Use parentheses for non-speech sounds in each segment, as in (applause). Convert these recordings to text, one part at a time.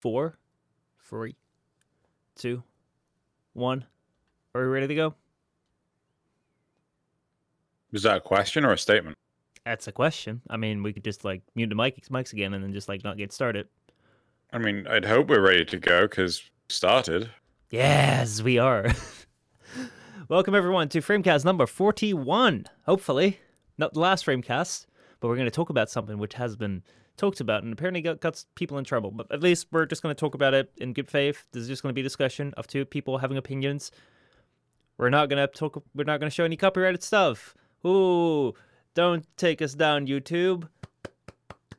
four, three, two, one. Are we ready to go? Is that a question or a statement? That's a question. I mean, we could just like mute the mic mics again and then just like not get started. I mean, I'd hope we're ready to go because started. Yes, we are. (laughs) Welcome everyone to Framecast number 41. Hopefully, not the last Framecast, but we're going to talk about something which has been talked about and apparently got, got people in trouble. But at least we're just going to talk about it in good faith. This is just going to be a discussion of two people having opinions. We're not going to talk. We're not going to show any copyrighted stuff. Ooh, don't take us down, YouTube.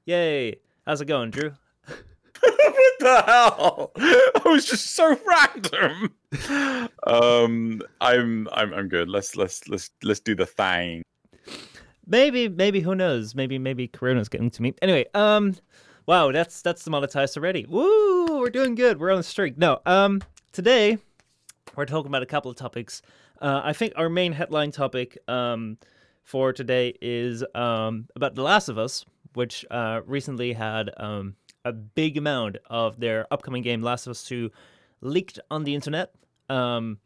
Yay! How's it going, Drew? (laughs) what the hell? I was just so random. (laughs) Um, I'm I'm I'm good. Let's let's let's let's do the thing. Maybe maybe who knows? Maybe maybe Corona's getting to me. Anyway, um, wow, that's that's demonetized already. Woo, we're doing good. We're on a streak. No, um, today we're talking about a couple of topics. Uh, I think our main headline topic um for today is um about The Last of Us, which uh recently had um a big amount of their upcoming game Last of Us 2 leaked on the internet um,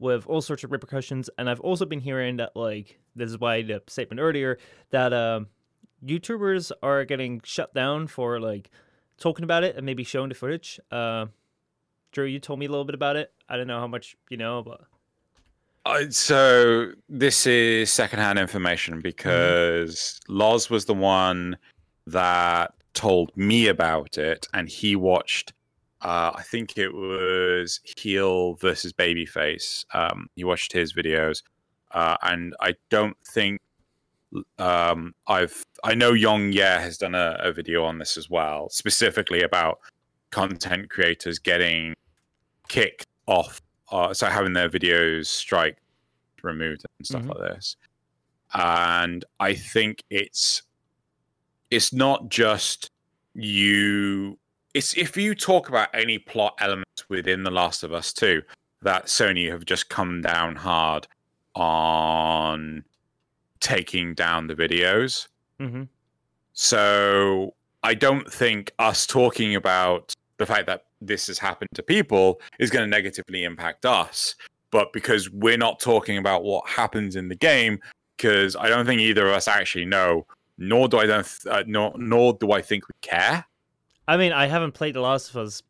with all sorts of repercussions. And I've also been hearing that, like, this is why the statement earlier that uh, YouTubers are getting shut down for like talking about it and maybe showing the footage. Uh, Drew, you told me a little bit about it. I don't know how much you know, but. Uh, so this is secondhand information because mm-hmm. Loz was the one that told me about it, and he watched. Uh, I think it was Heel versus Babyface. Um, he watched his videos, uh, and I don't think um, I've. I know YongYea has done a, a video on this as well, specifically about content creators getting kicked off, uh, so having their videos strike removed and stuff mm-hmm. like this. And I think it's it's not just you it's if you talk about any plot elements within the last of us 2 that sony have just come down hard on taking down the videos mm-hmm. so i don't think us talking about the fact that this has happened to people is going to negatively impact us but because we're not talking about what happens in the game because i don't think either of us actually know nor do I don't uh, nor nor do I think we care. I mean, I haven't played The Last of Us,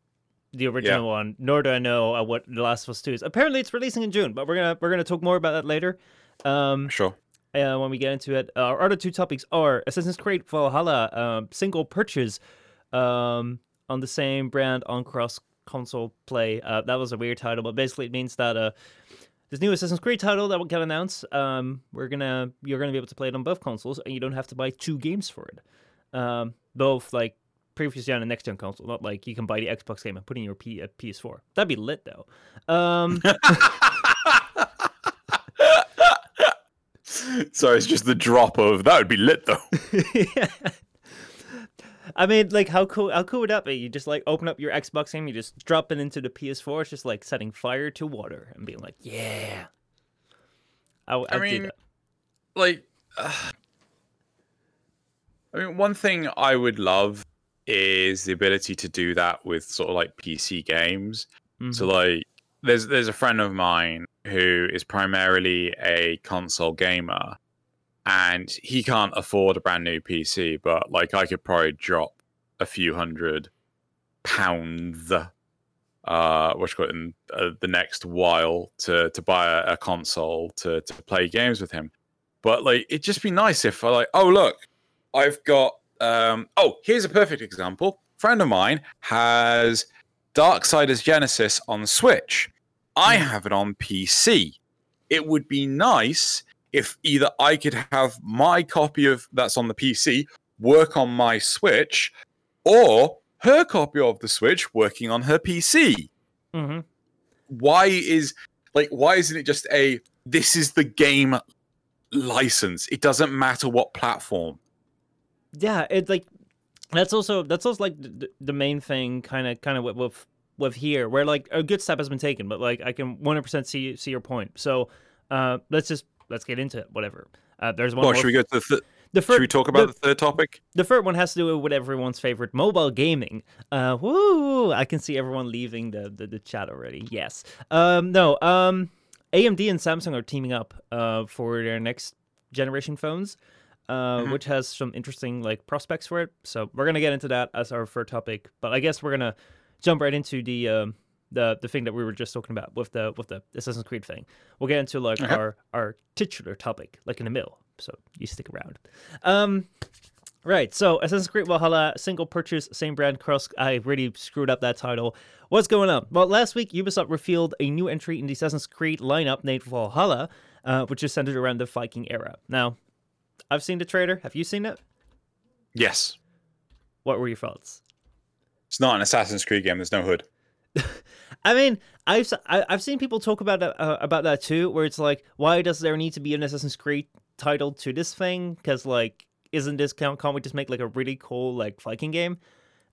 the original yeah. one, nor do I know uh, what The Last of Us Two is. Apparently, it's releasing in June, but we're gonna we're gonna talk more about that later. Um, sure. Uh, when we get into it, uh, our other two topics are Assassin's Creed Valhalla um, single purchase um, on the same brand on cross console play. Uh, that was a weird title, but basically it means that uh, this new Assassin's Creed title that will get announced. Um, we're gonna you're gonna be able to play it on both consoles, and you don't have to buy two games for it. Um, both like previous on and next gen console, not like you can buy the Xbox game and put in your P- uh, PS4. That'd be lit though. Um, (laughs) so it's just the drop of that would be lit though. (laughs) yeah. I mean, like how cool how cool would that be? You just like open up your Xbox game, you just drop it into the PS4. It's just like setting fire to water and being like, yeah. I, I, I mean, like, uh, (sighs) I mean, one thing I would love is the ability to do that with sort of like PC games. Mm-hmm. So like, there's there's a friend of mine who is primarily a console gamer and he can't afford a brand new PC, but like I could probably drop a few hundred pounds, uh, what's called in uh, the next while to to buy a, a, console to to play games with him. But like, it'd just be nice if I like, oh look, I've got um, oh here's a perfect example. friend of mine has Darksiders Genesis on Switch. I hmm. have it on PC. It would be nice if either I could have my copy of that's on the PC work on my Switch, or her copy of the Switch working on her PC. Mm-hmm. Why is like why isn't it just a this is the game license? It doesn't matter what platform. Yeah, it's like that's also that's also like the, the main thing, kind of kind of with, with with here, where like a good step has been taken, but like I can 100% see see your point. So uh, let's just let's get into it. Whatever. Uh, there's one. Well, should we go to the th- the third, Should we talk about the, the, third topic? The third one has to do with everyone's favorite mobile gaming. Uh, woo! I can see everyone leaving the, the, the chat already. Yes. Um, no. Um, AMD and Samsung are teaming up uh, for their next generation phones, uh, mm-hmm. which has some interesting like prospects for it. So we're gonna get into that as our first topic. But I guess we're gonna jump right into the um, the the thing that we were just talking about with the with the Assassin's Creed thing. We'll get into like our our titular topic, like in the middle. So you stick around. Um, right. So Assassin's Creed Valhalla, single purchase, same brand cross. I really screwed up that title. What's going on? Well, last week Ubisoft revealed a new entry in the Assassin's Creed lineup named Valhalla, uh, which is centered around the Viking era. Now, I've seen the trailer. Have you seen it? Yes. What were your thoughts? It's not an Assassin's Creed game. There's no hood. (laughs) I mean, I've I, have i have seen people talk about that uh, about that too, where it's like, why does there need to be an Assassin's Creed title to this thing? Because like, isn't this can't, can't we just make like a really cool like Viking game?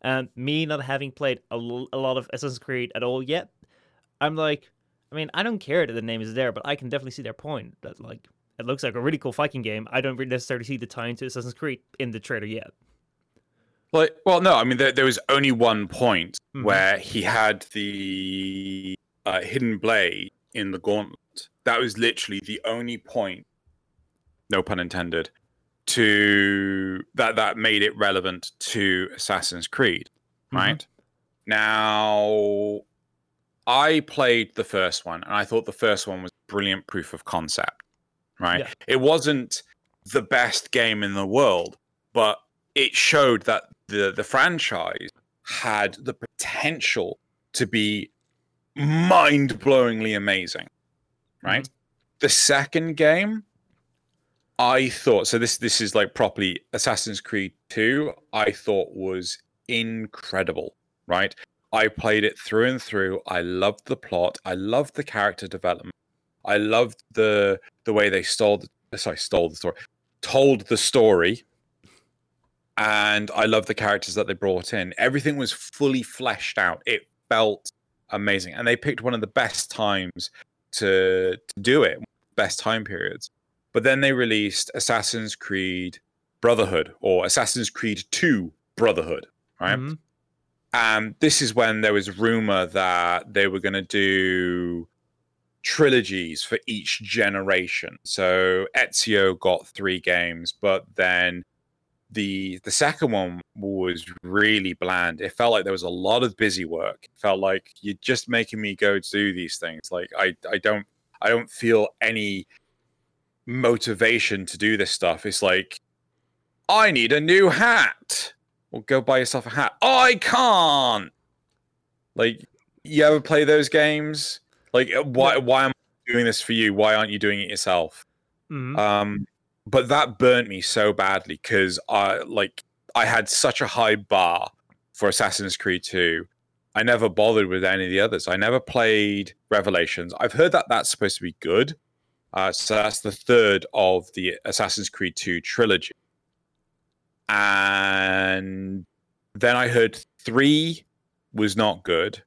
And me not having played a, l- a lot of Assassin's Creed at all yet, I'm like, I mean, I don't care that the name is there, but I can definitely see their point that like it looks like a really cool Viking game. I don't necessarily see the tie into Assassin's Creed in the trailer yet. Like, well, no, I mean, there, there was only one point mm-hmm. where he had the uh, hidden blade in the gauntlet. That was literally the only point, no pun intended, to that that made it relevant to Assassin's Creed, mm-hmm. right? Mm-hmm. Now, I played the first one, and I thought the first one was brilliant proof of concept, right? Yeah. It wasn't the best game in the world, but it showed that the the franchise had the potential to be mind-blowingly amazing right mm-hmm. the second game i thought so this this is like properly assassin's creed 2 i thought was incredible right i played it through and through i loved the plot i loved the character development i loved the the way they stole the sorry stole the story told the story and I love the characters that they brought in. Everything was fully fleshed out. It felt amazing, and they picked one of the best times to to do it, best time periods. But then they released Assassin's Creed Brotherhood or Assassin's Creed 2 Brotherhood, right? Mm-hmm. And this is when there was rumor that they were going to do trilogies for each generation. So Ezio got three games, but then the the second one was really bland. It felt like there was a lot of busy work. It felt like you're just making me go do these things. Like I I don't I don't feel any motivation to do this stuff. It's like I need a new hat. Well, go buy yourself a hat. I can't. Like you ever play those games? Like why why am I doing this for you? Why aren't you doing it yourself? Mm-hmm. Um but that burnt me so badly because I like I had such a high bar for Assassin's Creed 2. I never bothered with any of the others. I never played Revelations. I've heard that that's supposed to be good. Uh, so that's the third of the Assassin's Creed 2 trilogy. And then I heard three was not good.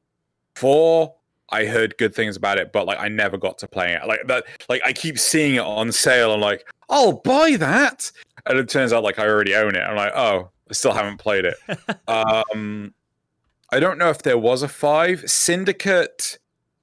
Four I heard good things about it, but like I never got to play it. Like that, like I keep seeing it on sale. I'm like, I'll buy that, and it turns out like I already own it. I'm like, oh, I still haven't played it. (laughs) um, I don't know if there was a five Syndicate.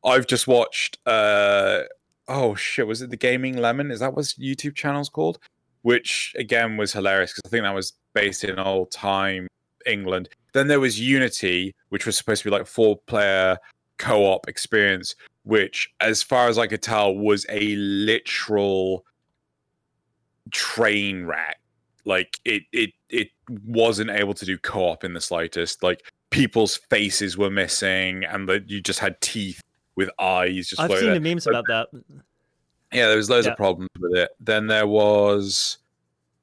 I've just watched. Uh, oh shit, was it the Gaming Lemon? Is that what YouTube channel's called? Which again was hilarious because I think that was based in old time England. Then there was Unity, which was supposed to be like four player co-op experience which as far as i could tell was a literal train wreck. Like it it it wasn't able to do co-op in the slightest. Like people's faces were missing and that you just had teeth with eyes just i've seen there. the memes about that. Yeah there was loads yeah. of problems with it. Then there was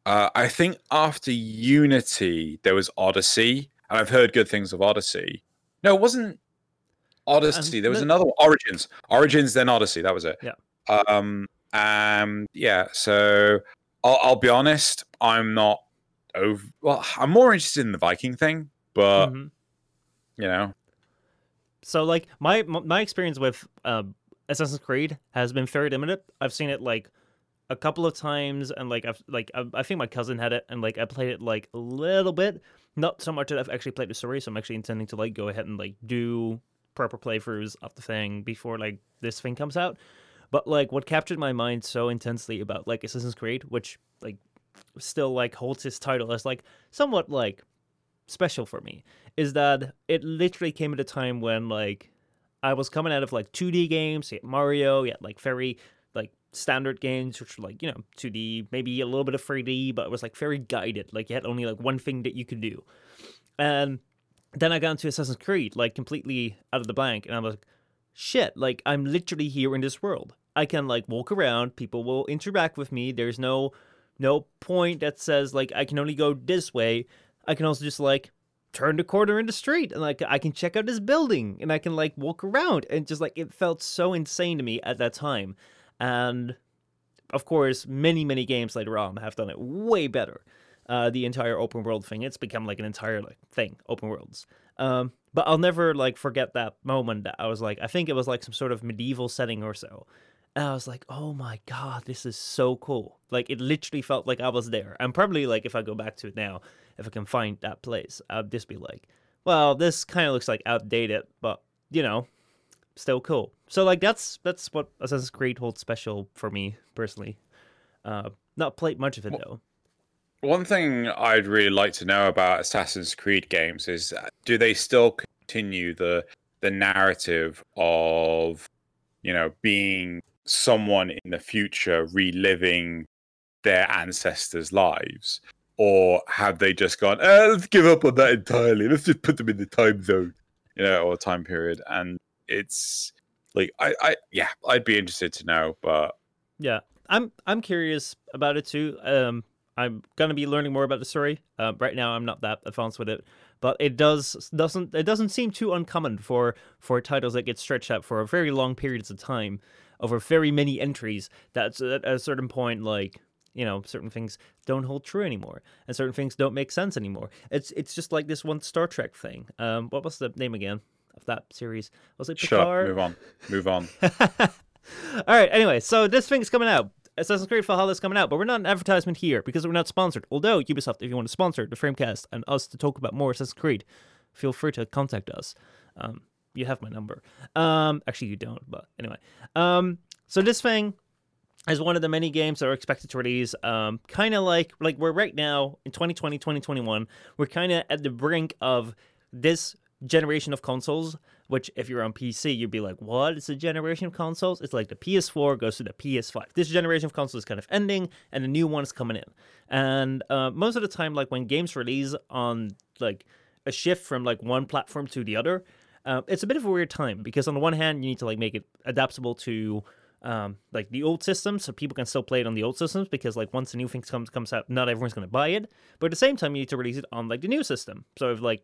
uh, i think after unity there was odyssey and i've heard good things of odyssey. No it wasn't Odyssey. There was another one, Origins. Origins, then Odyssey. That was it. Yeah. Um. Um. Yeah. So I'll, I'll be honest. I'm not over. Well, I'm more interested in the Viking thing, but mm-hmm. you know. So like my my experience with uh, Assassin's Creed has been very limited. I've seen it like a couple of times, and like I've like I, I think my cousin had it, and like I played it like a little bit, not so much that I've actually played the story. So I'm actually intending to like go ahead and like do proper playthroughs of the thing before like this thing comes out. But like what captured my mind so intensely about like Assassin's Creed, which like still like holds his title as like somewhat like special for me, is that it literally came at a time when like I was coming out of like 2D games, you had Mario, you had like very like standard games, which were like, you know, 2D, maybe a little bit of 3D, but it was like very guided. Like you had only like one thing that you could do. And then I got into Assassin's Creed, like completely out of the blank, and I was like, shit, like I'm literally here in this world. I can like walk around, people will interact with me. There's no no point that says like I can only go this way. I can also just like turn the corner in the street and like I can check out this building and I can like walk around and just like it felt so insane to me at that time. And of course, many many games later on have done it way better. Uh, the entire open world thing, it's become like an entire like thing, open worlds. Um, but I'll never like forget that moment that I was like, I think it was like some sort of medieval setting or so. And I was like, oh my God, this is so cool. Like, it literally felt like I was there. And probably, like, if I go back to it now, if I can find that place, I'd just be like, well, this kind of looks like outdated, but, you know, still cool. So, like, that's that's what Assassin's Creed holds special for me, personally. Uh, not played much of it, though. One thing I'd really like to know about Assassin's Creed games is uh, do they still continue the the narrative of you know being someone in the future reliving their ancestors' lives? Or have they just gone, eh, let's give up on that entirely. Let's just put them in the time zone, you know, or time period. And it's like I, I yeah, I'd be interested to know, but yeah. I'm I'm curious about it too. Um I'm gonna be learning more about the story. Uh, right now, I'm not that advanced with it, but it does doesn't it doesn't seem too uncommon for for titles that get stretched out for a very long periods of time over very many entries that at a certain point like you know certain things don't hold true anymore and certain things don't make sense anymore. It's it's just like this one star trek thing. Um what was the name again of that series? Was it Picard? Sure, move on move on. (laughs) All right anyway so this thing's coming out Assassin's Creed Valhalla is coming out, but we're not an advertisement here because we're not sponsored. Although Ubisoft, if you want to sponsor the Framecast and us to talk about more Assassin's Creed, feel free to contact us. Um, you have my number. Um, actually, you don't, but anyway. Um, so this thing is one of the many games that are expected to release. Um, kind of like like we're right now in 2020, 2021. We're kind of at the brink of this generation of consoles. Which, if you're on PC, you'd be like, "What? It's a generation of consoles." It's like the PS4 goes to the PS5. This generation of consoles is kind of ending, and a new one is coming in. And uh, most of the time, like when games release on like a shift from like one platform to the other, uh, it's a bit of a weird time because on the one hand you need to like make it adaptable to um, like the old systems so people can still play it on the old systems because like once the new thing comes comes out not everyone's going to buy it but at the same time you need to release it on like the new system so if like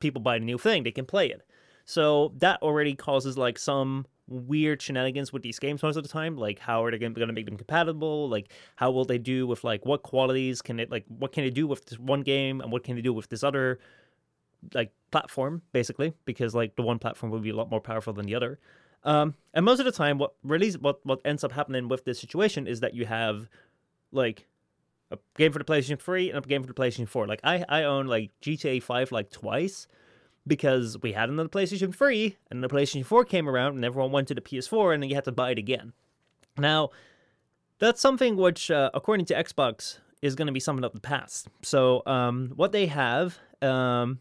people buy a new thing they can play it so that already causes like some weird shenanigans with these games most of the time like how are they going to make them compatible? Like how will they do with like what qualities can it like what can they do with this one game and what can they do with this other like platform basically because like the one platform will be a lot more powerful than the other. Um, and most of the time what really what what ends up happening with this situation is that you have like a game for the PlayStation 3 and a game for the PlayStation 4 like I I own like GTA 5 like twice because we had another PlayStation 3 and the PlayStation 4 came around and everyone went to the PS4 and then you had to buy it again now that's something which uh, according to Xbox is going to be something of the past so um, what they have um,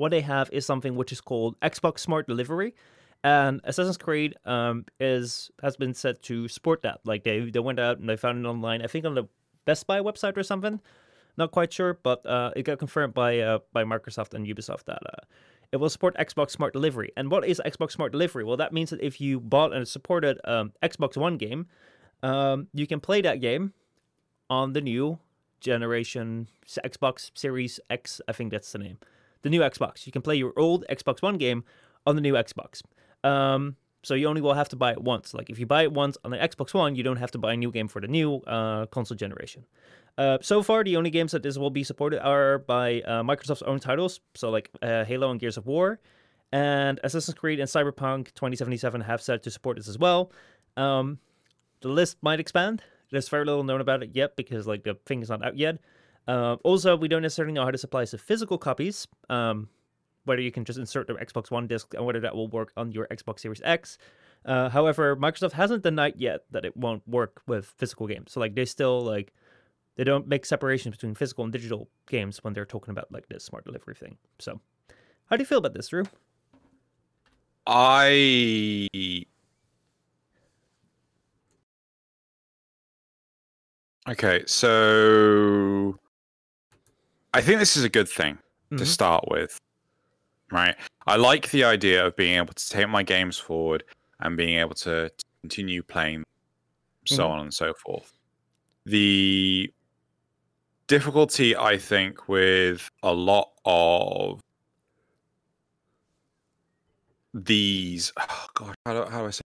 what they have is something which is called Xbox Smart Delivery. And Assassin's Creed um, is has been set to support that. Like they they went out and they found it online. I think on the Best Buy website or something. Not quite sure, but uh, it got confirmed by uh, by Microsoft and Ubisoft that uh, it will support Xbox Smart Delivery. And what is Xbox Smart Delivery? Well, that means that if you bought and supported um, Xbox One game, um, you can play that game on the new generation Xbox Series X. I think that's the name the new Xbox. You can play your old Xbox One game on the new Xbox. Um, so you only will have to buy it once. Like if you buy it once on the Xbox One, you don't have to buy a new game for the new uh, console generation. Uh, so far, the only games that this will be supported are by uh, Microsoft's own titles, so like uh, Halo and Gears of War, and Assassin's Creed and Cyberpunk 2077 have said to support this as well. Um, the list might expand There's very little known about it yet because like the thing is not out yet. Uh, also, we don't necessarily know how to supply the physical copies. Um, whether you can just insert the Xbox One disc and whether that will work on your Xbox Series X. Uh, however, Microsoft hasn't denied yet that it won't work with physical games. So like they still like they don't make separations between physical and digital games when they're talking about like this smart delivery thing. So, how do you feel about this, Drew? I Okay, so I think this is a good thing mm-hmm. to start with. Right? I like the idea of being able to take my games forward and being able to continue playing so mm-hmm. on and so forth. The difficulty I think with a lot of these oh god how do, how do i say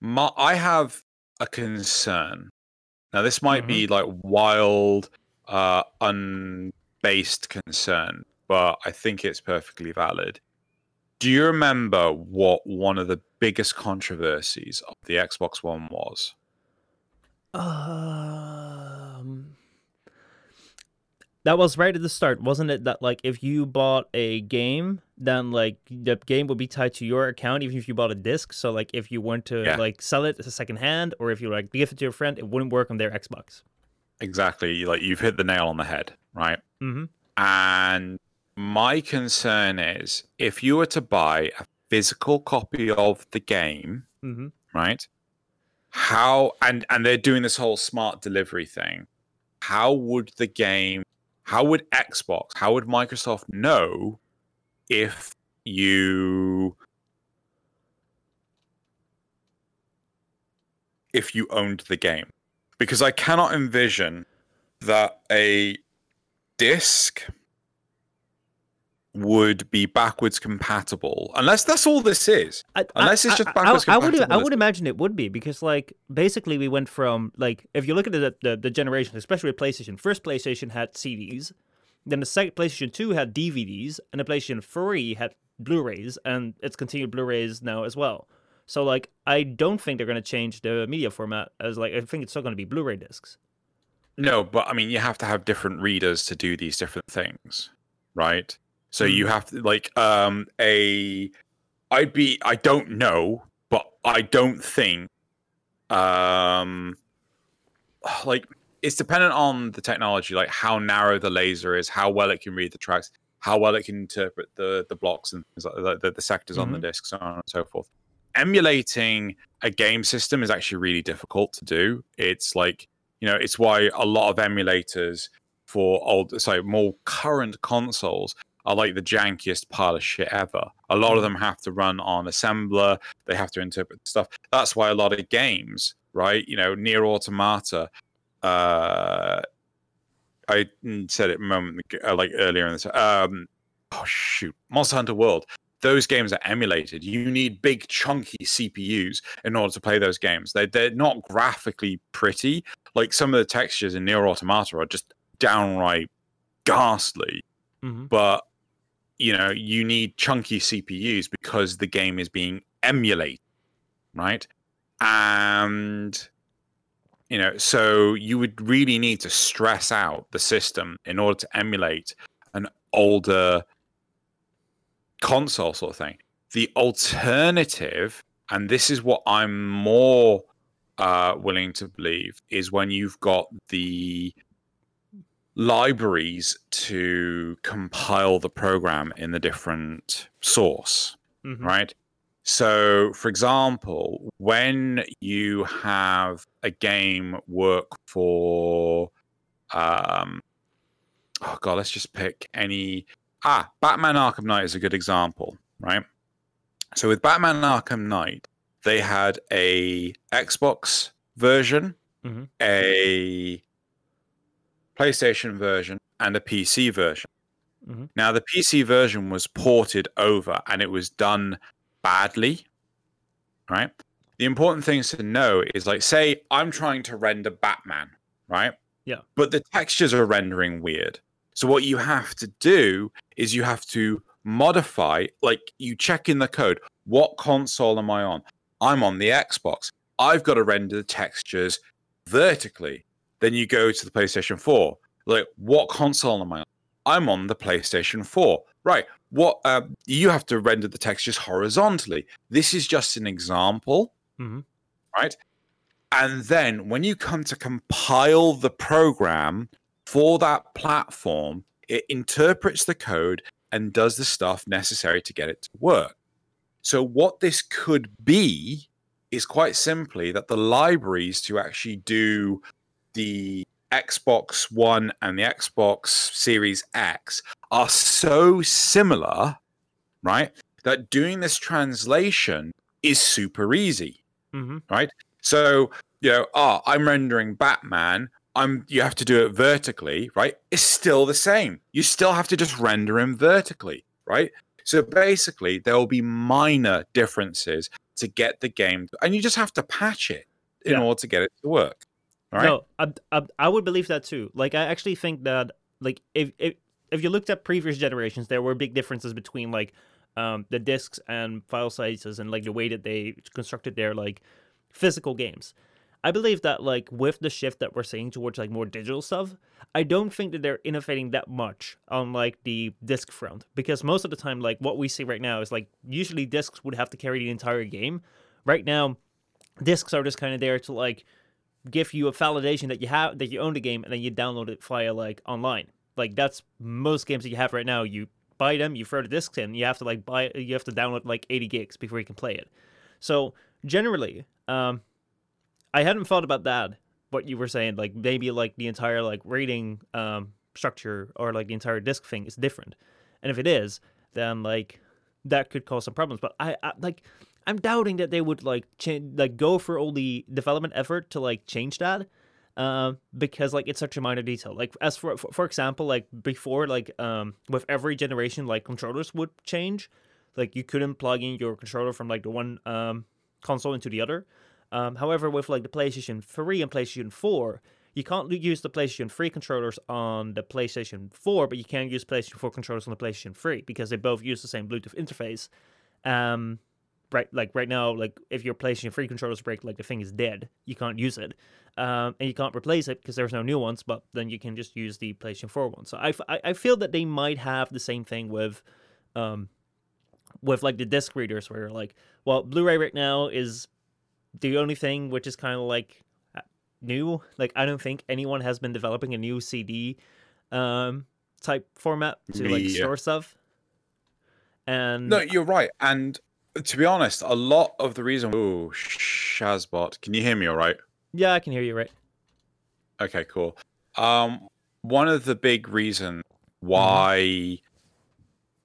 my, i have a concern now this might mm-hmm. be like wild uh unbased concern but i think it's perfectly valid do you remember what one of the biggest controversies of the xbox one was um that was right at the start, wasn't it? That like if you bought a game, then like the game would be tied to your account, even if you bought a disc. So like if you want to yeah. like sell it as a second hand, or if you like give it to your friend, it wouldn't work on their Xbox. Exactly, like you've hit the nail on the head, right? Mm-hmm. And my concern is if you were to buy a physical copy of the game, mm-hmm. right? How and and they're doing this whole smart delivery thing. How would the game how would Xbox, how would Microsoft know if you if you owned the game? Because I cannot envision that a disc would be backwards compatible unless that's all this is I, unless I, it's just backwards I, I, compatible would i would imagine it would be because like basically we went from like if you look at the the, the generation especially with playstation first playstation had cds then the second PlayStation 2 had DVDs, and the PlayStation 3 had Blu-rays, and it's continued Blu-rays now as well. So like, I don't think they're going to change the media format as like I think it's still going to be Blu-ray discs. No, but I mean, you have to have different readers to do these different things, right? So you have to like um a I'd be I don't know, but I don't think um (sighs) like it's dependent on the technology, like how narrow the laser is, how well it can read the tracks, how well it can interpret the the blocks and like the, the, sectors mm-hmm. on the mm-hmm. disk, so on and so forth. Emulating a game system is actually really difficult to do. It's like you know, it's why a lot of emulators for old, so more current consoles are like the jankiest pile of shit ever. A lot of mm-hmm. them have to run on assembler. They have to interpret stuff. That's why a lot of games, right? You know, NieR Automata uh, I said it a moment uh, like earlier in this. Um, oh shoot, Monster Hunter World. Those games are emulated. You need big chunky CPUs in order to play those games. They they're not graphically pretty. Like some of the textures in NieR Automata are just downright ghastly. Mm-hmm. But you know, you need chunky CPUs because the game is being emulated, right? And you know so you would really need to stress out the system in order to emulate an older console sort of thing the alternative and this is what i'm more uh, willing to believe is when you've got the libraries to compile the program in the different source mm-hmm. right so, for example, when you have a game work for, um, oh god, let's just pick any. Ah, Batman Arkham Knight is a good example, right? So with Batman Arkham Knight, they had a Xbox version, mm-hmm. a PlayStation version, and a PC version. Mm-hmm. Now, the PC version was ported over and it was done badly, right? The important things to know is like, say, I'm trying to render Batman, right? Yeah. But the textures are rendering weird. So what you have to do is you have to modify, like you check in the code, what console am I on? I'm on the Xbox. I've got to render the textures vertically. Then you go to the PlayStation 4. Like, what console am I on? I'm on the PlayStation 4. Right. What um, you have to render the textures horizontally. This is just an example. Mm-hmm. Right. And then when you come to compile the program for that platform, it interprets the code and does the stuff necessary to get it to work. So, what this could be is quite simply that the libraries to actually do the Xbox One and the Xbox Series X are so similar, right? That doing this translation is super easy, Mm-hmm. right? So, you know, ah, I'm rendering Batman. I'm you have to do it vertically, right? It's still the same. You still have to just render him vertically, right? So basically, there will be minor differences to get the game, and you just have to patch it in Yeah. order to get it to work. No, I, I, I would believe that too. Like, I actually think that, like, if, if if you looked at previous generations, there were big differences between like um, the discs and file sizes and like the way that they constructed their like physical games. I believe that like with the shift that we're seeing towards like more digital stuff, I don't think that they're innovating that much on like the disc front because most of the time like what we see right now is like usually discs would have to carry the entire game. Right now, discs are just kind of there to like give you a validation that you have that you own the game and then you download it via like online. Like that's most games that you have right now. You buy them, you throw the discs in, you have to like buy you have to download like 80 gigs before you can play it. So generally, um I hadn't thought about that what you were saying like maybe like the entire like rating um structure or like the entire disc thing is different. And if it is, then like that could cause some problems. But I, I like I'm doubting that they would like like go for all the development effort to like change that. Um, because like it's such a minor detail. Like as for, for for example, like before, like um with every generation, like controllers would change. Like you couldn't plug in your controller from like the one um console into the other. Um, however, with like the PlayStation 3 and PlayStation 4, you can't use the PlayStation 3 controllers on the PlayStation 4, but you can use PlayStation 4 controllers on the PlayStation 3 because they both use the same Bluetooth interface. Um, right, like right now, like if you're your PlayStation 3 controllers break, like the thing is dead. You can't use it, um, and you can't replace it because there's no new ones. But then you can just use the PlayStation 4 one. So I, f- I, I feel that they might have the same thing with, um, with like the disc readers, where you're like, well, Blu-ray right now is the only thing which is kind of like uh, new. Like I don't think anyone has been developing a new CD um type format to like yeah. store stuff. And No, you're right. And to be honest, a lot of the reason. Oh, Shazbot, can you hear me? All right. yeah, I can hear you right. Okay, cool. Um, one of the big reasons why,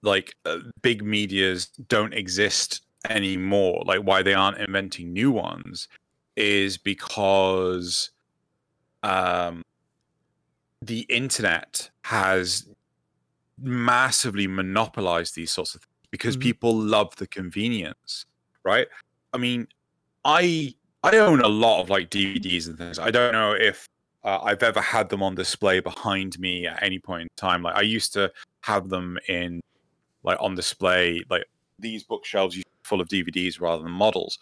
like, uh, big medias don't exist anymore, like why they aren't inventing new ones, is because, um, the internet has massively monopolized these sorts of things because Mhm. people love the convenience, right? I mean, I I own a lot of like DVDs and things. I don't know if uh, I've ever had them on display behind me at any point in time. Like I used to have them in like on display, like these bookshelves full of DVDs rather than models.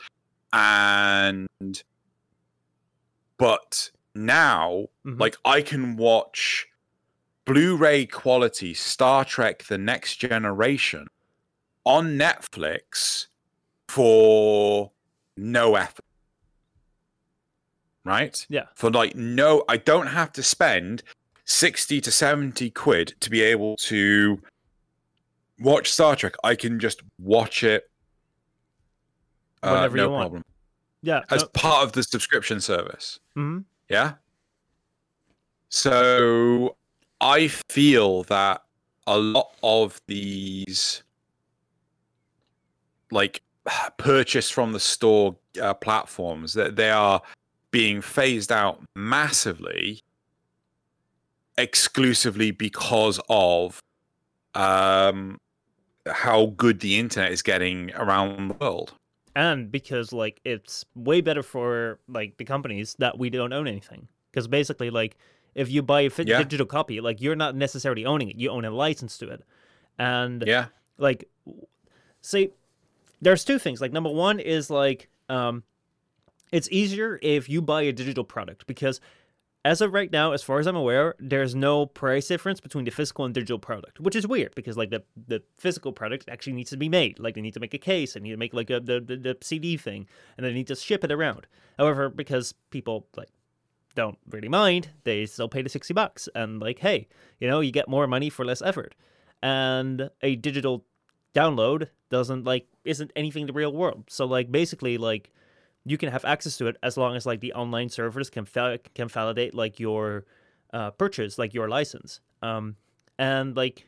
And but now, Mhm. like I can watch Blu-ray quality Star Trek: The Next Generation on Netflix for no effort. Right? Yeah. For like no, I don't have to spend 60 to 70 quid to be able to watch Star Trek. I can just watch it uh, Whenever no you want. problem. Yeah. As no- part of the subscription service. mhm. Yeah. So I feel that a lot of these, like (sighs) purchase from the store uh, platforms, that they are being phased out massively, exclusively because of um, how good the internet is getting around the world. and because like it's way better for like the companies that we don't own anything because basically like if you buy a Yeah. digital copy like you're not necessarily owning it you own a license to it and Yeah. like see there's two things like number one is like um it's easier if you buy a digital product because as of right now, as far as I'm aware, there's no price difference between the physical and digital product, which is weird because like the, the physical product actually needs to be made. Like they need to make a case, they need to make like a, the, the the CD thing, and they need to ship it around. However, because people like don't really mind, they still pay the sixty bucks, and like hey, you know, you get more money for less effort, and a digital download doesn't like isn't anything in the real world. So like basically like you can have access to it as long as like the online servers can can validate like your uh, purchase, like your license. Um, and like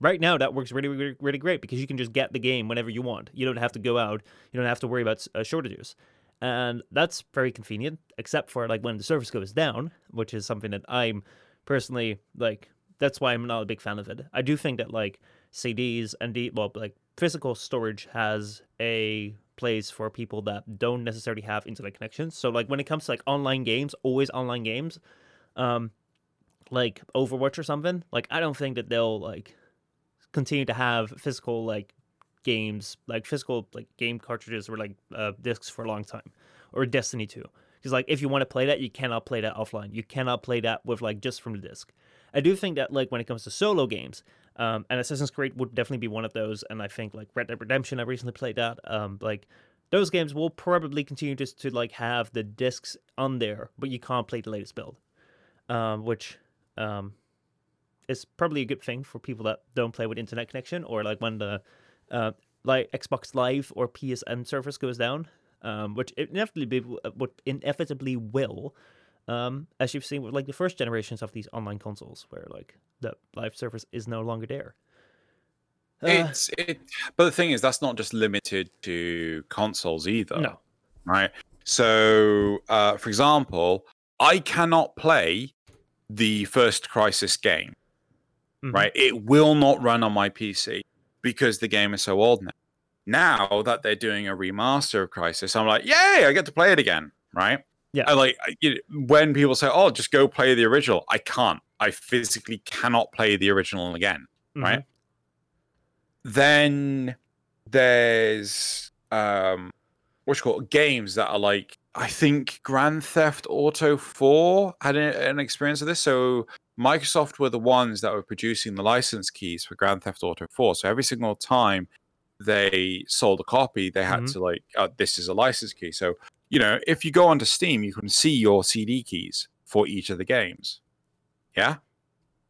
right now that works really, really really great because you can just get the game whenever you want. You don't have to go out. You don't have to worry about uh, shortages. And that's very convenient, except for like when the service goes down, which is something that I'm personally like. That's why I'm not a big fan of it. I do think that like CDs and the well, like physical storage has a place for people that don't necessarily have internet connections. So like when it comes to like online games, always online games, um, like Overwatch or something, like I don't think that they'll like continue to have physical like games, like physical like game cartridges or like uh, discs for a long time, or Destiny 2. Because like if you want to play that, you cannot play that offline. You cannot play that with like just from the disc. I do think that like when it comes to solo games, um, and Assassin's Creed would definitely be one of those. And I think like Red Dead Redemption, I recently played that. Um, like those games will probably continue just to like have the discs on there, but you can't play the latest build, um, which um, is probably a good thing for people that don't play with internet connection or like when the uh, like Xbox Live or PSN service goes down, um, which inevitably would inevitably will um, as you've seen with like the first generations of these online consoles, where like the live service is no longer there. Uh, it's it, but the thing is, that's not just limited to consoles either. No, right? So, uh, for example, I cannot play the first Crysis game. Mm-hmm. Right? It will not run on my PC because the game is so old now. Now that they're doing a remaster of Crysis, I'm like, yay! I get to play it again. Right? Yeah. I like you know, when people say, "Oh, just go play the original." I can't. I physically cannot play the original again. Mm-hmm. Right. Then there's um, what's called games that are like I think Grand Theft Auto 4 had an experience of this. So Microsoft were the ones that were producing the license keys for Grand Theft Auto 4. So every single time they sold a copy, they had mm-hmm. to like, uh, this is a license key. So you know, if you go onto Steam, you can see your CD keys for each of the games. Yeah.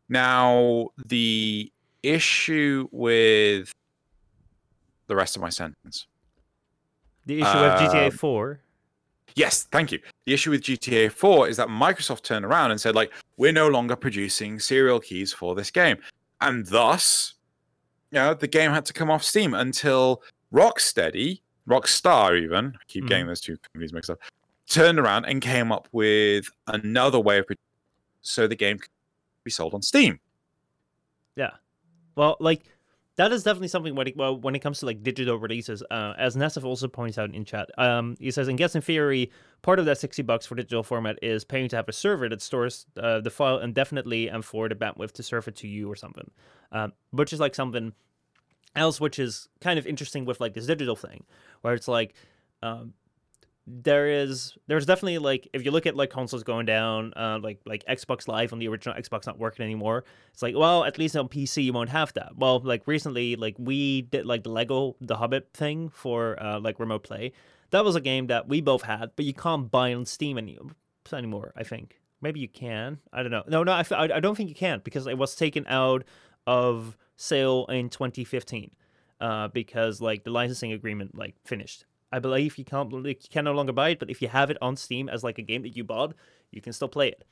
Now, the issue with the rest of my sentence. The issue uh, with GTA 4. Yes, thank you. The issue with GTA 4 is that Microsoft turned around and said, like, we're no longer producing serial keys for this game. And thus, you know, the game had to come off Steam until Rocksteady Rockstar, even I keep mm. getting those two companies mixed up, turned around and came up with another way of so the game could be sold on Steam. Yeah, well, like that is definitely something when it, well, when it comes to like digital releases, uh, as Nassif also points out in chat, um, he says, and guess in theory, part of that 60 bucks for digital format is paying to have a server that stores uh, the file indefinitely and for the bandwidth to serve it to you or something, um, which is like something else, which is kind of interesting with like this digital thing, where it's like um, there is there's definitely like if you look at like consoles going down, uh, like like Xbox Live on the original Xbox not working anymore. It's like well, at least on PC you won't have that. Well, like recently, like we did like the Lego The Hobbit thing for uh, like remote play. That was a game that we both had, but you can't buy on Steam any, anymore. I think maybe you can. I don't know. No, no, I, I don't think you can because it was taken out of sale in 2015 uh, because like the licensing agreement like finished. I believe you can't you can no longer buy it, but if you have it on Steam as like a game that you bought, you can still play it.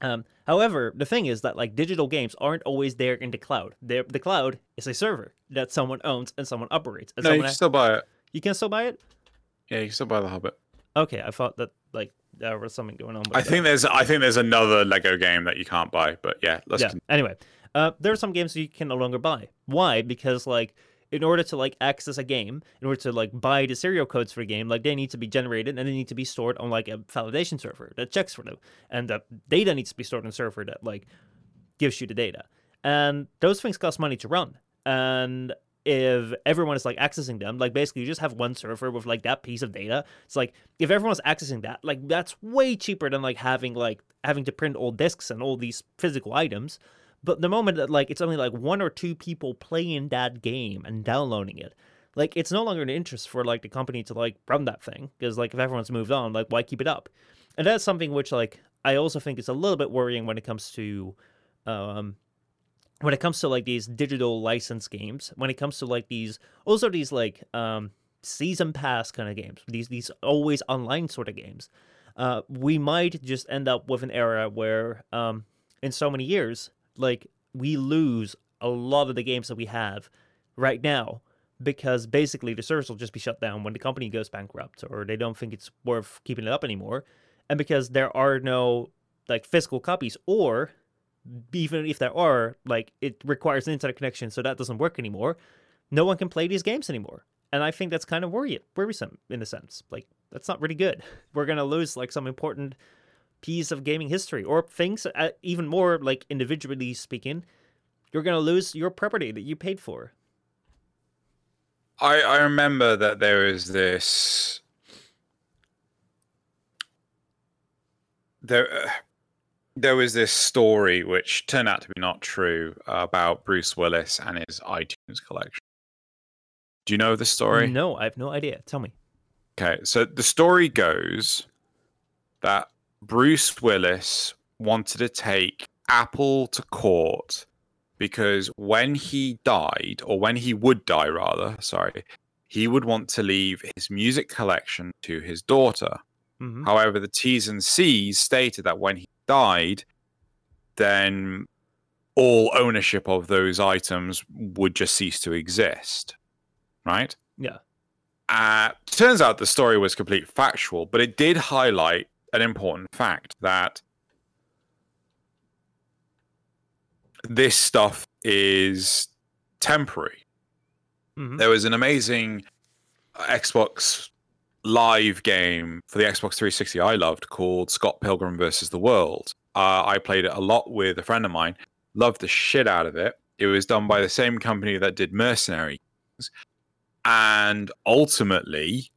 Um, however, the thing is that like digital games aren't always there in the cloud. They're, the cloud is a server that someone owns and someone operates. And no, you can has, still buy it. You can still buy it. Yeah, you can still buy the Hobbit. Okay, I thought that like there was something going on. I think there's I think there's another Lego game that you can't buy, but yeah, let's. Yeah. Continue. Anyway, uh, there are some games you can no longer buy. Why? Because like in order to like access a game, in order to like buy the serial codes for a game, like they need to be generated and they need to be stored on like a validation server that checks for them, and the data needs to be stored on a server that like gives you the data, and those things cost money to run, and if everyone is like accessing them, like basically you just have one server with like that piece of data. It's like if everyone's accessing that, like that's way cheaper than like having like having to print all discs and all these physical items. But the moment that like it's only like one or two people playing that game and downloading it, like it's no longer an interest for like the company to like run that thing because like if everyone's moved on, like why keep it up? And that's something which like I also think is a little bit worrying when it comes to um when it comes to like these digital license games, when it comes to like these also these like um season pass kind of games, these these always online sort of games, uh, we might just end up with an era where um in so many years, like we lose a lot of the games that we have right now because basically the service will just be shut down when the company goes bankrupt or they don't think it's worth keeping it up anymore and because there are no like physical copies or even if there are, like it requires an internet connection, so that doesn't work anymore. No one can play these games anymore, and I think that's kind of worrisome in a sense. Like that's not really good. We're gonna lose like some important piece of gaming history, or things uh, even more like individually speaking, you're gonna lose your property that you paid for. I I remember that there was this. There, uh, there was this story which turned out to be not true about Bruce Willis and his iTunes collection. Do you know the story? No, I have no idea. Tell me. Okay, so the story goes that Bruce Willis wanted to take Apple to court because when he died, or when he would die, rather, sorry, he would want to leave his music collection to his daughter. Mm-hmm. However, the T's and C's stated that when he died, then all ownership of those items would just cease to exist. Right? Yeah. Uh, turns out the story was complete factual, but it did highlight an important fact that this stuff is temporary. Mm-hmm. There was an amazing Xbox live game for the Xbox 360 I loved called Scott Pilgrim versus the World. Uh, I played it a lot with a friend of mine, loved the shit out of it. It was done by the same company that did Mercenary. And ultimately,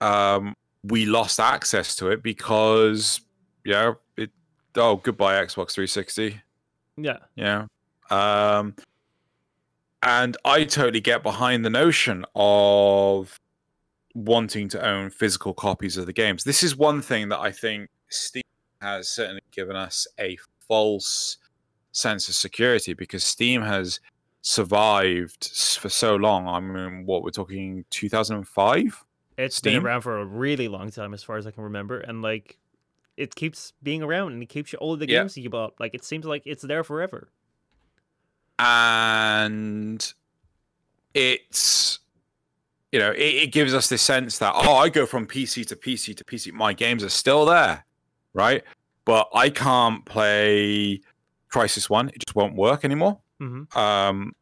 um, we lost access to it because, yeah, it, oh, goodbye, Xbox 360. Yeah. Yeah. Um, and I totally get behind the notion of wanting to own physical copies of the games. This is one thing that I think Steam has certainly given us a false sense of security because Steam has survived for so long. I mean, what we're talking 2005? It's Steam? been around for a really long time, as far as I can remember, and like it keeps being around and it keeps you all the games yeah. you bought. Like it seems like it's there forever. And it's you know, it, it, gives us this sense that oh, I go from PC to PC to PC. My games are still there, right? But I can't play Crysis One. It just won't work anymore. Mm-hmm. Um,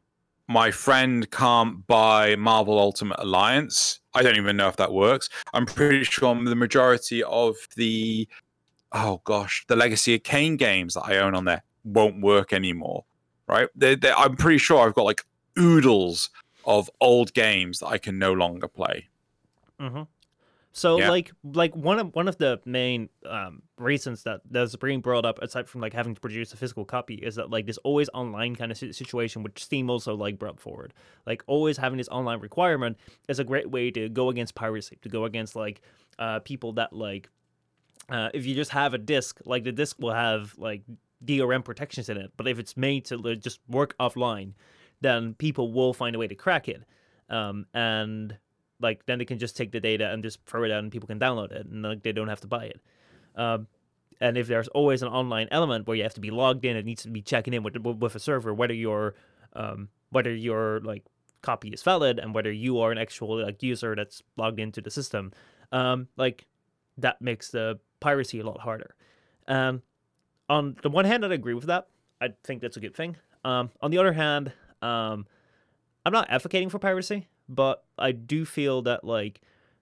my friend can't buy Marvel Ultimate Alliance. I don't even know if that works. I'm pretty sure the majority of the oh gosh, the Legacy of Kain games that I own on there won't work anymore. Right? They're, they're, I'm pretty sure I've got like oodles of old games that I can no longer play. Mm-hmm. So yeah. like like one of one of the main um, reasons that that's being brought up aside from like having to produce a physical copy is that like this always online kind of situation which Steam also like brought forward. Like always having this online requirement is a great way to go against piracy, to go against like uh, people that like uh, if you just have a disc, like the disc will have like DRM protections in it, but if it's made to just work offline, then people will find a way to crack it. Um, and like then they can just take the data and just throw it out and people can download it and like they don't have to buy it. Um, and if there's always an online element where you have to be logged in, it needs to be checking in with with a server whether your um, whether your like copy is valid and whether you are an actual like user that's logged into the system. Um, like that makes the piracy a lot harder. Um, on the one hand, I agree with that. I think that's a good thing. Um, on the other hand, um, I'm not advocating for piracy, but I do feel that like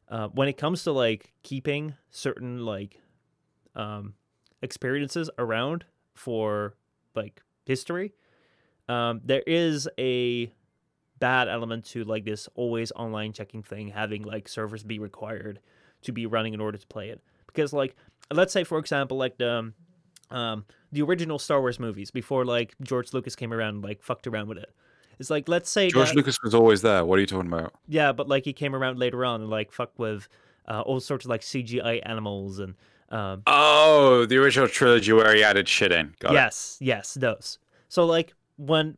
uh, when it comes to like keeping certain like um, experiences around for like history, um, there is a bad element to like this always online checking thing, having like servers be required to be running in order to play it. Because like, let's say for example, like the um, the original Star Wars movies before like George Lucas came around and, like fucked around with it. It's like let's say George that, Lucas was always there. What are you talking about? yeah, but like he came around later on and like fucked with uh, all sorts of like CGI animals and um, Oh, the original trilogy where he added shit in. Got it. yes, yes, those. So like when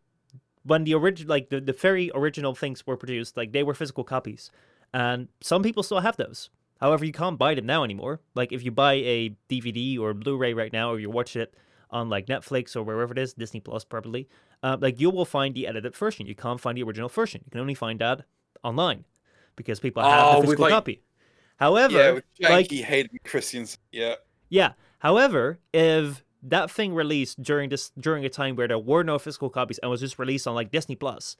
when the original like the, the very original things were produced, like they were physical copies, and some people still have those. However, you can't buy them now anymore. Like if you buy a DVD or Blu-ray right now, or you watch it on like Netflix or wherever it is, Disney Plus probably, uh, like you will find the edited version. You can't find the original version. You can only find that online because people have Oh, the physical like- copy. However, yeah, like janky Hayden Christensen. Yeah. yeah. However, if that thing released during this during a time where there were no physical copies and was just released on like Disney Plus,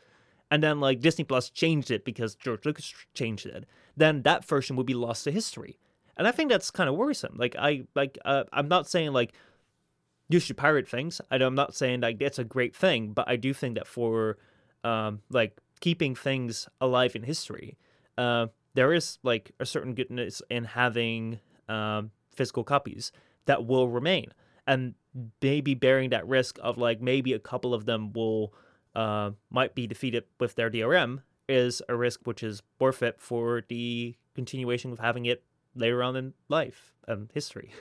and then like Disney Plus changed it because George Lucas changed it, then that version would be lost to history. And I think that's kind of worrisome. Like I like uh, I'm not saying like you should pirate things. I, I'm not saying like that's a great thing, but I do think that for um like keeping things alive in history, uh, there is like a certain goodness in having um, physical copies that will remain and maybe bearing that risk of like maybe a couple of them will uh, might be defeated with their DRM is a risk which is worth it for the continuation of having it later on in life and history.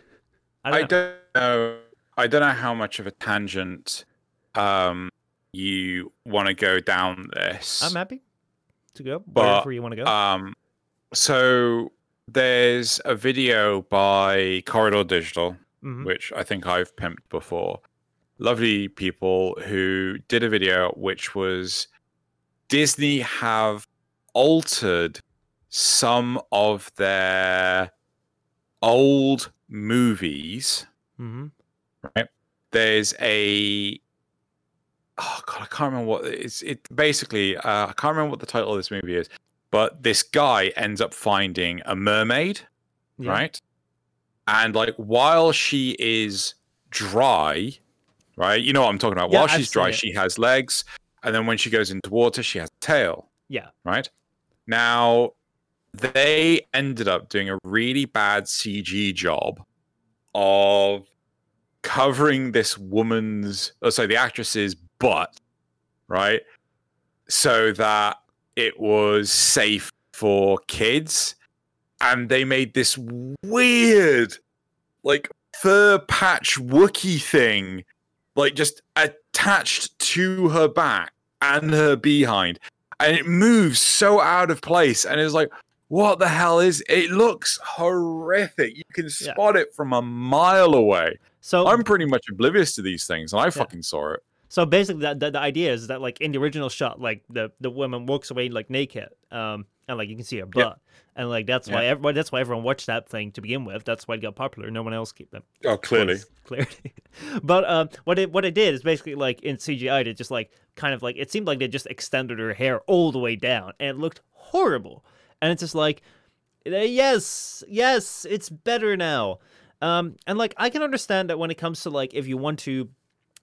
I (laughs) I don't know. don't know. I don't know how much of a tangent um, you want to go down this. I'm happy to go But, wherever you want to go. Um, so there's a video by Corridor Digital, Mhm. which I think I've pimped before. Lovely people who did a video which was Disney have altered some of their old movies. Mhm. There's a oh god, I can't remember what it's. It basically uh, I can't remember what the title of this movie is, but this guy ends up finding a mermaid, Yeah. right? And like while she is dry, right? You know what I'm talking about. Yeah, while I've she's dry, she has legs, and then when she goes into water, she has a tail Yeah. right? Now, they ended up doing a really bad CG job of covering this woman's, oh, sorry, the actress's butt, right? So that it was safe for kids. And they made this weird, like, fur patch Wookie thing, like, just attached to her back and her behind and it moves so out of place and it's like what the hell is it looks horrific you can Yeah. spot it from a mile away So i'm pretty much oblivious to these things and i fucking saw it So basically, that the, the idea is that like in the original shot, like the the woman walks away like naked, um, and like you can see her butt, and like that's why everyone that's why everyone watched that thing to begin with. That's why it got popular. No one else kept them. oh clearly (laughs) clearly. but um, what it what it did is basically like in CGI, it just like kind of like it seemed like they just extended her hair all the way down, and it looked horrible. And it's just like, uh, yes, yes, it's better now. Um, and like I can understand that when it comes to like if you want to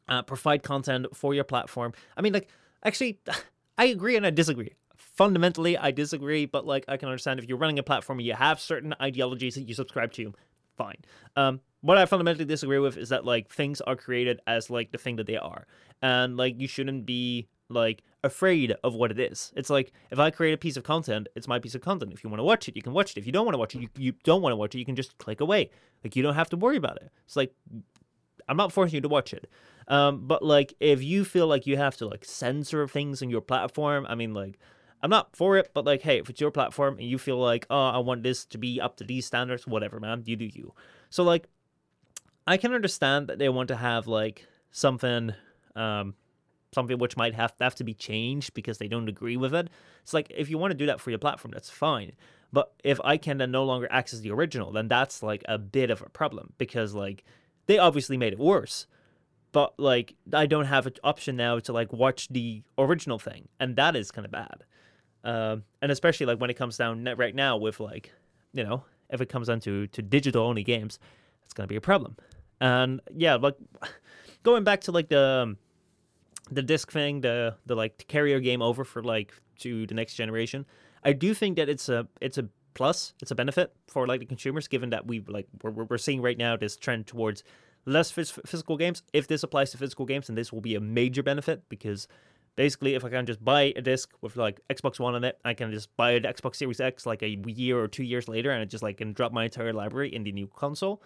uh, provide content for your platform. I mean, like actually, (sighs) I agree and I disagree. Fundamentally, I disagree, but like I can understand if you're running a platform and you have certain ideologies that you subscribe to, fine. Um, what I fundamentally disagree with is that like things are created as like the thing that they are, and like you shouldn't be like afraid of what it is. It's like if I create a piece of content, it's my piece of content. If you want to watch it, you can watch it. If you don't want to watch it, you, you don't want to watch it, you can just click away. Like you don't have to worry about it. It's like I'm not forcing you to watch it. Um, but like if you feel like you have to like censor things on your platform, I mean like I'm not for it, but like hey, if it's your platform and you feel like, oh, I want this to be up to these standards, whatever, man, you do you. So like I can understand that they want to have like something um something which might have have to be changed because they don't agree with it. It's like if you want to do that for your platform, that's fine. But if I can then no longer access the original, then that's like a bit of a problem because like they obviously made it worse. But like I don't have an option now to like watch the original thing, and that is kind of bad. Um, and especially like when it comes down right now with like, you know, if it comes down to to digital only games, it's gonna be a problem. And yeah, like (sighs) going back to like the um, the disc thing, the the like carrier game over for like to the next generation. I do think that it's a it's a plus, it's a benefit for like the consumers, given that we like we're, we're seeing right now this trend towards less physical games. If this applies to physical games, then this will be a major benefit because basically if I can just buy a disc with like Xbox One on it, I can just buy an Xbox Series X like a year or two years later, and it just like can drop my entire library in the new console.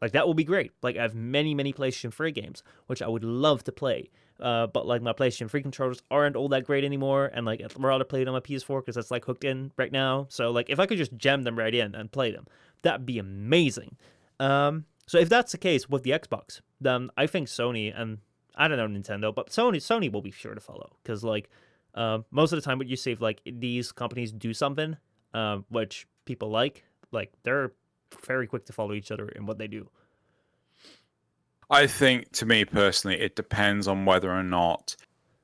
Like that will be great. Like I have many, many PlayStation 3 games, which I would love to play. Uh, but like my PlayStation 3 controllers aren't all that great anymore, and like I'd rather play it on my PS4 because that's like hooked in right now. So like if I could just jam them right in and play them, that'd be amazing. Um, so if that's the case with the Xbox, then I think Sony and I don't know Nintendo, but Sony Sony will be sure to follow because like uh, most of the time, what you see if like these companies do something uh, which people like, like they're very quick to follow each other in what they do. I think, to me personally, it depends on whether or not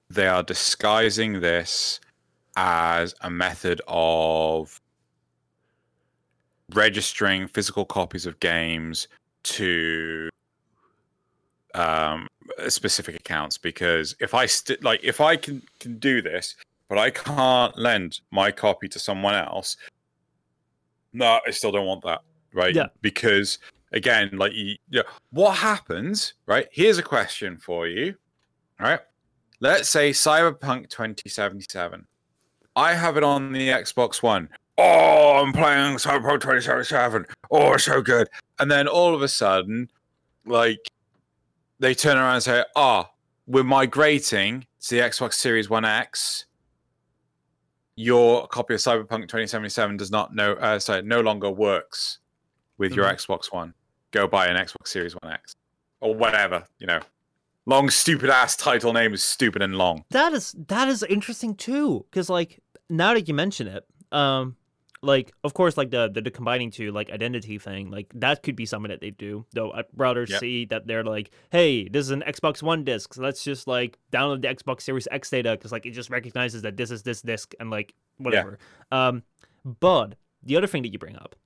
they are disguising this as a method of registering physical copies of games to um, specific accounts. Because if I st- like, if I can can do this, but I can't lend my copy to someone else, no, I still don't want that, right? Yeah. Because again, like you, you know, what happens, right? Here's a question for you, right? Let's say Cyberpunk 2077. I have it on the Xbox One. Oh, I'm playing Cyberpunk 2077. Oh, so good. And then all of a sudden, like, they turn around and say, ah, oh, we're migrating to the Xbox Series One X. Your copy of Cyberpunk 2077 does not know, uh, sorry, no longer works with mm-hmm. your Xbox One go buy an Xbox Series One X or whatever. You know, long stupid ass title name is stupid and long. That is that is interesting too, because like now that you mention it, um, like of course like the, the, the combining to like identity thing like that could be something that they do though i'd rather yep. see that they're like hey this is an xbox one disc so let's just like download the xbox series x data because like it just recognizes that this is this disc and like whatever yeah. um but the other thing that you bring up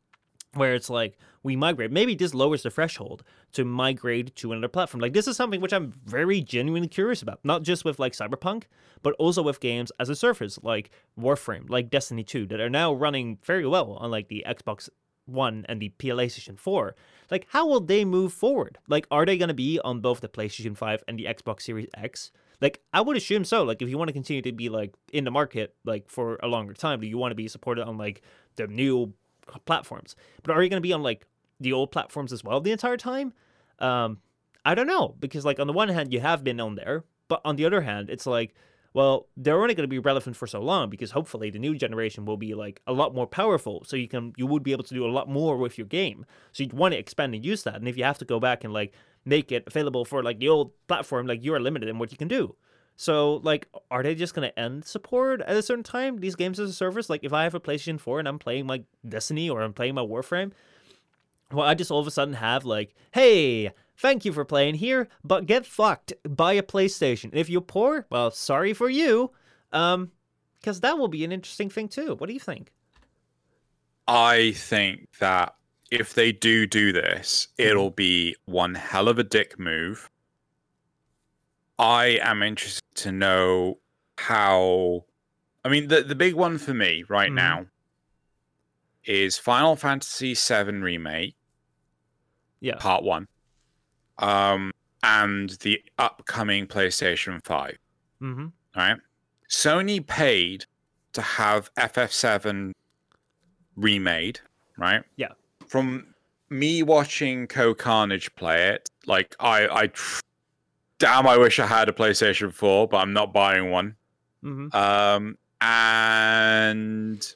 where it's like we migrate. Maybe this lowers the threshold to migrate to another platform. Like this is something which I'm very genuinely curious about, not just with like Cyberpunk, but also with games as a service like Warframe, like Destiny 2, that are now running very well on like the Xbox One and the PlayStation 4. Like how will they move forward? Like are they going to be on both the PlayStation 5 and the Xbox Series X? Like I would assume so. Like if you want to continue to be like in the market like for a longer time, do you want to be supported on like the new platforms. But are you going to be on like the old platforms as well the entire time? Um, I don't know because like on the one hand you have been on there, but on the other hand it's like well they're only going to be relevant for so long because hopefully the new generation will be like a lot more powerful so you can you would be able to do a lot more with your game so you'd want to expand and use that and if you have to go back and like make it available for like the old platform like you are limited in what you can do so, like, are they just gonna end support at a certain time? These games as a service, like, if I have a PlayStation Four and I'm playing my Destiny or I'm playing my Warframe, well, I just all of a sudden have like, hey, thank you for playing here, but get fucked. Buy a PlayStation. If you're poor, well, sorry for you. Um, because that will be an interesting thing too. What do you think? I think that if they do do this, mm-hmm. it'll be one hell of a dick move I am interested to know how. I mean, the the big one for me right mm. now is Final Fantasy VII Remake. Yeah. Part one. Um, and the upcoming PlayStation 5. Mm-hmm. Right. Sony paid to have FF7 remade, right? Yeah. From me watching CohhCarnage play it, like I, I damn, I wish I had a PlayStation 4, but I'm not buying one. Mm-hmm. Um, and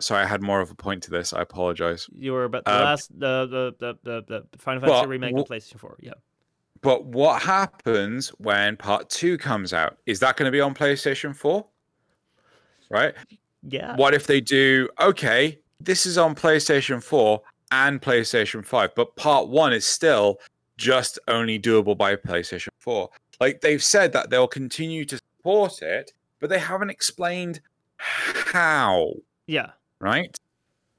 sorry, I had more of a point to this. I apologize. You were about the um, last the the the the, the Final Fantasy remake of PlayStation 4. Yeah. But what happens when Part Two comes out? Is that going to be on PlayStation 4? Right. Yeah. What if they do? Okay, this is on PlayStation 4 and PlayStation 5, but Part One is still just only doable by PlayStation 4. Like they've said that they'll continue to support it, but they haven't explained how. Yeah. Right?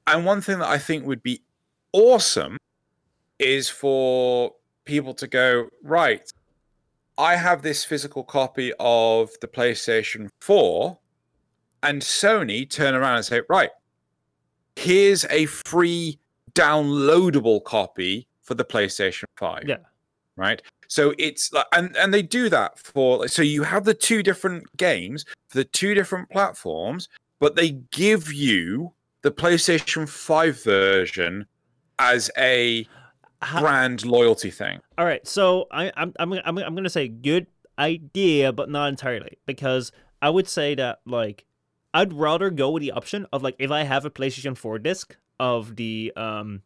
And one thing that I think would be awesome is for people to go, right, I have this physical copy of the PlayStation 4, and Sony turn around and say, right, here's a free downloadable copy for the PlayStation 5. Yeah. Right. So it's like, and, and they do that for, so you have the two different games for the two different platforms, but they give you the PlayStation 5 version as a How- brand loyalty thing. All right, so I, I'm I'm I'm I'm gonna say good idea, but not entirely because I would say that like I'd rather go with the option of like if I have a PlayStation 4 disc of the um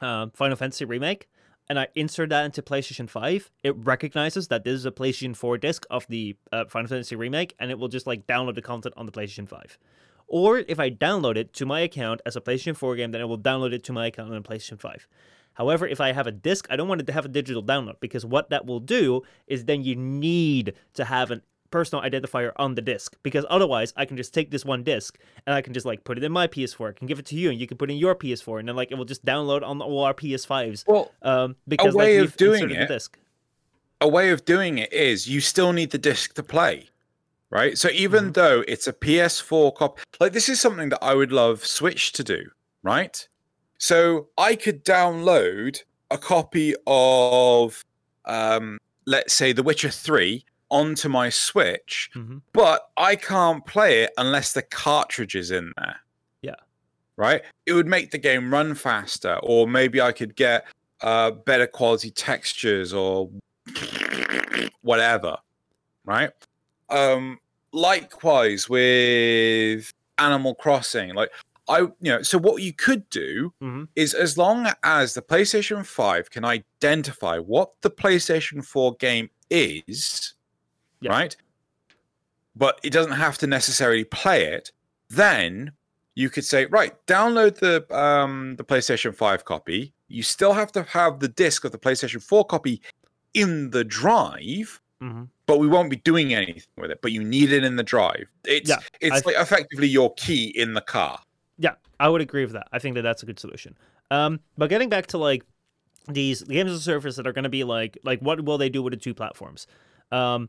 uh, Final Fantasy remake and I insert that into PlayStation 5, it recognizes that this is a PlayStation 4 disc of the uh, Final Fantasy remake and it will just like download the content on the PlayStation 5. Or if I download it to my account as a PlayStation 4 game, then it will download it to my account on PlayStation 5. However, if I have a disc, I don't want it to have a digital download because what that will do is then you need to have a personal identifier on the disc because otherwise I can just take this one disc and I can just like put it in my PS4, I can give it to you and you can put it in your PS4 and then like it will just download on all our PS5s. Well, Um, because way like, of doing it- disc. a way of doing it is you still need the disc to play right so even Mhm. though it's a ps4 copy like this is something that i would love switch to do right so i could download a copy of um let's say the witcher 3 onto my switch Mhm. but i can't play it unless the cartridge is in there Yeah. right it would make the game run faster or maybe i could get uh better quality textures or whatever right um likewise with animal crossing like i you know so what you could do Mhm. is as long as the playstation 5 can identify what the playstation 4 game is Yeah. right but it doesn't have to necessarily play it then you could say right download the um the playstation 5 copy you still have to have the disc of the playstation 4 copy in the drive Mhm. but we won't be doing anything with it but you need it in the drive it's Yeah, it's I- like effectively your key in the car Yeah, I would agree with that. I think that that's a good solution. Um, but getting back to like these games a service that are going to be like like what will they do with the two platforms? Um,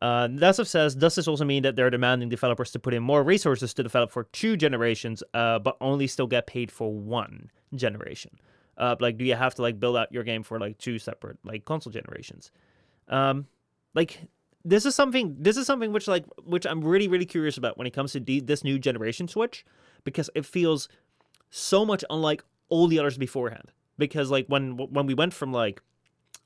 uh, Dasif says, does this also mean that they're demanding developers to put in more resources to develop for two generations, uh, but only still get paid for one generation? Uh, like, do you have to like build out your game for like two separate like console generations? Um, like this is something this is something which like which I'm really really curious about when it comes to the, this new generation switch because it feels so much unlike all the others beforehand. Because like when when we went from like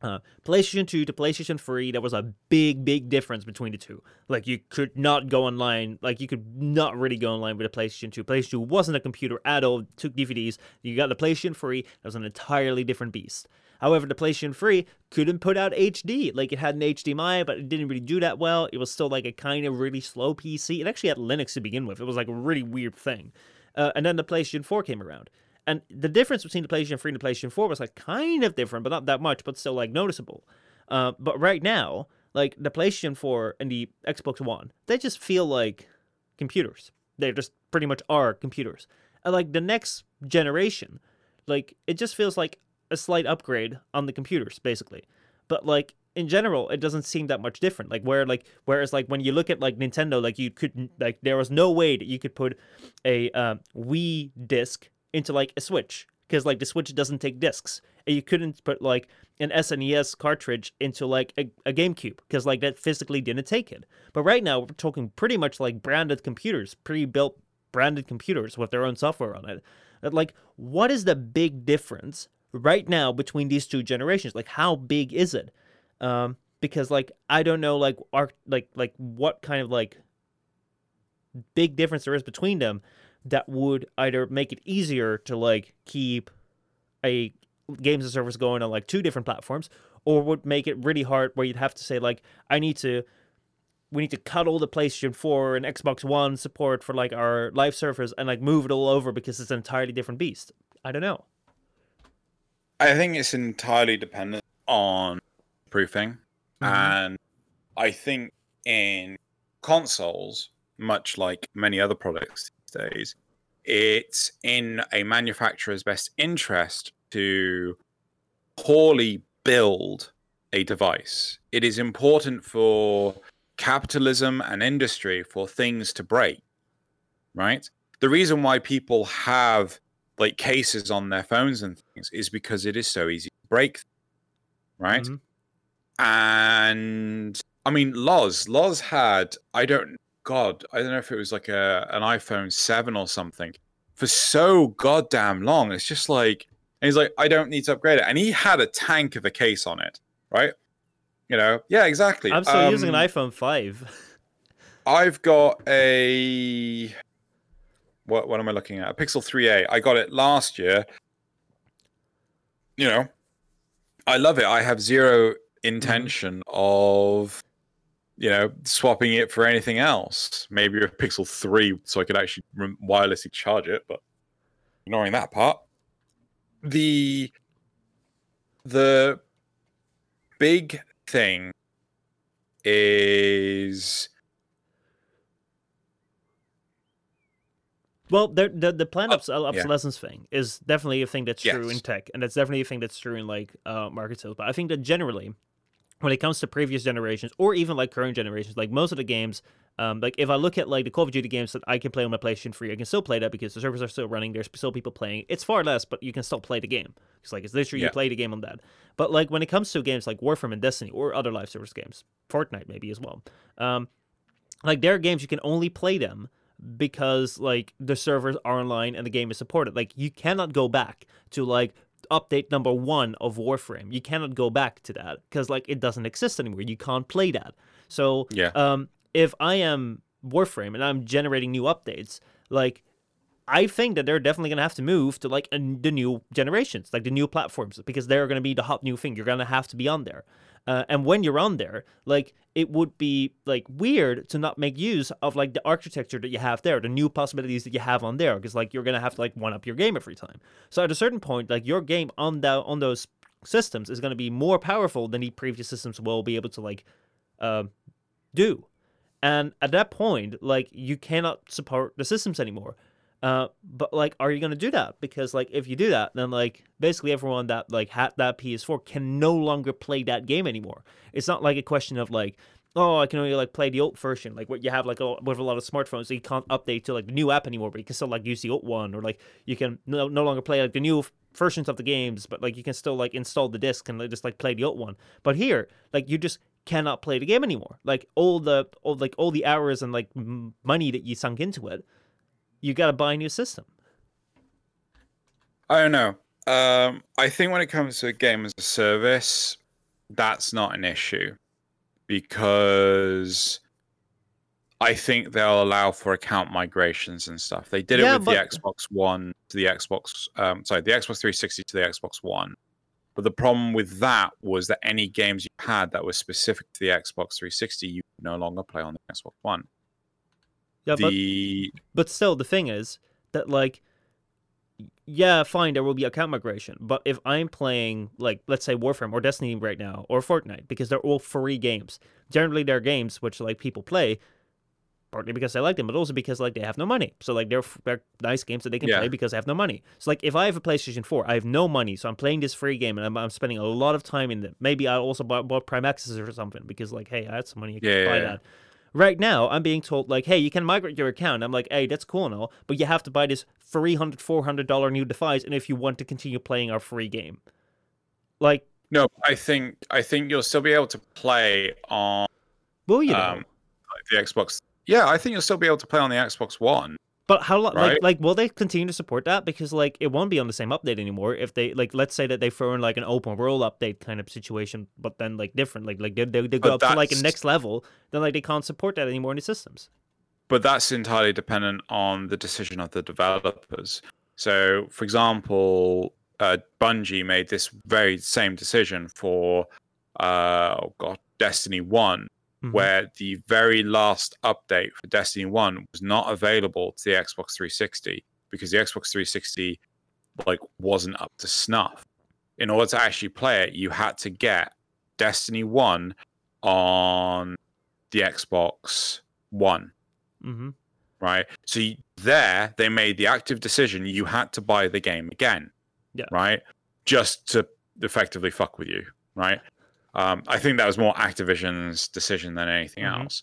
uh, PlayStation 2 to PlayStation 3, there was a big, big difference between the two. Like you could not go online, like you could not really go online with a PlayStation 2. PlayStation 2 wasn't a computer at all, took DVDs. You got the PlayStation 3, that was an entirely different beast. However, the PlayStation 3 couldn't put out HD. Like it had an HDMI, but it didn't really do that well. It was still like a kind of really slow PC. It actually had Linux to begin with. It was like a really weird thing. Uh, and then the PlayStation 4 came around. And the difference between the PlayStation 3 and the PlayStation 4 was like kind of different, but not that much, but still like noticeable. Uh, but right now, like the PlayStation 4 and the Xbox One, they just feel like computers. They just pretty much are computers. And like the next generation, like it just feels like a slight upgrade on the computers, basically. But like in general, it doesn't seem that much different. Like where like whereas like when you look at like Nintendo, like you couldn't like there was no way that you could put a um, Wii disc into like a Switch because like the Switch doesn't take discs, and you couldn't put like an SNES cartridge into like a, a GameCube because like that physically didn't take it. But right now we're talking pretty much like branded computers, pre-built branded computers with their own software on it. That, Like, what is the big difference right now between these two generations? Like, how big is it? Um, because like I don't know like arc like like what kind of like big difference there is between them that would either make it easier to like keep a games a service going on like two different platforms or would make it really hard where you'd have to say like I need to we need to cut all the PlayStation 4 and Xbox One support for like our live servers and like move it all over because it's an entirely different beast. I don't know. I think it's entirely dependent on proofing. Mhm. And I think in consoles, much like many other products days, it's in a manufacturer's best interest to poorly build a device. It is important for capitalism and industry for things to break. right? The reason why people have like cases on their phones and things is because it is so easy to break, right? Mm-hmm. And I mean, Loz, Loz had I don't God, I don't know if it was like a an iPhone seven or something for so goddamn long. It's just like, and he's like, I don't need to upgrade it, and he had a tank of a case on it, right? You know, yeah, exactly. I'm still um, using an um, iPhone five. (laughs) I've got a what what am I looking at? A Pixel 3a. I got it last year. You know, I love it. I have zero intention of you know swapping it for anything else. Maybe a Pixel 3 so I could actually wirelessly charge it, but ignoring that part. The the big thing is Well, the the, the planned obs- obsolescence yeah. thing is definitely a thing that's yes. true in tech, and that's definitely a thing that's true in like uh, market sales. But I think that generally, when it comes to previous generations or even like current generations, like most of the games, um, like if I look at like the Call of Duty games that I can play on my PlayStation 3, I can still play that because the servers are still running. There's still people playing. It's far less, but you can still play the game. It's like it's literally yeah. you play the game on that. But like when it comes to games like Warframe and Destiny or other live service games, Fortnite maybe as well, um, like there are games you can only play them because like the servers are online and the game is supported. Like you cannot go back to like update number one of Warframe. You cannot go back to that because like it doesn't exist anymore. You can't play that. So yeah. um, if I am Warframe and I'm generating new updates, like I think that they're definitely gonna have to move to like a, the new generations, like the new platforms, because they're gonna be the hot new thing. You're gonna have to be on there. Uh, and when you're on there, like it would be like weird to not make use of like the architecture that you have there, the new possibilities that you have on there, because like you're gonna have to like one up your game every time. So at a certain point, like your game on that on those systems is gonna be more powerful than the previous systems will be able to like uh, do. And at that point, like you cannot support the systems anymore. Uh, but like, are you gonna do that? Because like, if you do that, then like, basically everyone that like had that PS4 can no longer play that game anymore. It's not like a question of like, oh, I can only like play the old version, like what you have like a, with a lot of smartphones, so you can't update to like the new app anymore, but you can still like use the old one, or like you can no, no longer play like the new versions of the games, but like you can still like install the disc and like, just like play the old one. But here, like you just cannot play the game anymore. Like all the all like all the hours and like m- money that you sunk into it you got to buy a new system. I don't know. Um, I think when it comes to a game as a service, that's not an issue because I think they'll allow for account migrations and stuff. They did yeah, it with but... the Xbox One to the Xbox, um, sorry, the Xbox 360 to the Xbox One. But the problem with that was that any games you had that were specific to the Xbox 360, you no longer play on the Xbox One. Yeah, the... but but still, the thing is that like, yeah, fine, there will be account migration, but if I'm playing like let's say Warframe or Destiny right now or Fortnite because they're all free games, generally they're games which like people play. Partly because they like them, but also because like they have no money. So like they're, they're nice games that they can yeah. play because they have no money. So like if I have a PlayStation 4, I have no money, so I'm playing this free game and I'm, I'm spending a lot of time in it. Maybe I also bought, bought Prime Access or something because like hey, I had some money, I can yeah, buy yeah. that. Right now, I'm being told, like, hey, you can migrate your account. I'm like, hey, that's cool and all, but you have to buy this $300, $400 new device, and if you want to continue playing our free game. Like, no, I think I think you'll still be able to play on. Will you? Um, the Xbox. Yeah, I think you'll still be able to play on the Xbox One. But how long? Right? Like, like, will they continue to support that? Because like, it won't be on the same update anymore. If they like, let's say that they throw in like an open world update kind of situation, but then like different, like like they they, they go up to like a next level, then like they can't support that anymore in the systems. But that's entirely dependent on the decision of the developers. So, for example, uh, Bungie made this very same decision for uh, oh god, Destiny One, mm-hmm. where the very last update for Destiny 1 was not available to the Xbox 360 because the Xbox 360 like wasn't up to snuff. In order to actually play it, you had to get Destiny 1 on the Xbox One. Mm-hmm. Right. So you, there, they made the active decision you had to buy the game again. Yeah. Right. Just to effectively fuck with you. Right. Um, I think that was more Activision's decision than anything mm-hmm. else.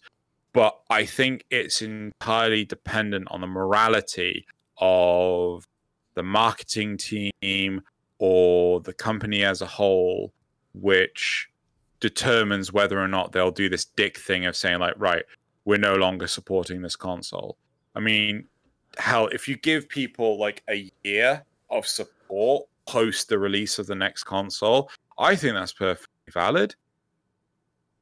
but I think it's entirely dependent on the morality of the marketing team or the company as a whole, which determines whether or not they'll do this dick thing of saying, like, right, we're no longer supporting this console. I mean, hell, if you give people like a year of support post the release of the next console, I think that's perfectly valid.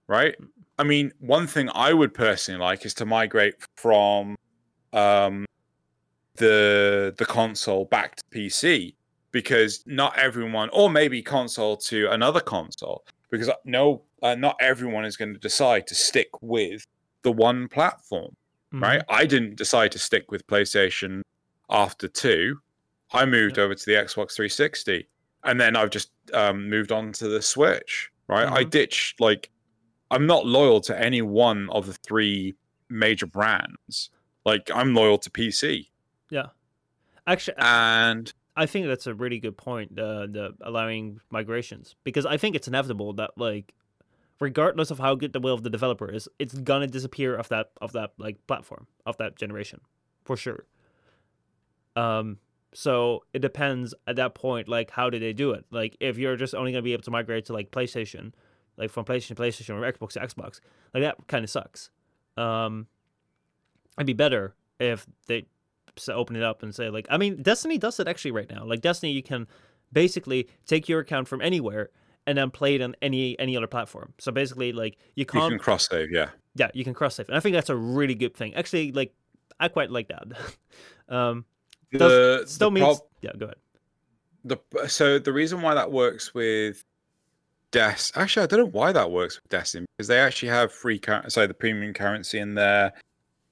Right? I mean, one thing I would personally like is to migrate from um, the the console back to PC because not everyone, or maybe console to another console, because no, uh, not everyone is going to decide to stick with the one platform, mm-hmm. right? I didn't decide to stick with PlayStation after two. I moved over to the Xbox 360, and then I've just um, moved on to the Switch, right? Mm-hmm. I ditched like I'm not loyal to any one of the three major brands. Like I'm loyal to PC. Yeah. Actually, and I think that's a really good point. The the allowing migrations because I think it's inevitable that like, regardless of how good the will of the developer is, it's gonna disappear of that of that like platform of that generation, for sure. Um. So it depends at that point, like how do they do it? Like if you're just only gonna be able to migrate to like PlayStation, like from PlayStation to PlayStation or Xbox to Xbox, like that kind of sucks. Um, it'd be better if they open it up and say like I mean Destiny does it actually right now. Like Destiny you can basically take your account from anywhere and then play it on any any other platform. So basically like you can't You can cross save, yeah. Yeah, you can cross save. And I think that's a really good thing. Actually like I quite like that. (laughs) um the, still the means prob- yeah, go ahead. The so the reason why that works with Des actually I don't know why that works with Destiny because they actually have free currency, sorry, the premium currency in there.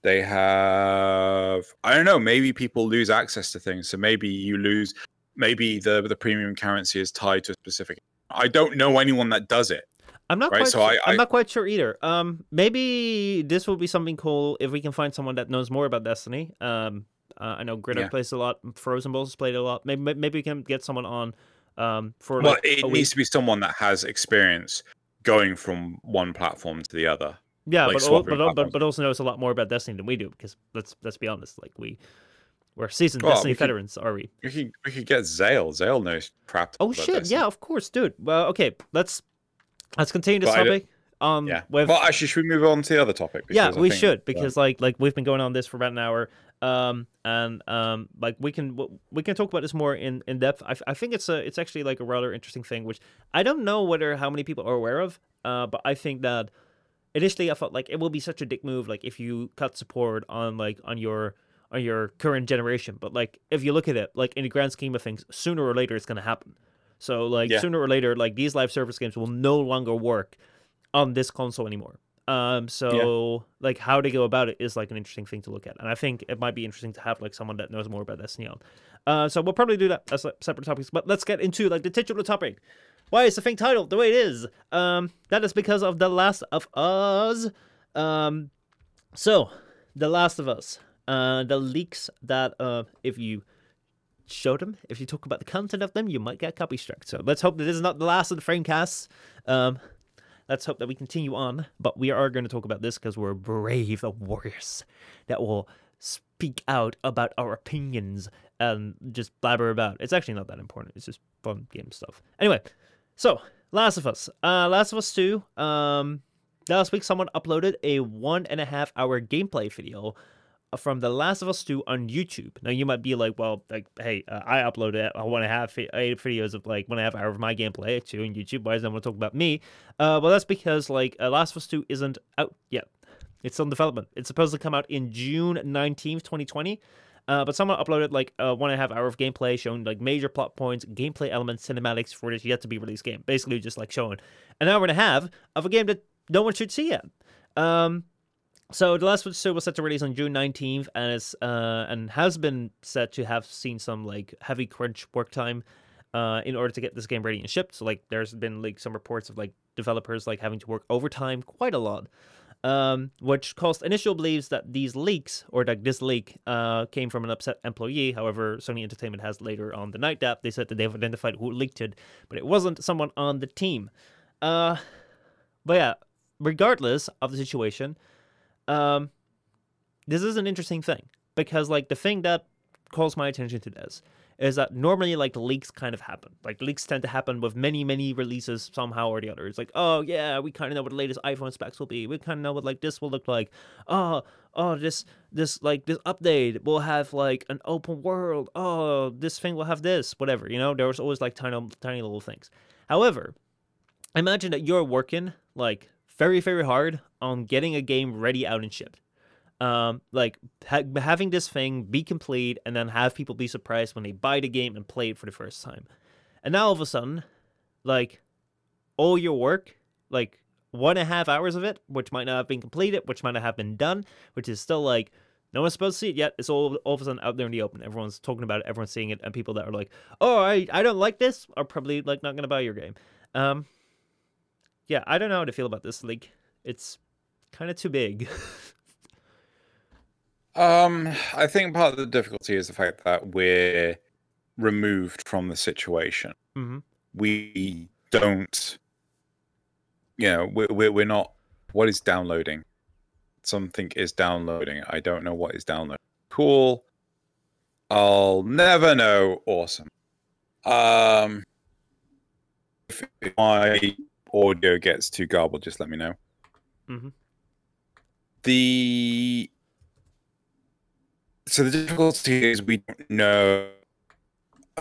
They have I don't know, maybe people lose access to things. So maybe you lose maybe the the premium currency is tied to a specific I don't know anyone that does it. I'm not right? quite so sure, I, I'm not quite sure either. Um maybe this will be something cool if we can find someone that knows more about Destiny. Um uh, I know Gritter yeah. plays a lot, Frozen Balls played a lot. Maybe maybe we can get someone on um for Well, like it needs to be someone that has experience going from one platform to the other. Yeah, like but, but, but but also knows a lot more about Destiny than we do because let's let's be honest, like we we're seasoned well, Destiny we could, veterans, are we? We could we could get Zale. Zale knows crap. Oh shit! Destiny. Yeah, of course, dude. Well, okay, let's let's continue this topic. Um, yeah. With... Well, actually, should we move on to the other topic? Yeah, we think, should because like like we've been going on this for about an hour. Um, and um, like we can we can talk about this more in in depth. I, I think it's a it's actually like a rather interesting thing, which I don't know whether how many people are aware of. Uh, but I think that initially I felt like it will be such a dick move, like if you cut support on like on your on your current generation. But like if you look at it, like in the grand scheme of things, sooner or later it's gonna happen. So like yeah. sooner or later, like these live service games will no longer work on this console anymore. Um, so yeah. like how to go about it is like an interesting thing to look at, and I think it might be interesting to have like someone that knows more about on. Uh, so we'll probably do that as separate topics, but let's get into like the titular topic. Why is the thing titled the way it is? Um, that is because of The Last of Us. Um, so, The Last of Us. Uh, the leaks that, uh, if you show them, if you talk about the content of them, you might get copy struck. So let's hope that this is not the last of the framecasts. Um, let's hope that we continue on. But we are going to talk about this because we're brave, the warriors that will speak out about our opinions and just blabber about. It's actually not that important. It's just fun game stuff. Anyway, so, Last of Us. Uh, Last of Us 2. Um, last week, someone uploaded a one and a half hour gameplay video from The Last of Us 2 on YouTube. Now, you might be like, well, like, hey, uh, I uploaded a one and a half eight videos of like one and a half hour of my gameplay too on YouTube. Why does no one talk about me? Uh, well, that's because like uh, Last of Us 2 isn't out yet. It's still in development. It's supposed to come out in June 19th, 2020. Uh, but someone uploaded like a one and a half hour of gameplay showing like major plot points, gameplay elements, cinematics for this yet to be released game. Basically, just like showing an hour and a half of a game that no one should see yet. Um, so the last episode was set to release on June 19th, and it's uh, and has been set to have seen some like heavy crunch work time. Uh, in order to get this game ready and shipped, so like there's been like some reports of like developers like having to work overtime quite a lot um, which caused initial beliefs that these leaks, or that this leak, uh, came from an upset employee. However, Sony Entertainment has later on the night that. They said that they've identified who leaked it, but it wasn't someone on the team. Uh, but yeah, regardless of the situation, um, this is an interesting thing because like the thing that calls my attention to this is that normally like leaks kind of happen. Like leaks tend to happen with many, many releases somehow or the other. It's like, oh yeah, we kind of know what the latest iPhone specs will be. We kind of know what like this will look like. Oh, oh, this this like this update will have like an open world. Oh, this thing will have this, whatever. You know, there was always like tiny, tiny little things. However, imagine that you're working like very, very hard on getting a game ready out and shipped um, like ha- having this thing be complete and then have people be surprised when they buy the game and play it for the first time. And now all of a sudden, like all your work, like one and a half hours of it, which might not have been completed, which might not have been done, which is still like no one's supposed to see it yet. It's all all of a sudden out there in the open. Everyone's talking about it. Everyone's seeing it, and people that are like, "Oh, I I don't like this," are probably like not gonna buy your game. Um, yeah, I don't know how to feel about this leak. It's kind of too big. (laughs) Um, I think part of the difficulty is the fact that we're removed from the situation. mm-hmm. We don't, you know, we're, we're, we're not. What is downloading? Something is downloading. I don't know what is downloading. Cool. I'll never know. Awesome. Um, if my audio gets too garbled, just let me know. Mm-hmm. The so the difficulty is we don't know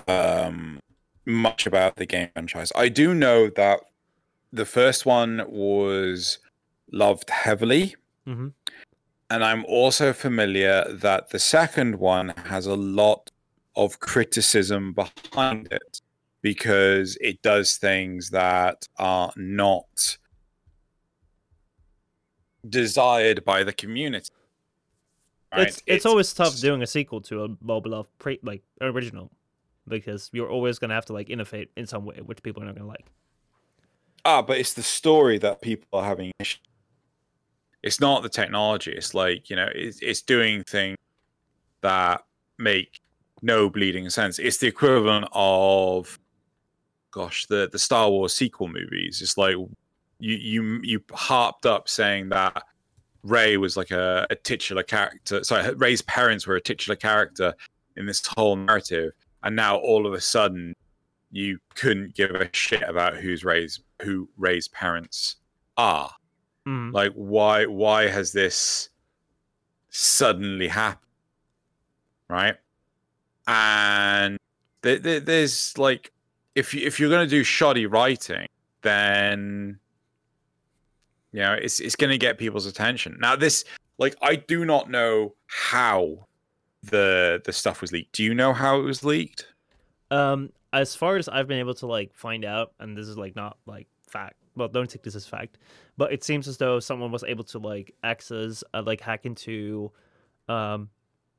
um, much about the game franchise. I do know that the first one was loved heavily. Mm-hmm. And I'm also familiar that the second one has a lot of criticism behind it because it does things that are not desired by the community. Right? It's, it's always tough doing a sequel to a well beloved pre like original because you're always gonna have to like innovate in some way, which people are not gonna like. Ah, but it's the story that people are having issues. It's not the technology. It's like you know, it's, it's doing things that make no bleeding sense. It's the equivalent of, gosh, the the Star Wars sequel movies. It's like you you you harped up saying that Rey was like a, a titular character. Sorry, Rey's parents were a titular character in this whole narrative, and now all of a sudden you couldn't give a shit about who's Rey's who Rey's parents are. Mm. Like, why why has this suddenly happened? Right, and th- th- there's like, if you if you're gonna do shoddy writing, then you know, it's it's going to get people's attention. Now, this like I do not know how the the stuff was leaked. Do you know how it was leaked? Um, as far as I've been able to like find out, and this is like not like fact. Well, don't take this as fact, but it seems as though someone was able to like access, uh, like hack into, um,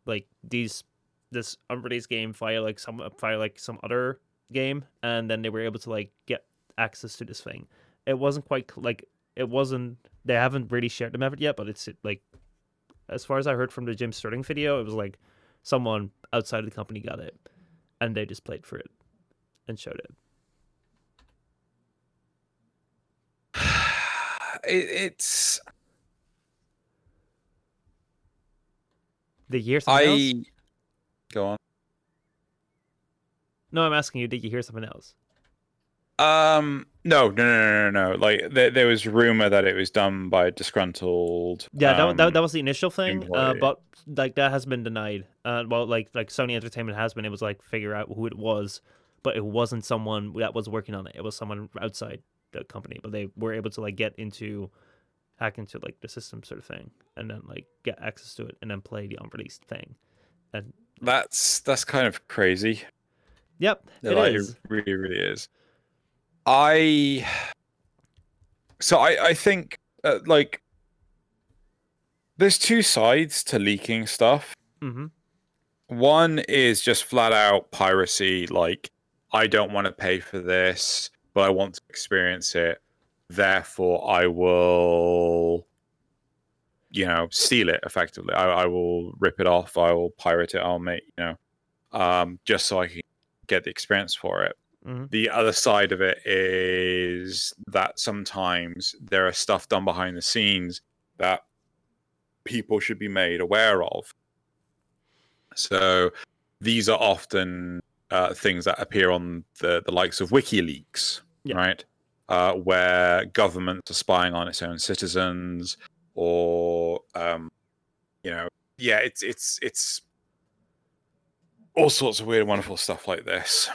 like these this unreleased game via like some via like some other game, and then they were able to like get access to this thing. It wasn't quite like it wasn't they haven't really shared the method yet, but it's like as far as I heard from the Jim Sterling video, it was like someone outside of the company got it and they just played for it and showed it. (sighs) it it's the something I else? go on. No, I'm asking you, did you hear something else? Um, no, no, no, no, no, no. Like there, there was rumor that it was done by a disgruntled. Yeah, that, um, that, that was the initial thing, uh, but like that has been denied. Uh, well, like like Sony Entertainment has been able to like figure out who it was, but it wasn't someone that was working on it. It was someone outside the company, but they were able to like get into, hack into like the system sort of thing, and then like get access to it, and then play the unreleased thing. And that's that's kind of crazy. Yep, it like, is. It really, really is. I so I I think uh, like there's two sides to leaking stuff. Mm-hmm. One is just flat out piracy, like I don't want to pay for this, but I want to experience it. Therefore, I will, you know, steal it effectively. I, I will rip it off. I will pirate it. I'll make, you know, um, just so I can get the experience for it. Mhm. The other side of it is that sometimes there are stuff done behind the scenes that people should be made aware of. So these are often uh, things that appear on the, the likes of WikiLeaks, yeah. right? Uh, where governments are spying on its own citizens, or um, you know, yeah, it's it's it's all sorts of weird, and wonderful stuff like this.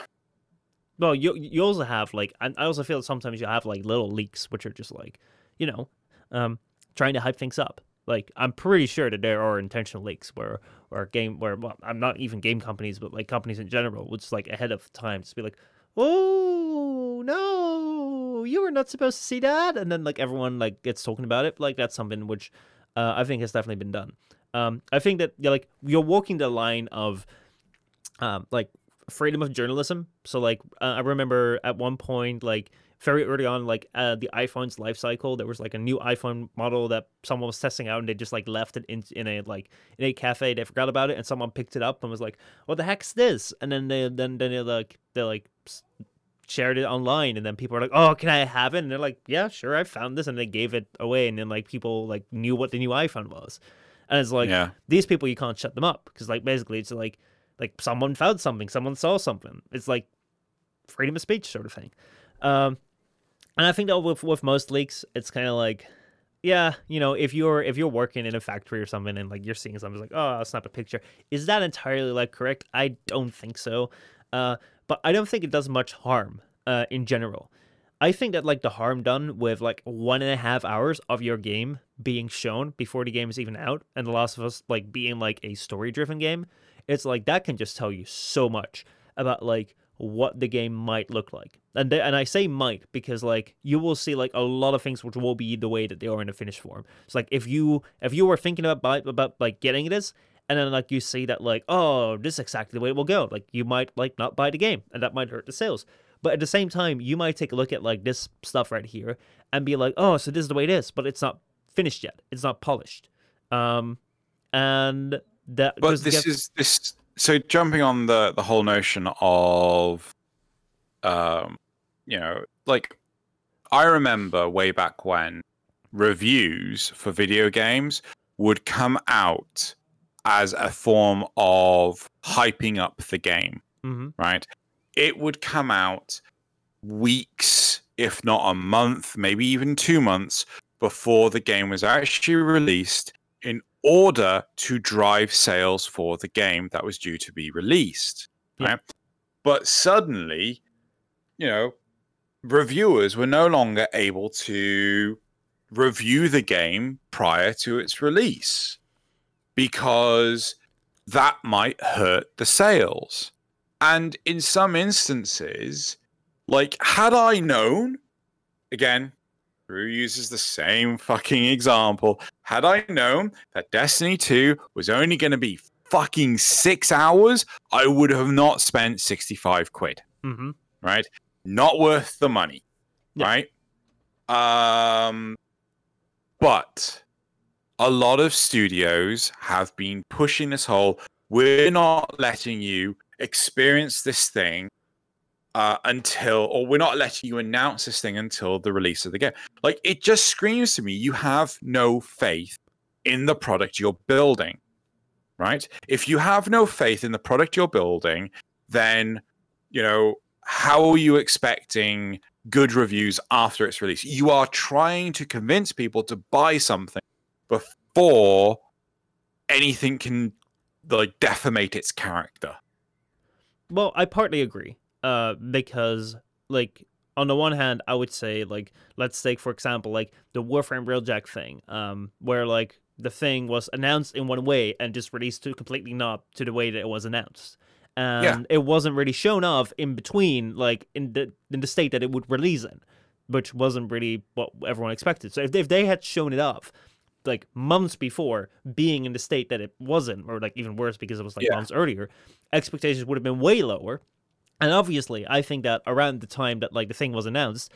Well, you you also have like, and I also feel that sometimes you have like little leaks, which are just like, you know, um, trying to hype things up. Like I'm pretty sure that there are intentional leaks where or game where well, I'm not even game companies, but like companies in general which just like ahead of time just be like, oh no, you were not supposed to see that, and then like everyone like gets talking about it. Like that's something which uh, I think has definitely been done. Um, I think that you're like you're walking the line of um, like freedom of journalism. So like uh, I remember at one point like very early on, like uh, the iPhone's life cycle, there was like a new iPhone model that someone was testing out, and they just like left it in in a like in a cafe. They forgot about it, and someone picked it up and was like, "What the heck's this?" And then they then then they like they like shared it online, and then people are like, "Oh, can I have it?" And they're like, "Yeah, sure, I found this," and they gave it away, and then like people like knew what the new iPhone was, and it's like yeah. these people you can't shut them up because like basically it's like like someone found something, someone saw something. It's like freedom of speech sort of thing. Um, and I think that with with most leaks, it's kind of like, yeah, you know, if you're if you're working in a factory or something and like you're seeing something like, oh, I'll snap a picture. Is that entirely like correct? I don't think so. Uh, but I don't think it does much harm uh, in general. I think that like the harm done with like one and a half hours of your game being shown before the game is even out, and The Last of Us like being like a story driven game, it's like that can just tell you so much about like what the game might look like. And they, and I say might because like you will see like a lot of things which will be the way that they are in the finished form. It's like if you if you were thinking about about like getting this and then like you see that like oh this is exactly the way it will go like you might like not buy the game and that might hurt the sales but at the same time you might take a look at like this stuff right here and be like oh so this is the way it is but it's not finished yet it's not polished um and that but this is this so jumping on the the whole notion of um you know like i remember way back when reviews for video games would come out as a form of hyping up the game mm-hmm. right it would come out weeks if not a month maybe even two months before the game was actually released in order to drive sales for the game that was due to be released. Yeah. Right? But suddenly, you know, reviewers were no longer able to review the game prior to its release because that might hurt the sales. And in some instances, like, had I known, again, Drew uses the same fucking example. Had I known that Destiny 2 was only going to be fucking six hours, I would have not spent 65 quid. Mm-hmm. Right? Not worth the money. Yeah. Right? Um, but a lot of studios have been pushing this whole we're not letting you experience this thing uh, until, or we're not letting you announce this thing until the release of the game. Like it just screams to me, you have no faith in the product you're building, right? If you have no faith in the product you're building, then you know how are you expecting good reviews after its release? You are trying to convince people to buy something before anything can like defamate its character. Well, I partly agree uh, because like on the one hand, I would say like let's take for example like the Warframe Railjack thing, um, where like the thing was announced in one way and just released to completely not to the way that it was announced. And yeah. it wasn't really shown off in between, like in the in the state that it would release in, which wasn't really what everyone expected. So if they, if they had shown it off, like months before being in the state that it wasn't, or like even worse because it was like yeah. months earlier, expectations would have been way lower. And obviously, I think that around the time that like the thing was announced,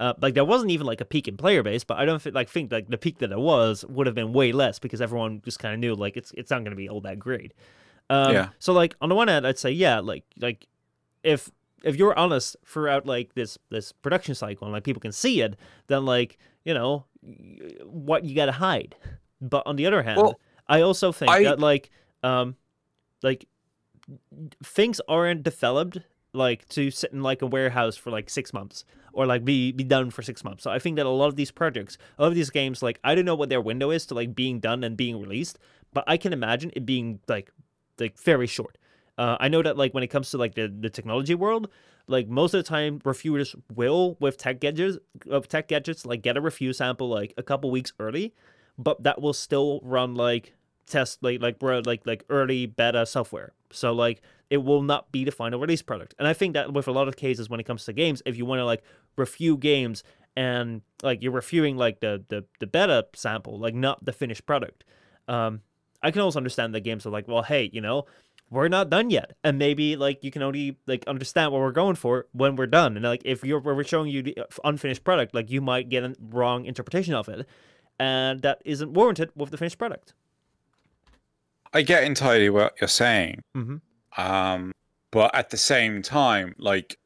uh, like there wasn't even like a peak in player base, but I don't think, like think like the peak that it was would have been way less because everyone just kind of knew like it's it's not going to be all that great. Um, yeah. So like on the one hand, I'd say yeah, like like if if you're honest throughout like this this production cycle and like people can see it, then like you know what you got to hide. But on the other hand, Well, I also think I- that like um like things aren't developed like to sit in like a warehouse for like six months or like be be done for six months. So I think that a lot of these projects, a lot of these games, like I don't know what their window is to like being done and being released, but I can imagine it being like like very short. Uh, I know that like when it comes to like the, the technology world, like most of the time reviewers will with tech gadgets of tech gadgets like get a review sample like a couple weeks early, but that will still run like test like like bro- like like early beta software. So like it will not be the final release product. And I think that with a lot of cases when it comes to games, if you want to like review games and like you're reviewing like the the, the beta sample, like not the finished product. Um, I can also understand that games are like, well, hey, you know, we're not done yet, and maybe like you can only like understand what we're going for when we're done. And like if you're we're showing you the unfinished product, like you might get a wrong interpretation of it, and that isn't warranted with the finished product. I get entirely what you're saying. Mm-hmm. Um, but at the same time, like,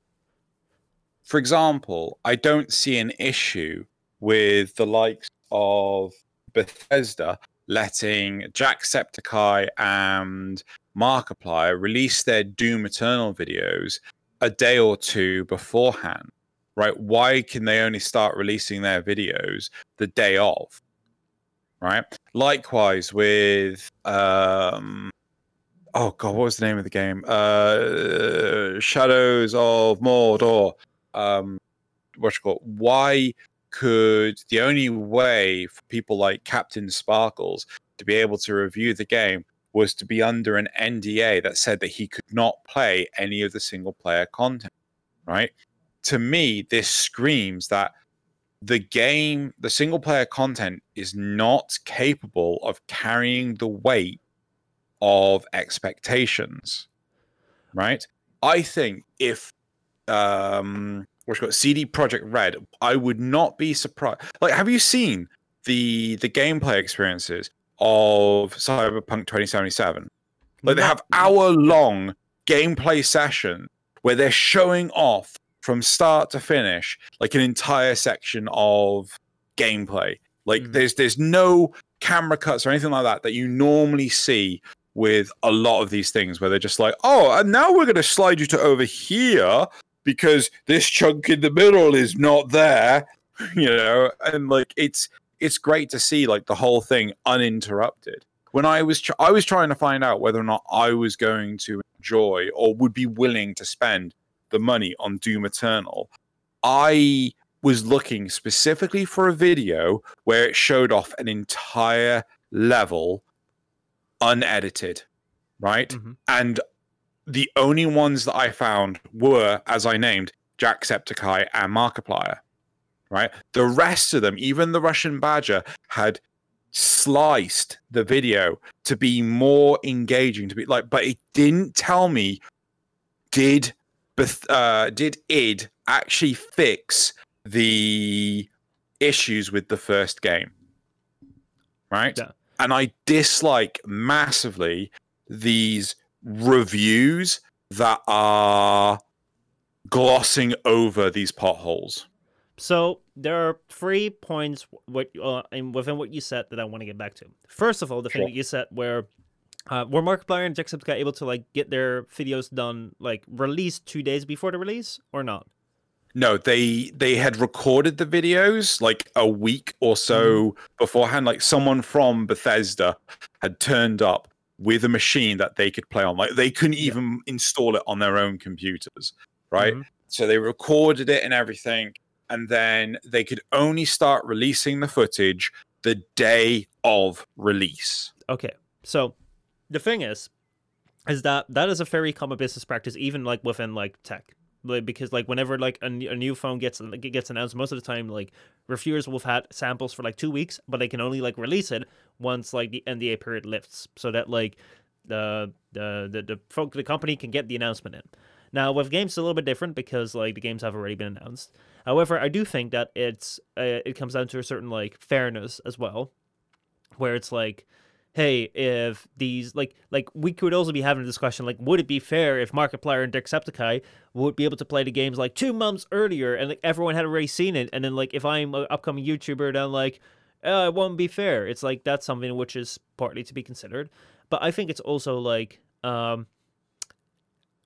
for example, I don't see an issue with the likes of Bethesda letting Jacksepticeye and Markiplier release their Doom Eternal videos a day or two beforehand, right? Why can they only start releasing their videos the day of? Right. Likewise with um oh god, what was the name of the game? Uh Shadows of Mordor. Um what you call? Why could the only way for people like CaptainSparklez to be able to review the game was to be under an NDA that said that he could not play any of the single player content, right? To me, this screams that the game, the single player content is not capable of carrying the weight of expectations, right? I think if um what's called CD Projekt Red, I would not be surprised. Like, have you seen the the gameplay experiences of Cyberpunk 2077? Like they have hour long gameplay session where they're showing off from start to finish like an entire section of gameplay. Like Mhm. there's there's no camera cuts or anything like that that you normally see with a lot of these things where they're just like, oh, and now we're going to slide you to over here because this chunk in the middle is not there, (laughs) you know, and like it's it's great to see like the whole thing uninterrupted. When I was tr- I was trying to find out whether or not I was going to enjoy or would be willing to spend the money on Doom Eternal, I was looking specifically for a video where it showed off an entire level unedited, right? Mhm. And the only ones that I found were, as I named, Jacksepticeye and Markiplier, right? The rest of them, even the Russian Badger, had sliced the video to be more engaging, to be like, but it didn't tell me did uh, did id actually fix the issues with the first game, right? Yeah. And I dislike massively these reviews that are glossing over these potholes. So there are three points what uh, within what you said that I want to get back to. First of all, the thing Sure. that you said where uh, were Markiplier and Jacksepticeye able to like get their videos done like released two days before the release or not? No, they they had recorded the videos like a week or so beforehand. Like someone from Bethesda had turned up with a machine that they could play on. Like they couldn't Yeah. even install it on their own computers, right? Mhm. So they recorded it and everything, and then they could only start releasing the footage the day of release. Okay, so the thing is, is that that is a very common business practice, even like within like tech, like, because like whenever like a, a new phone gets gets announced, most of the time like reviewers will have had samples for like two weeks, but they can only like release it once like the NDA period lifts, so that like the the the the, folk, the company can get the announcement in. Now with games, it's a little bit different because like the games have already been announced. However, I do think that it's uh, it comes down to a certain like fairness as well, where it's like hey, if these like like we could also be having a discussion like would it be fair if Markiplier and Jacksepticeye would be able to play the games like two months earlier and like everyone had already seen it and then like if I'm an upcoming YouTuber then like uh, it won't be fair. It's like that's something which is partly to be considered, but I think it's also like um,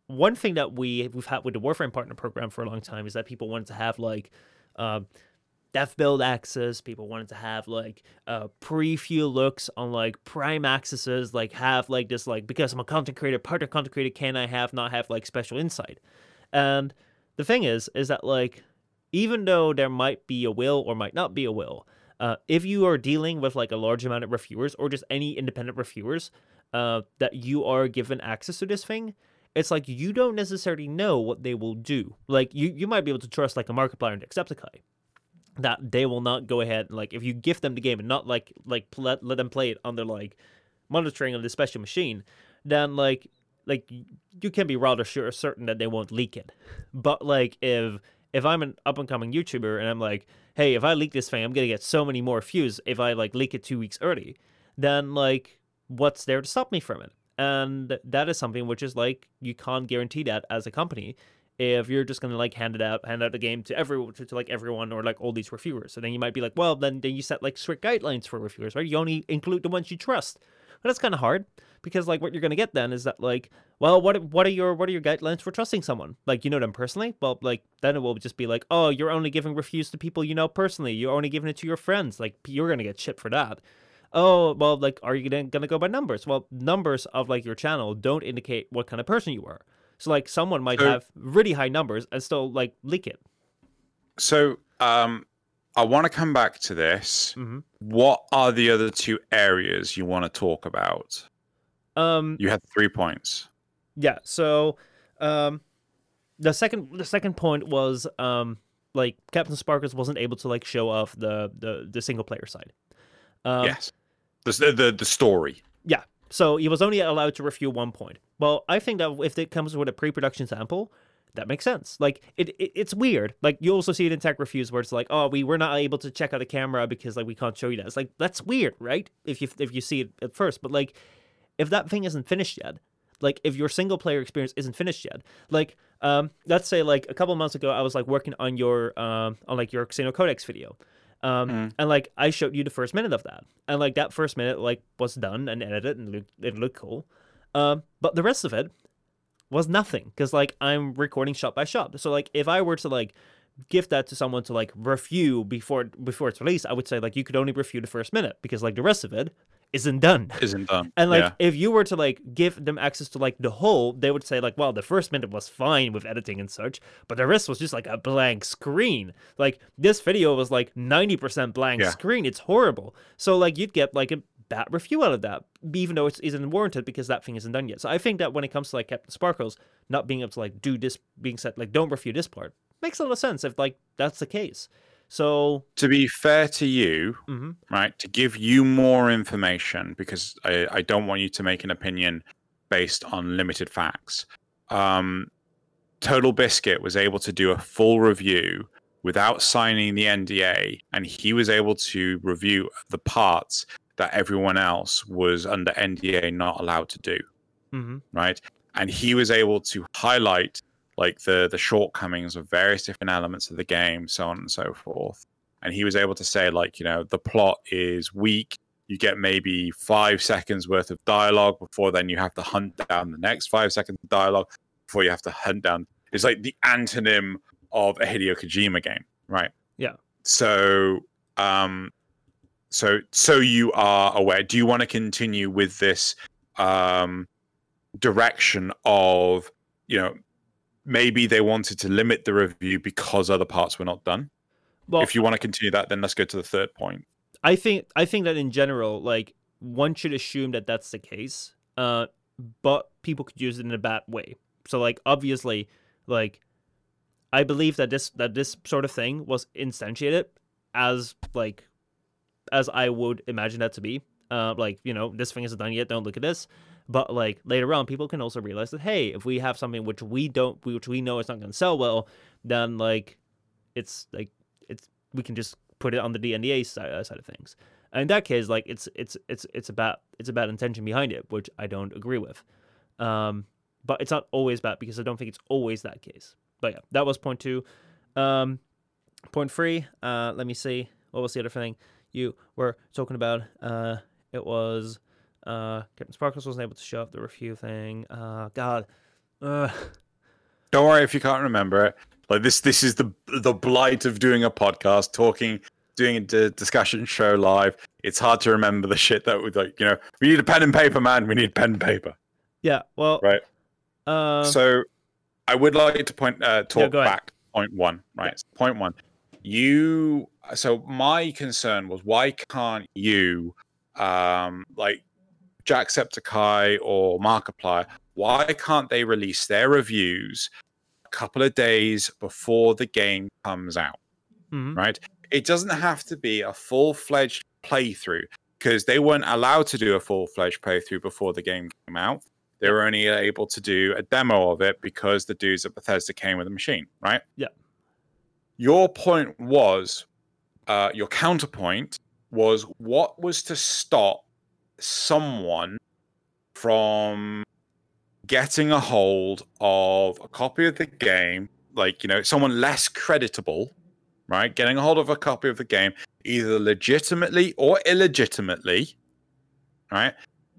one thing that we we've had with the Warframe Partner Program for a long time is that people wanted to have like um, dev build access. People wanted to have like uh, preview looks on like prime accesses, like have like this like because I'm a content creator, part of content creator, can I have not have like special insight? And the thing is, is that like even though there might be a will or might not be a will, uh, if you are dealing with like a large amount of reviewers or just any independent reviewers uh, that you are given access to this thing, it's like you don't necessarily know what they will do. Like you, you might be able to trust like a Markiplier and Jacksepticeye that they will not go ahead like if you gift them the game and not like like let, let them play it on their like monitoring of the special machine, then like like you can be rather sure certain that they won't leak it. But like if if I'm an up and coming YouTuber and I'm like, hey, if I leak this thing, I'm gonna get so many more views if I like leak it two weeks early, then like what's there to stop me from it? And that is something which is like you can't guarantee that as a company if you're just gonna like hand it out, hand out the game to everyone, to, to, like everyone or like all these reviewers. So then you might be like, well, then then you set like strict guidelines for reviewers, right? You only include the ones you trust. But that's kind of hard because like what you're gonna get then is that like, well, what what are your what are your guidelines for trusting someone? Like you know them personally? Well, like then it will just be like, oh, you're only giving reviews to people you know personally. You're only giving it to your friends. Like you're gonna get shit for that oh well like are you gonna, gonna go by numbers well numbers of like your channel don't indicate what kind of person you are so like someone might so, have really high numbers and still like leak it. So um I want to come back to this. Mm-hmm. What are the other two areas you want to talk about? Um you had 3 points. Yeah, so um the second the second point was um like CaptainSparklez wasn't able to like show off the the the single player side. Um, yes. The, the the story. Yeah. So he was only allowed to review one point. Well, I think that if it comes with a pre-production sample, that makes sense. Like it, it, it's weird. Like you also see it in tech reviews where it's like, oh, we were not able to check out the camera because like we can't show you that. It's like that's weird, right? If you if you see it at first, but like if that thing isn't finished yet, like if your single player experience isn't finished yet, like um, let's say like a couple months ago, I was like working on your um on like your Xenocodex video, um, mm. And like I showed you the first minute of that, and like that first minute like was done and edited and looked, it looked cool. Um, but the rest of it was nothing because like I'm recording shot by shot. So like if I were to like give that to someone to like review before before it's released, I would say like you could only review the first minute because like the rest of it isn't done. Isn't done. And like yeah. if you were to like give them access to like the whole, they would say like, well, the first minute was fine with editing and such, but the rest was just like a blank screen. Like this video was like 90% blank yeah. screen. It's horrible. So like you'd get like a bad review out of that, even though it isn't warranted because that thing isn't done yet. So I think that when it comes to like CaptainSparklez not being able to like do this being said like don't review this part makes a lot of sense if like that's the case. So, to be fair to you, mm-hmm. right, to give you more information, because I, I, don't want you to make an opinion based on limited facts. Um, Total Biscuit was able to do a full review without signing the NDA, and he was able to review the parts that everyone else was under NDA not allowed to do. Mm-hmm. Right. And he was able to highlight like the the shortcomings of various different elements of the game, so on and so forth. And he was able to say, like, you know, the plot is weak. You get maybe five seconds worth of dialogue before then you have to hunt down the next five seconds of dialogue before you have to hunt down. It's like the antonym of a Hideo Kojima game, right? Yeah. So, um, so so you are aware. Do you want to continue with this um direction of you know maybe they wanted to limit the review because other parts were not done. Well, if you want to continue that, then let's go to the third point. I think I think that in general, like one should assume that that's the case, uh, but people could use it in a bad way. So, like obviously, like I believe that this that this sort of thing was instantiated as like as I would imagine that to be. Uh, like you know, this thing isn't done yet. Don't look at this. But like later on, people can also realize that hey, if we have something which we don't, which we know is not going to sell well, then like it's like it's we can just put it on the DNDA side, uh, side of things. And in that case, like it's it's it's it's about it's about intention behind it, which I don't agree with. Um, but it's not always bad because I don't think it's always that case. But yeah, that was point two. Um, point three. Uh, let me see. What was the other thing? you were talking about. Uh, it was uh, CaptainSparklez wasn't able to show up the review thing. Uh, God, uh, Don't worry if you can't remember it. Like this, this is the the blight of doing a podcast, talking, doing a d- discussion show live. It's hard to remember the shit that we like. You know, we need a pen and paper, man. We need pen and paper. yeah. Well, Right. Uh, so, I would like to point uh, talk ahead. back. Point one, right? Point one. You. So my concern was why can't you, um, like Jacksepticeye or Markiplier, why can't they release their reviews a couple of days before the game comes out? mhm. right? It doesn't have to be a full fledged playthrough because they weren't allowed to do a full fledged playthrough before the game came out. They were only able to do a demo of it because the dudes at Bethesda came with a machine, right? Yeah. Your point was, uh, your counterpoint was what was to stop someone from getting a hold of a copy of the game, like, you know, someone less creditable, right? Getting a hold of a copy of the game, either legitimately or illegitimately, right?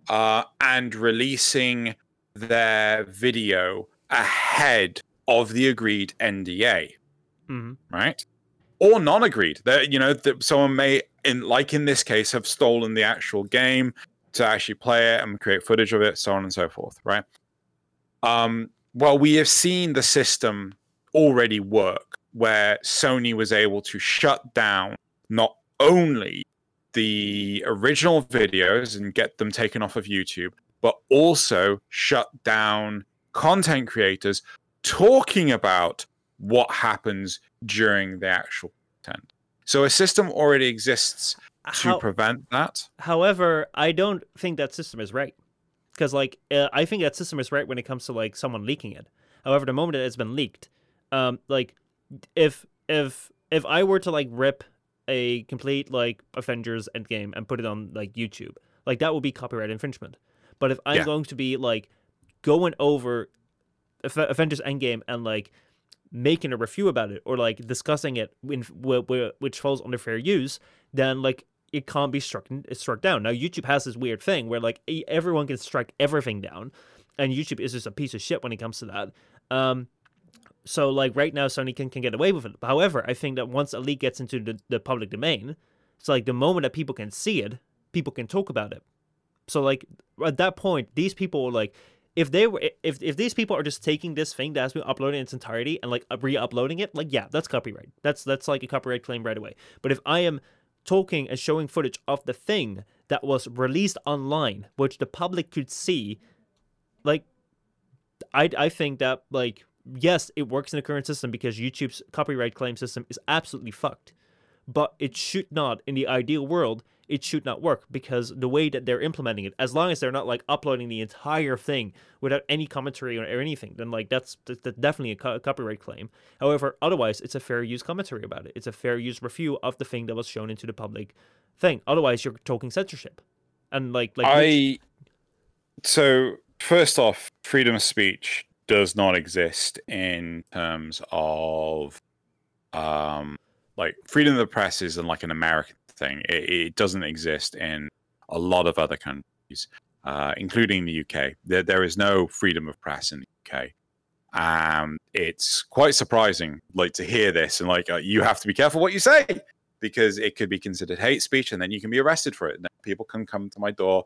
Uh, and releasing their video ahead of the agreed NDA, Mhm. right? Or non-agreed. That you know, that someone may, in like in this case, have stolen the actual game to actually play it and create footage of it, so on and so forth, right? Um, well, we have seen the system already work where Sony was able to shut down not only the original videos and get them taken off of YouTube, but also shut down content creators talking about what happens during the actual content. So a system already exists to How- prevent that. However, I don't think that system is right. Because, like, uh, I think that system is right when it comes to, like, someone leaking it. However, the moment it's been leaked, um, like, if, if, if I were to, like, rip a complete, like, Avengers Endgame and put it on, like, YouTube, like, that would be copyright infringement. But if I'm Yeah. going to be, like, going over Av- Avengers Endgame and, like, making a review about it or like discussing it in, wh- wh- which falls under fair use then like it can't be struck struck down. Now youtube has this weird thing where like everyone can strike everything down and youtube is just a piece of shit when it comes to that. Um so like right now sony can, can get away with it. However i think that once a leak gets into the, the public domain it's like the moment that people can see it people can talk about it. So like at that point these people like if they were if if these people are just taking this thing that has been uploaded in its entirety and like re-uploading it like yeah that's copyright. That's that's like a copyright claim right away. But if i am talking and showing footage of the thing that was released online which the public could see. Like i i think that like yes it works in the current system because youtube's copyright claim system is absolutely fucked. But it should not in the ideal world it should not work because the way that they're implementing it as long as they're not like uploading the entire thing without any commentary or, or anything then like that's, that's that's definitely a, co- a copyright claim. However otherwise it's a fair use commentary about it. It's a fair use review of the thing that was shown into the public thing. Otherwise you're talking censorship. And like like I so first off, freedom of speech does not exist in terms of um like freedom of the press is in like an American thing. It, it doesn't exist in a lot of other countries, uh, including the UK. There there is no freedom of press in the UK. Um, it's quite surprising, like to hear this, and like uh, you have to be careful what you say because it could be considered hate speech, and then you can be arrested for it. And people can come to my door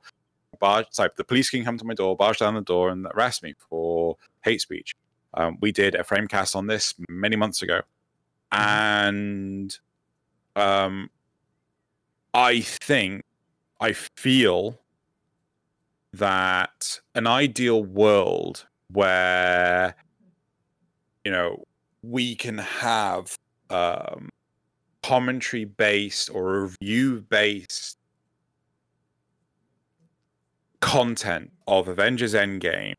barge type the police can come to my door barge down the door and arrest me for hate speech um, we did a framecast on this many months ago and um, i think i feel that an ideal world where you know we can have um, commentary based or review based content of Avengers Endgame,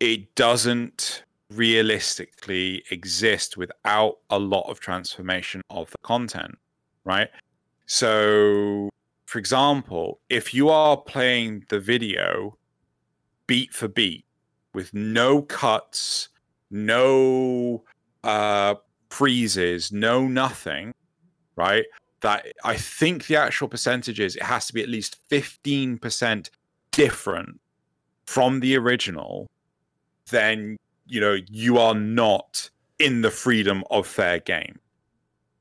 it doesn't realistically exist without a lot of transformation of the content, right? So, for example, if you are playing the video beat for beat with no cuts, no uh, freezes, no nothing, right? that I think the actual percentage is it has to be at least 15% different from the original, then you know you are not in the freedom of fair game.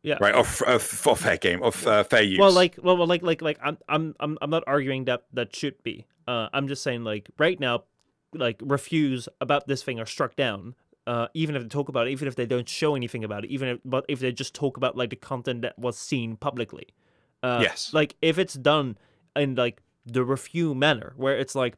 Yeah. Right. Of, of, of fair game of uh, fair use. Well, like, well, well, like, like, like, I'm, I'm, I'm, I'm not arguing that that should be. Uh, I'm just saying, like, right now, like, refuse about this thing are struck down. Uh, even if they talk about it, even if they don't show anything about it, even if, but if they just talk about like the content that was seen publicly. Uh, Yes. Like, if it's done in like the review manner, where it's like,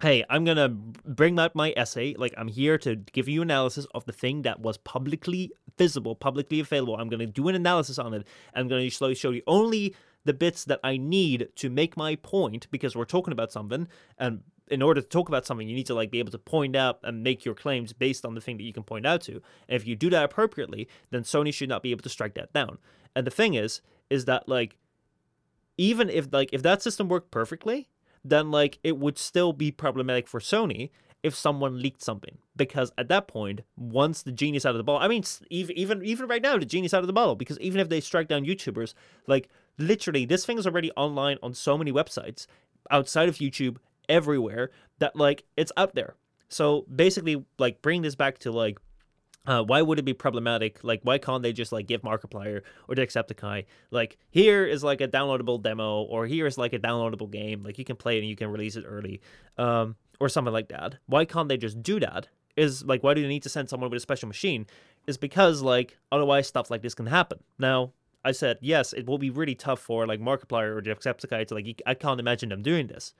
hey, I'm gonna bring out my essay. Like, I'm here to give you analysis of the thing that was publicly visible, publicly available. I'm gonna do an analysis on it. I'm gonna slowly show you only the bits that I need to make my point because we're talking about something. And in order to talk about something, you need to like be able to point out and make your claims based on the thing that you can point out to. And if you do that appropriately, then Sony should not be able to strike that down. And the thing is, is that like even if like if that system worked perfectly, then like it would still be problematic for Sony if someone leaked something. Because at that point once the genie's out of the bottle i mean even even right now the genie's out of the bottle. Because even if they strike down youtubers like literally this thing is already online on so many websites outside of youtube everywhere that like it's out there. So basically like bring this back to like uh, why would it be problematic? Like, why can't they just like give Markiplier or Jacksepticeye like here is like a downloadable demo or here is like a downloadable game, like you can play it and you can release it early, um, or something like that. Why can't they just do that? Is like why do they need to send someone with a special machine? Is because like otherwise stuff like this can happen. Now I said yes, it will be really tough for like Markiplier or Jacksepticeye to like I can't imagine them doing this.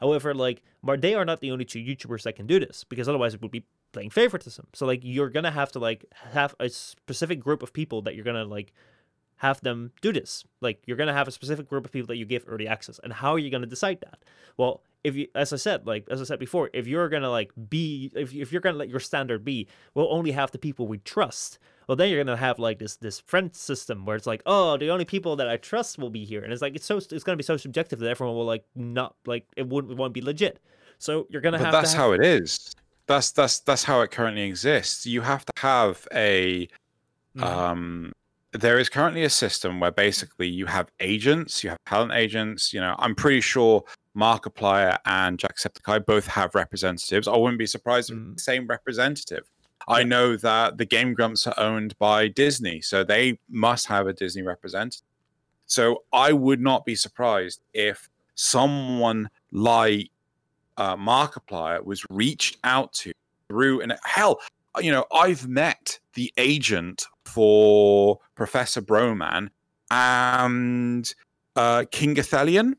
However, like they are not the only two YouTubers that can do this because otherwise it would be playing favoritism. So like you're gonna have to like have a specific group of people that you're gonna like have them do this. Like you're gonna have a specific group of people that you give early access. And how are you gonna decide that? Well, if you as I said, like as I said before, if you're gonna like be if, if you're gonna let your standard be, we'll only have the people we trust. Well, then you're gonna have like this this friend system where it's like, oh, the only people that I trust will be here, and it's like it's so it's gonna be so subjective that everyone will like not like it wouldn't it won't be legit. So you're gonna but have that's have, how it is. That's that's that's how it currently exists. You have to have a Mhm. um there is currently a system where basically you have agents, you have talent agents, you know, I'm pretty sure Markiplier and Jacksepticeye both have representatives. I wouldn't be surprised if Mm. it's the same representative. I know that the Game Grumps are owned by Disney, so they must have a Disney representative. So I would not be surprised if someone like uh, Markiplier was reached out to through, and hell, you know, I've met the agent for Professor Broman and uh, King Gothalion,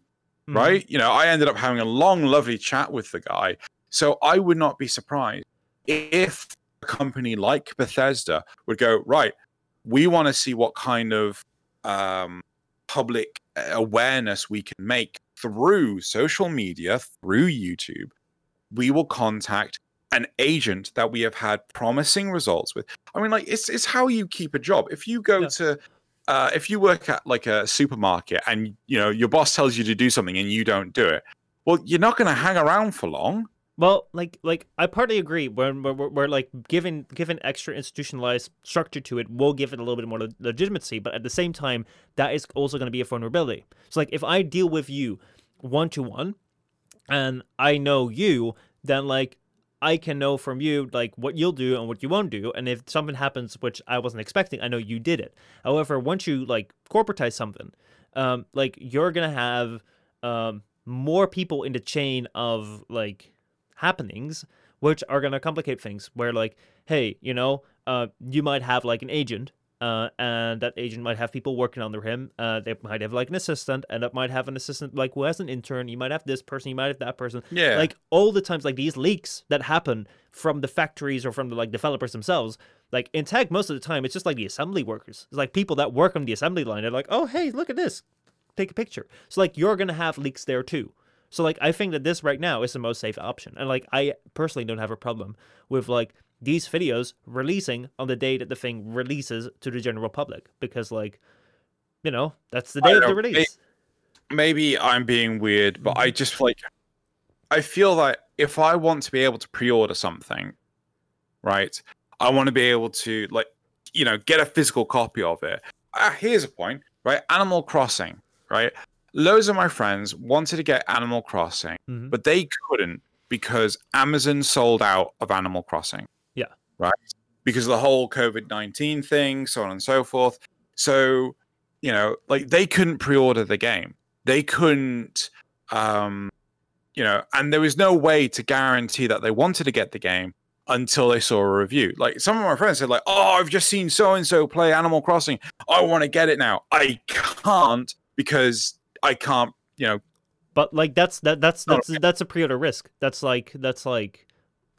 Mhm. right? You know, I ended up having a long, lovely chat with the guy. So I would not be surprised if a company like Bethesda would go, right, we want to see what kind of um, public awareness we can make through social media, through YouTube. We will contact an agent that we have had promising results with. I mean, like it's it's how you keep a job. If you go Yeah. to uh, if you work at like a supermarket and you know your boss tells you to do something and you don't do it, well, you're not going to hang around for long. Well, like, like I partly agree. When we're, we're, we're like given given extra institutionalized structure to it, we'll give it a little bit more legitimacy. But at the same time, that is also going to be a vulnerability. So, like, if I deal with you one to one, and I know you, then like I can know from you like what you'll do and what you won't do. And if something happens which I wasn't expecting, I know you did it. However, once you like corporatize something, um, like you're gonna have um more people in the chain of like happenings which are going to complicate things where like hey you know uh you might have like an agent uh, and that agent might have people working under him. Uh, they might have like an assistant, and that might have an assistant like who has an intern. You might have this person, you might have that person. Yeah. Like all the times, like these leaks that happen from the factories or from the like developers themselves. Like in tech, most of the time, it's just like the assembly workers. It's like people that work on the assembly line. They're like, oh hey, look at this, take a picture. So like you're gonna have leaks there too. So like I think that this right now is the most safe option. And like I personally don't have a problem with like these videos releasing on the day that the thing releases to the general public because like you know, that's the day of the know, release. maybe I'm being weird, but I just like I feel that if I want to be able to pre-order something, right? I want to be able to like you know get a physical copy of it. Ah, here's a point. right? Animal Crossing, right? Loads of my friends wanted to get Animal Crossing, Mhm. but they couldn't because Amazon sold out of Animal Crossing. Yeah. Right? Because of the whole COVID 19 thing, so on and so forth. So, you know, like they couldn't pre order the game. They couldn't, um, you know, and there was no way to guarantee that they wanted to get the game until they saw a review. Like some of my friends said, like, "Oh, I've just seen so and so play Animal Crossing. I want to get it now. I can't because I can't, you know, But like that's that that's Oh, that's that's a pre-order risk. That's like that's like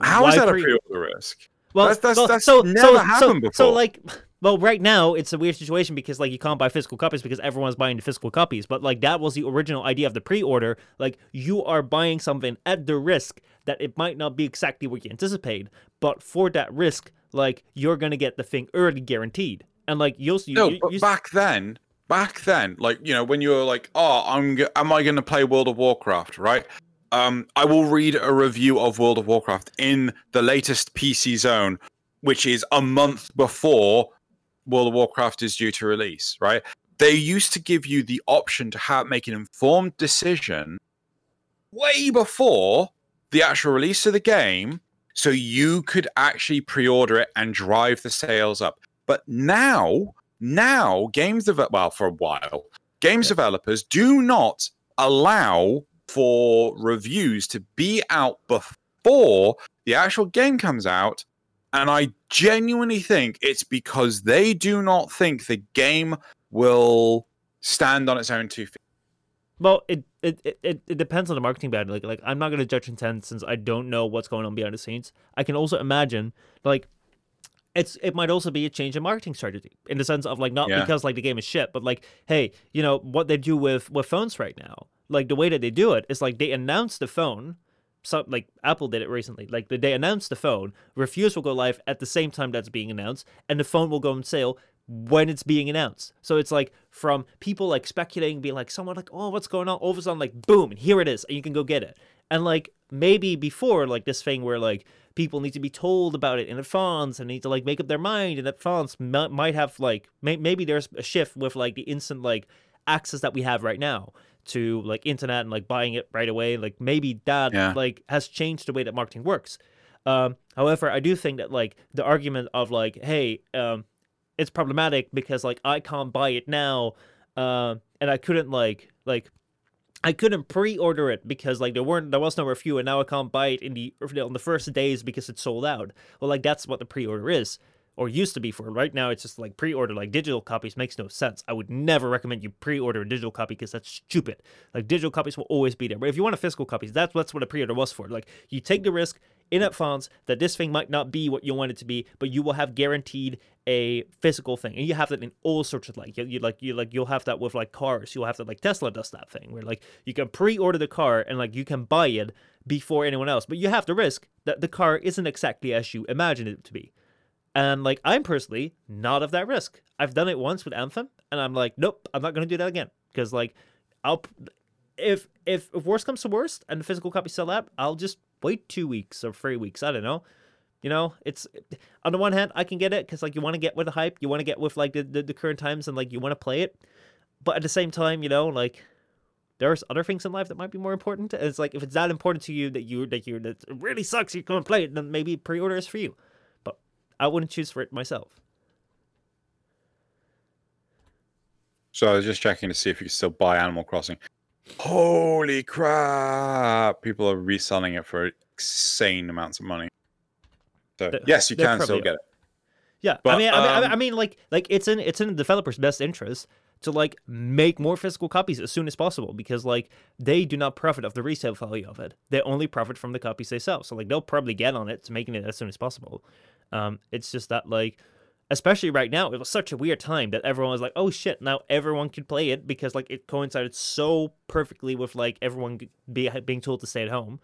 how is that pre- a pre-order risk? Well, That's- that's- well, that's so, never so, happened so, So like, well, right now it's a weird situation because like you can't buy physical copies because everyone's buying the physical copies. But like that was the original idea of the pre-order. Like you are buying something at the risk that it might not be exactly what you anticipate, but for that risk, like you're gonna get the thing early guaranteed. And like you'll see. No, you, but you- back then, back then, like you know, when you were like, "Oh, I'm, g- am I going to play World of Warcraft?" Right? Um, I will read a review of World of Warcraft in the latest PC Zone, which is a month before World of Warcraft is due to release. Right? They used to give you the option to have make an informed decision way before the actual release of the game, so you could actually pre-order it and drive the sales up. But now, now games develop well for a while. Games developers do not allow for reviews to be out before the actual game comes out. And I genuinely think it's because they do not think the game will stand on its own two feet. Well, it, it, it, it depends on the marketing band. Like like I'm not gonna judge intent since I don't know what's going on behind the scenes. I can also imagine like it's it might also be a change in marketing strategy in the sense of like not Yeah. because like the game is shit, but like hey, you know what they do with with phones right now. Like the way that they do it is like they announce the phone. So like Apple did it recently. Like they announced the phone, reviews will go live at the same time that's being announced, and the phone will go on sale when it's being announced. So it's like from people like speculating, being like, someone like, oh, what's going on? All of a sudden, like, boom, and here it is, and you can go get it. And like maybe before, like this thing where like people need to be told about it in advance and need to like make up their mind in advance m- might have like may- maybe there's a shift with like the instant like access that we have right now to like internet and like buying it right away. Like maybe that Yeah. like has changed the way that marketing works. Um, however, I do think that like the argument of like, hey, um, it's problematic because like I can't buy it now, uh, and I couldn't like like I couldn't pre-order it because like there weren't there was no review, and now I can't buy it in the on the first days because it's sold out. Well, like that's what the pre-order is. Or used to be for right now, it's just like pre-order. Like digital copies makes no sense. I would never recommend you pre-order a digital copy because that's stupid. Like digital copies will always be there. But if you want a physical copies, that's that's what a pre-order was for. Like you take the risk in advance that this thing might not be what you want it to be, but you will have guaranteed a physical thing, and you have that in all sorts of like you, you like you like you'll have that with like cars. You'll have that like Tesla does that thing where like you can pre-order the car and like you can buy it before anyone else, but you have the risk that the car isn't exactly as you imagine it to be. And like I'm personally not of that risk. I've done it once with Anthem, and I'm like, nope, I'm not gonna do that again because like I'll if if if worst comes to worst and the physical copy sell out, I'll just wait two weeks or three weeks. I don't know. You know, it's on the one hand I can get it because like you want to get with the hype, you want to get with like the, the the current times, and like you want to play it, but at the same time, you know, like there's other things in life that might be more important. And it's like if it's that important to you that you that you that really sucks, you can't play it, then maybe pre-order is for you. But I wouldn't choose for it myself. So I was just checking to see if you could still buy Animal Crossing. Holy crap! People are reselling it for insane amounts of money. So Th- yes, you can still probably get it. Yeah, I But, mean, I mean, I mean- um, I mean, like, like it's in it's in the developer's best interest to like make more physical copies as soon as possible because like they do not profit off the resale value of it. They only profit from the copies they sell. So like they'll probably get on it to making it as soon as possible. Um, it's just that like, especially right now, it was such a weird time that everyone was like, oh shit, now everyone could play it because like it coincided so perfectly with like everyone be, being told to stay at home.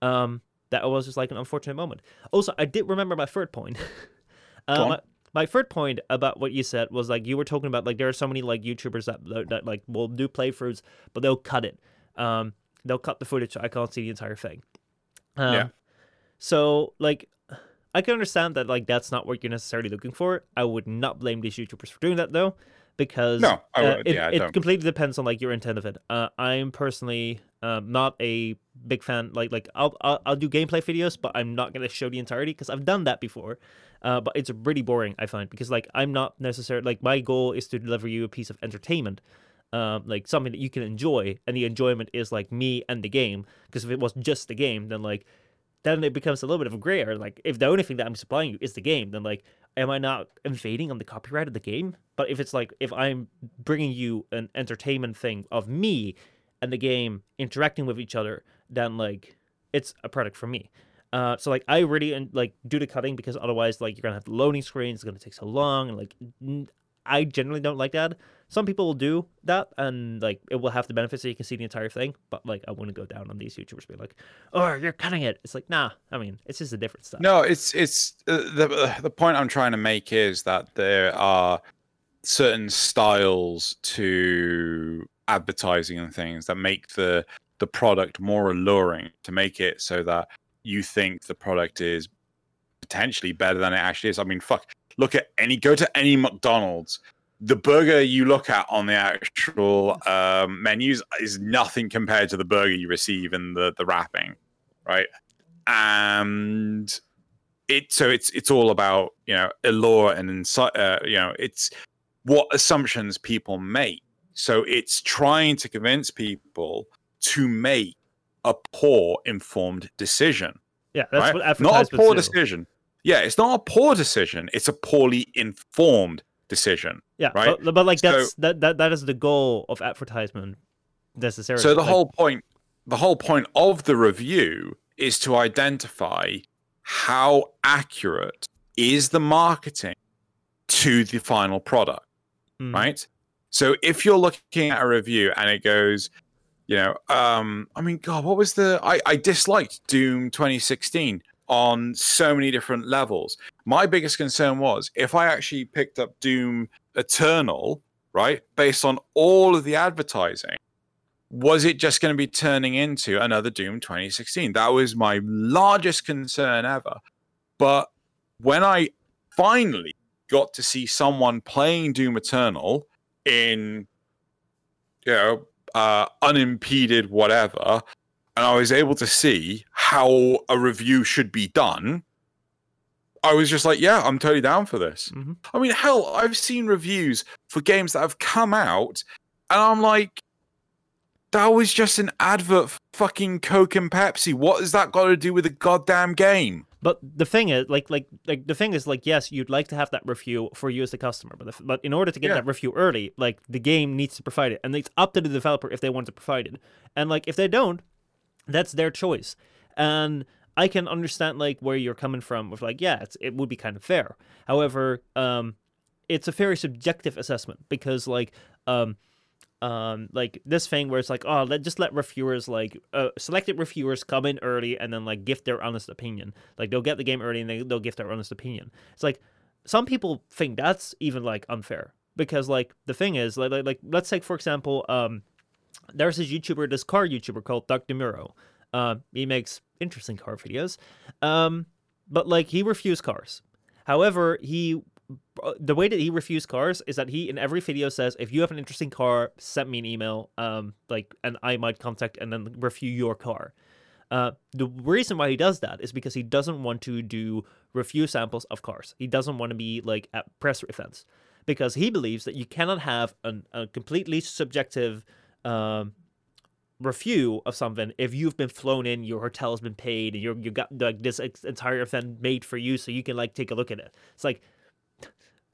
Um, that was just like an unfortunate moment. Also, I did remember my third point. (laughs) On. my, my third point about what you said was like you were talking about like there are so many like YouTubers that that like will do playthroughs, but they'll cut it. Um, they'll cut the footage so I can't see the entire thing. Um, Yeah. So like, I can understand that like that's not what you're necessarily looking for. I would not blame these YouTubers for doing that though. because No, uh, it, yeah, it completely depends on like your intent of it. Uh, I'm personally um, not a big fan. Like like I'll, I'll I'll do gameplay videos, but I'm not gonna show the entirety because I've done that before. Uh, but it's really boring I find because like I'm not necessarily like my goal is to deliver you a piece of entertainment. Um, like something that you can enjoy, and the enjoyment is like me and the game. Because if it was just the game, then like then it becomes a little bit of a gray. Like, if the only thing that I'm supplying you is the game, then like, am I not invading on the copyright of the game? But if it's like, if I'm bringing you an entertainment thing of me and the game interacting with each other, then like, it's a product for me. Uh, so like, I really like do the cutting because otherwise, like, you're gonna have the loading screens. It's gonna take so long, and like, I generally don't like that. Some people will do that, and like it will have the benefits that you can see the entire thing. But like, I wouldn't go down on these YouTubers being like, "Oh, you're cutting it." It's like, nah. I mean, it's just a different stuff. No, it's it's uh, the uh, the point I'm trying to make is that there are certain styles to advertising and things that make the the product more alluring to make it so that you think the product is potentially better than it actually is. I mean, fuck, look at any go to any McDonald's. The burger you look at on the actual um, menus is nothing compared to the burger you receive in the the wrapping, right? And it so it's it's all about you know allure and insight. Uh, you know, it's what assumptions people make. So it's trying to convince people to make a poor informed decision Yeah, that's right? what not a poor do. decision. Yeah, it's not a poor decision. It's a poorly informed decision. Yeah, right? but, but like So- that's that, that that is the goal of advertisement necessarily. So the Like, whole point, the whole point of the review is to identify how accurate is the marketing to the final product, mm, right? So if you're looking at a review and it goes, you know, um, I mean, God, what was the? I, I disliked Doom 2016 on so many different levels. My biggest concern was if I actually picked up Doom Eternal, right, based on all of the advertising, was it just going to be turning into another Doom 2016? That was my largest concern ever. But when I finally got to see someone playing Doom Eternal in, you know, uh, unimpeded whatever, and I was able to see how a review should be done, I was just like, yeah, I'm totally down for this. Mhm. I mean, hell, I've seen reviews for games that have come out, and I'm like, that was just an advert for fucking Coke and Pepsi. What has that got to do with the goddamn game? But the thing is, like, like, like, the thing is, like, yes, you'd like to have that review for you as the customer, but if, but in order to get Yeah. that review early, like, the game needs to provide it, and it's up to the developer if they want to provide it, and like, if they don't, that's their choice, and I can understand like where you're coming from with like, yeah, it's, it would be kind of fair. However, um, it's a very subjective assessment because like, um, um like this thing where it's like oh let just let reviewers like uh, selected reviewers come in early and then like give their honest opinion. Like they'll get the game early and they, they'll give their honest opinion. It's like some people think that's even like unfair because like the thing is like like, like let's take for example um there's this youtuber this car youtuber called Doug DeMuro. Uh, he makes interesting car videos. Um but like he reviews cars. However he the way that he reviews cars is that he in every video says if you have an interesting car send me an email um like and i might contact and then review your car uh, the reason why he does that is because he doesn't want to do review samples of cars. He doesn't want to be like at press events because he believes that you cannot have an, a completely subjective um, review of something if you've been flown in, your hotel has been paid, and you're you got like this entire event made for you, so you can like take a look at it. It's like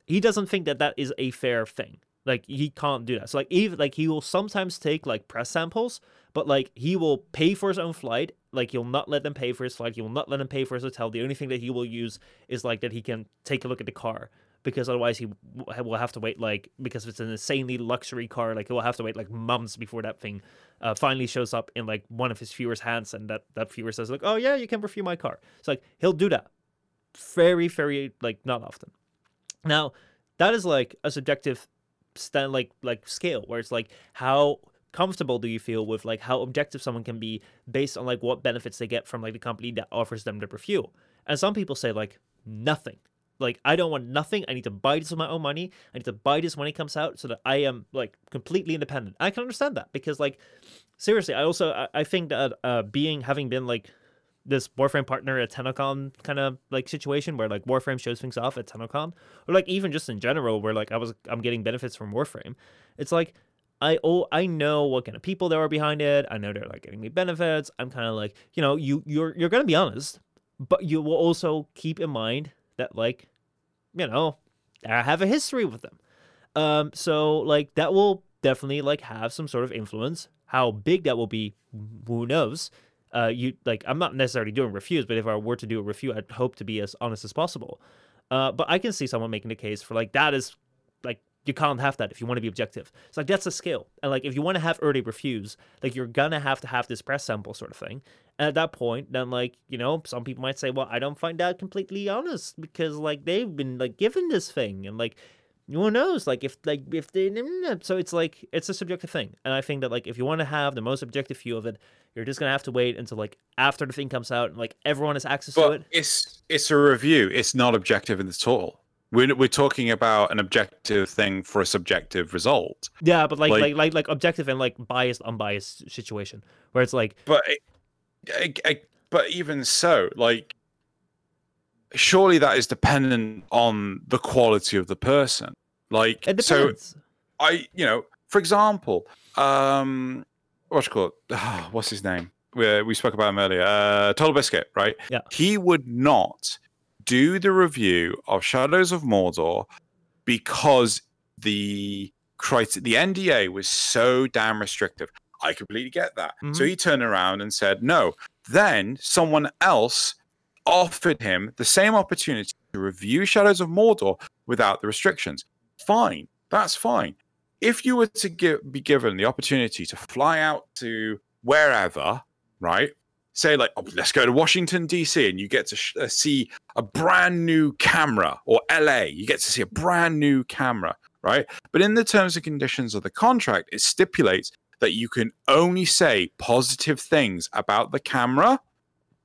he doesn't think that that is a fair thing. Like he can't do that. So like even like he will sometimes take like press samples, but like he will pay for his own flight. Like he'll not let them pay for his flight. He will not let them pay for his hotel. The only thing that he will use is like that he can take a look at the car because otherwise he will have to wait like because it's an insanely luxury car. Like he will have to wait like months before that thing uh, finally shows up in like one of his viewers' hands, and that that viewer says like, "Oh yeah, you can review my car." It's like he'll do that very very like not often. Now that is like a subjective stand like like scale where it's like how comfortable do you feel with like how objective someone can be based on like what benefits they get from like the company that offers them the review and some people say like nothing like I don't want nothing. I need to buy this with my own money. I need to buy this when it comes out so that I am like completely independent. I can understand that because like seriously, I also I, I think that uh being having been like this Warframe partner at TennoCon kind of like situation where like Warframe shows things off at TennoCon, or like even just in general where like I was I'm getting benefits from Warframe. It's like I oh I know what kind of people there are behind it. I know they're like getting me benefits. I'm kind of like you know you you're you're gonna be honest, but you will also keep in mind that like you know I have a history with them. Um, so like that will definitely like have some sort of influence. How big that will be, who knows? Uh, you like I'm not necessarily doing reviews, but if I were to do a review, I'd hope to be as honest as possible. Uh, but I can see someone making the case for like that is like you can't have that if you want to be objective. It's like that's a skill, and like if you want to have early reviews, like you're gonna have to have this press sample sort of thing. And at that point, then like you know, some people might say, well, I don't find that completely honest because like they've been like given this thing, and like who knows? Like if like if they mm, mm, mm, so it's like it's a subjective thing. And i think that like if you want to have the most objective view of it you're just gonna have to wait until like after the thing comes out and like everyone has access but to it. it's it's a review. It's not objective in this at all. We're, we're talking about an objective thing for a subjective result. Yeah but like like like, like, like objective and like biased unbiased situation where it's like but I, I, but even so like surely that is dependent on the quality of the person. Like so I you know, for example, um what's called oh, (sighs) what's his name? We, we spoke about him earlier. Uh Total Biscuit, right? Yeah. He would not do the review of Shadows of Mordor because the criteria the NDA was so damn restrictive. I completely get that. Mm-hmm. So he turned around and said, no. Then someone else offered him the same opportunity to review Shadows of Mordor without the restrictions. Fine, that's fine. If you were to give, be given the opportunity to fly out to wherever, right? Say like, oh, let's go to Washington D.C. and you get to sh- uh, see a brand new camera, or L.A. You get to see a brand new camera, right? But in the terms and conditions of the contract, it stipulates that you can only say positive things about the camera.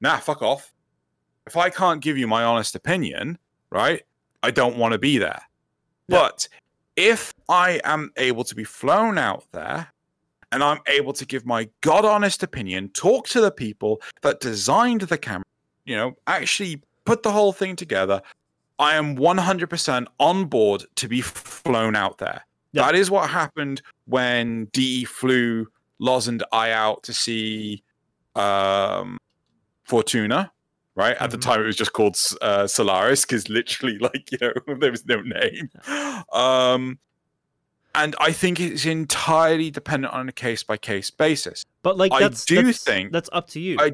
Nah, fuck off if I can't give you my honest opinion, right, I don't want to be there. But if I am able to be flown out there and I'm able to give my God honest opinion, talk to the people that designed the camera, you know, actually put the whole thing together, I am 100% on board to be flown out there. That is what happened when DE flew Loz and I out to see um, Fortuna right? At the mm-hmm. time, it was just called uh, Solaris because literally, (laughs) like you know, (laughs) there was no name. Um, and I think it's entirely dependent on a case by case basis. But like, I do that's, think that's up to you. I,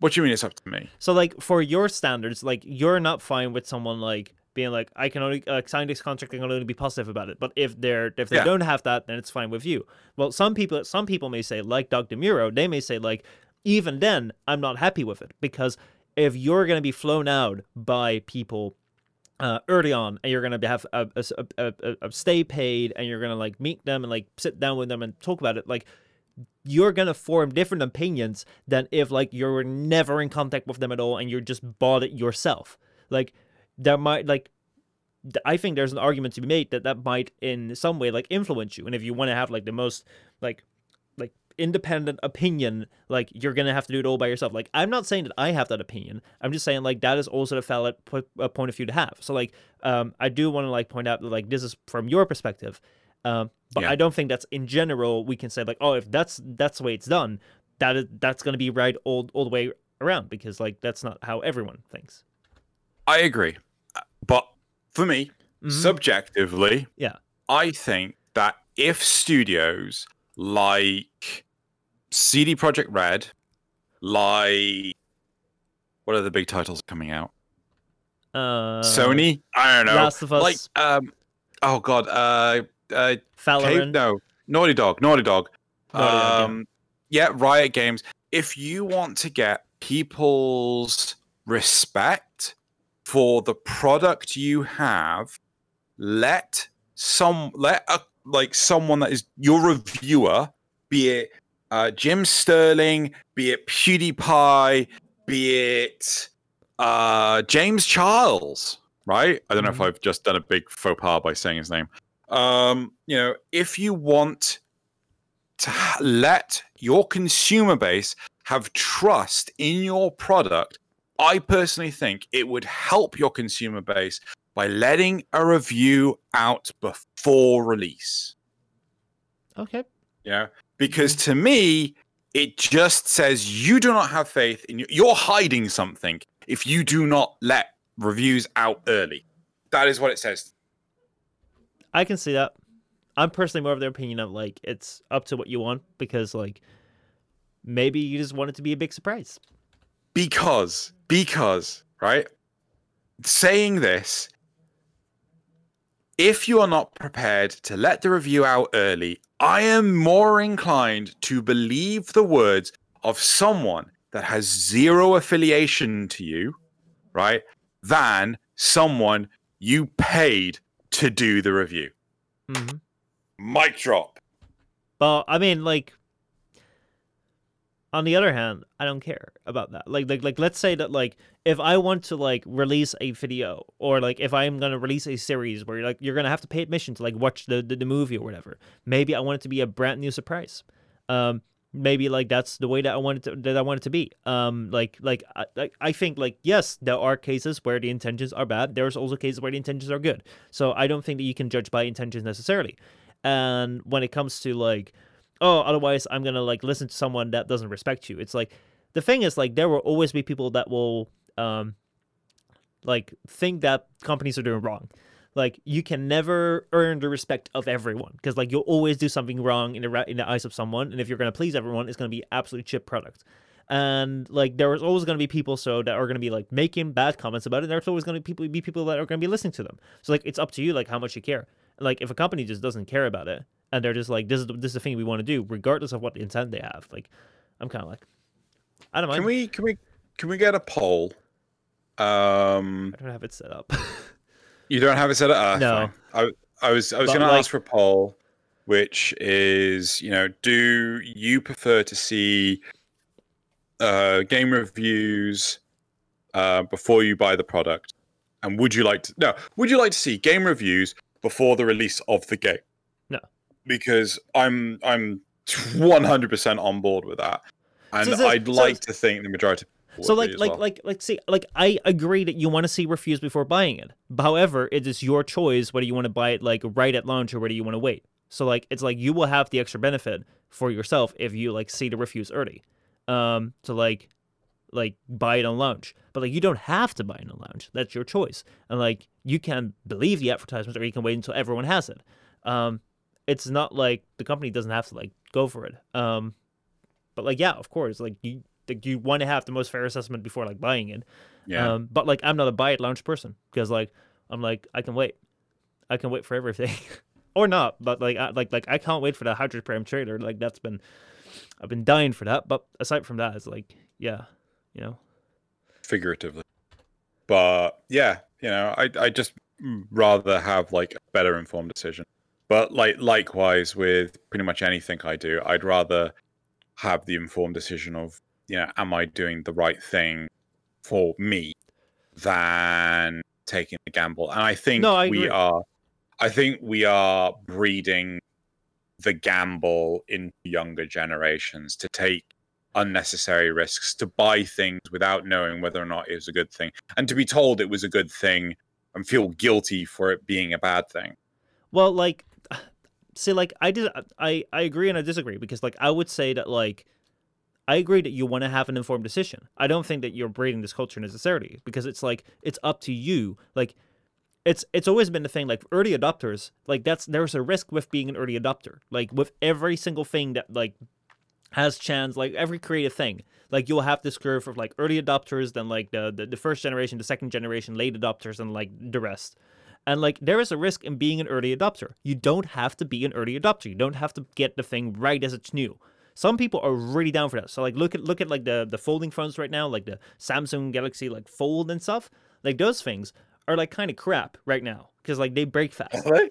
what do you mean it's up to me? So like, for your standards, like you're not fine with someone like being like, I can only uh, sign this contract, I can only be positive about it. But if they're if they yeah. don't have that, then it's fine with you. Well, some people some people may say, like Doug DeMuro, they may say like, even then, I'm not happy with it. Because if you're going to be flown out by people uh, early on and you're going to have a, a, a, a, stay paid and you're going to like meet them and like sit down with them and talk about it like you're going to form different opinions than if like you were never in contact with them at all and you're just bought it yourself. Like there might like i think there's an argument to be made that that might in some way like influence you. And if you want to have like the most like independent opinion, like you're gonna have to do it all by yourself. Like I'm not saying that I have that opinion. I'm just saying like that is also a valid a point of view to have. So like um, I do want to like point out that like this is from your perspective, um, but yeah. I don't think that's in general we can say like oh if that's that's the way it's done, that is that's gonna be right all all the way around because like that's not how everyone thinks. I agree, but for me, mm-hmm. subjectively, yeah, I think that if studios like CD Projekt Red, like what are the big titles coming out? Uh, Sony? I don't know. Last of Us. Like um, oh god, uh, uh, Valorant. no, Naughty Dog, Naughty Dog. Naughty um, yeah. yeah, Riot Games. If you want to get people's respect for the product you have, let some let a like someone that is your reviewer, be it uh, Jim Sterling, be it PewDiePie, be it uh, James Charles, right? I don't know Mhm. if I've just done a big faux pas by saying his name. Um, you know, if you want to let your consumer base have trust in your product, I personally think it would help your consumer base by letting a review out before release. Okay. Know, because to me, it just says you do not have faith in you. You're hiding something if you do not let reviews out early. That is what it says. I can see that. I'm personally more of the opinion of like it's up to what you want because like maybe you just want it to be a big surprise. Because, because, right? Saying this, if you are not prepared to let the review out early, I am more inclined to believe the words of someone that has zero affiliation to you, right? Than someone you paid to do the review. Mm-hmm. Mic drop. But I mean, like, on the other hand, I don't care about that. Like, like, like, let's say that, like, if I want to like release a video, or like, if I'm gonna release a series where like you're gonna have to pay admission to like watch the the, the movie or whatever, maybe I want it to be a brand new surprise. Um, maybe like that's the way that I want it to, that I want it to be. Um, like, like, I, like, I think like yes, there are cases where the intentions are bad. There's also cases where the intentions are good. So I don't think that you can judge by intentions necessarily. And when it comes to like oh otherwise i'm gonna like listen to someone that doesn't respect you. It's like the thing is like there will always be people that will um like think that companies are doing wrong. Like you can never earn the respect of everyone because like you'll always do something wrong in the ra- in the eyes of someone and if you're gonna please everyone it's gonna be absolute chip product. And like there is always going to be people so that are going to be like making bad comments about it and there's always going to be people be people that are going to be listening to them. So like it's up to you like how much you care like if a company just doesn't care about it and they're just like this is the, this is the thing we want to do regardless of what intent they have like i'm kind of like i don't mind Can we can we can we get a poll? Um i don't have it set up (laughs) You don't have it set up. Uh, No. fine. I I was I was going to ask for a poll, which is you know, do you prefer to see uh, game reviews uh, before you buy the product, and would you like to no? Would you like to see game reviews before the release of the game? No. because I'm I'm 100 percent on board with that, and So- so- I'd so- like to think the majority. of people so would like like well. like like see like i agree that you want to see reviews before buying it however it is your choice whether you want to buy it like right at launch or whether you want to wait so like it's like you will have the extra benefit for yourself if you like see the reviews early um to like like buy it on launch but like you don't have to buy it on launch that's your choice. And like you can believe the advertisements or you can wait until everyone has it. Um it's not like the company doesn't have to like go for it. Um but like yeah of course like you like you want to have the most fair assessment before like buying it. Yeah. um but like i'm not a buy it launch person because like i'm like i can wait. I can wait for everything. (laughs) Or not but like I, like like i can't wait for the hydrogen prime trailer. Like that's been i've been dying for that. But aside from that it's like yeah you know figuratively. But yeah, you know, I I just rather have like a better informed decision. But like likewise with pretty much anything I do, I'd rather have the informed decision of, you know, am I doing the right thing for me than taking a gamble. And I think No, I we are I think we are breeding the gamble in younger generations to take unnecessary risks, to buy things without knowing whether or not it was a good thing, and to be told it was a good thing and feel guilty for it being a bad thing. Well, like, (sighs) see, like I did, I I agree and I disagree because like I would say that like I agree that you want to have an informed decision. I don't think that you're breeding this culture necessarily because it's like it's up to you. Like, it's it's always been the thing. Like early adopters, like that's there's a risk with being an early adopter. Like with every single thing that like has chance, like every creative thing. Like you'll have this curve of like early adopters, then like the, the the first generation, the second generation, late adopters, and like the rest. And like there is a risk in being an early adopter. You don't have to be an early adopter. You don't have to get the thing right as it's new. Some people are really down for that. So like look at look at like the the folding phones right now, like the Samsung Galaxy like Fold and stuff. Like those things are like kind of crap right now because like they break fast. (laughs) Really?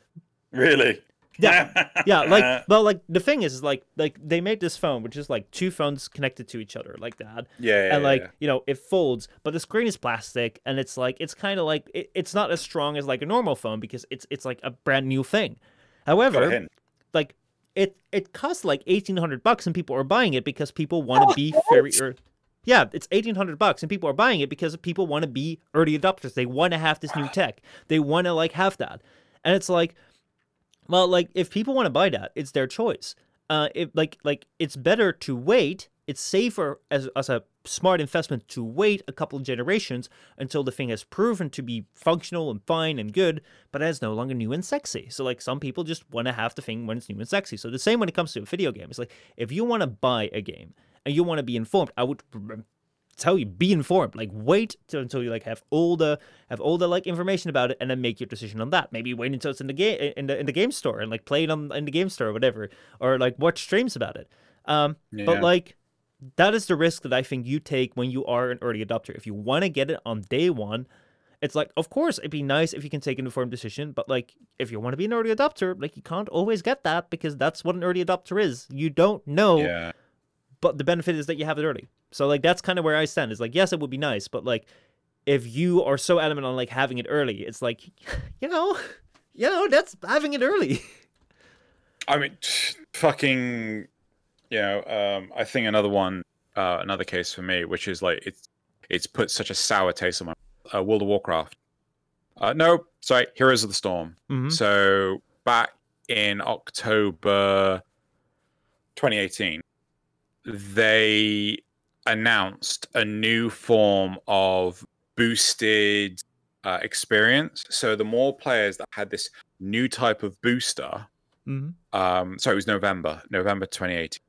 Really? Yeah, (laughs) yeah. Like, well, like the thing is, is like, like they made this phone, which is like two phones connected to each other, like that. Yeah, yeah and like yeah. you know, it folds, but the screen is plastic, and it's like it's kind of like it, it's not as strong as like a normal phone because it's it's like a brand new thing. However, like it it costs like eighteen hundred bucks, and people are buying it because people want to oh, be very. ear yeah, it's eighteen hundred bucks, and people are buying it because people want to be early adopters. They want to have this new (sighs) tech. They want to like have that, and it's like, well, like if people want to buy that, it's their choice. Uh, it like like it's better to wait. It's safer as as a smart investment to wait a couple of generations until the thing has proven to be functional and fine and good, but it's no longer new and sexy. So like some people just want to have the thing when it's new and sexy. So the same when it comes to a video game. It's like if you want to buy a game and you want to be informed, I would tell you be informed. Like wait till, until you like have all the have all the like information about it and then make your decision on that. Maybe wait until it's in the game in the in the game store and like play it on in the game store or whatever, or like watch streams about it. Um, Yeah. but like that is the risk that I think you take when you are an early adopter. If you want to get it on day one, it's like, of course, it'd be nice if you can take an informed decision, but like, if you want to be an early adopter, like, you can't always get that because that's what an early adopter is. You don't know, yeah. But the benefit is that you have it early. So, like, that's kind of where I stand. Is like, yes, it would be nice, but like, if you are so adamant on like having it early, it's like, (laughs) you know, (laughs) you know, that's having it early. (laughs) I mean, (sniffs) fucking, you know, um, I think another one, uh, another case for me, which is like it's it's put such a sour taste on my uh, World of Warcraft. Uh, no, sorry, Heroes of the Storm. Mhm. So back in October 2018, they announced a new form of boosted uh, experience. So the more players that had this new type of booster, Mm-hmm. um, sorry, it was November, November 2018.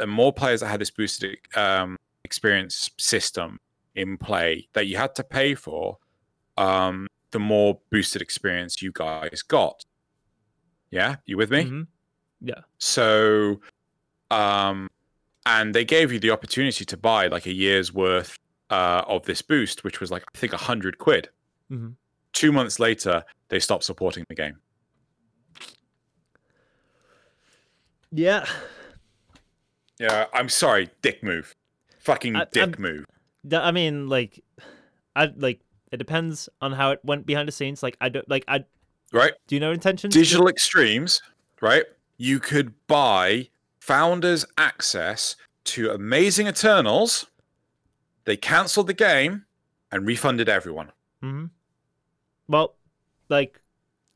And more players that had this boosted um, experience system in play that you had to pay for, um, the more boosted experience you guys got. Yeah, you with me? hmm Yeah. So, um, and they gave you the opportunity to buy like a year's worth uh, of this boost, which was like I think a hundred quid. Mhm. Two months later, they stopped supporting the game. Yeah. Yeah, I'm sorry, dick move, fucking I- dick I'm- move. I mean, like, I like it depends on how it went behind the scenes. Like, I don't like I. Right? Do you know intentions? Digital Extremes, right? You could buy founders access to Amazing Eternals. They cancelled the game and refunded everyone. hmm Well, like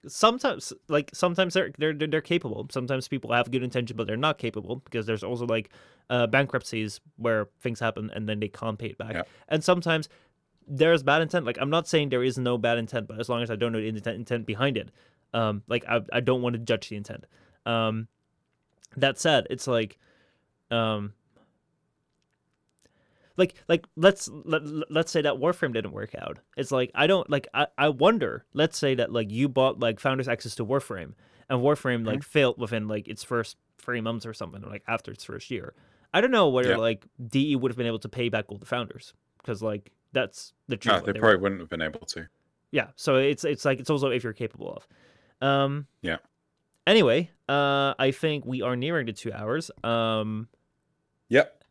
sometimes, like sometimes they're they're they're they're capable. Sometimes people have good intention, but they're not capable because there's also like uh, bankruptcies where things happen and then they can't pay it back. Yeah. And sometimes there's bad intent. Like I'm not saying there is no bad intent, but as long as I don't know the intent, intent behind it, um, like I I don't want to judge the intent. Um, that said, it's like, um, like like let's let, let's say that warframe didn't work out it's like i don't like I, I wonder let's say that like you bought like founders access to warframe and warframe like failed within like its first three months or something or like after its first year i don't know whether Yeah. like de would have been able to pay back all the founders because like that's the truth No, they they probably were- wouldn't have been able to. yeah so it's it's like it's also if you're capable of um Yeah. Anyway uh i think we are nearing the two hours um Yep.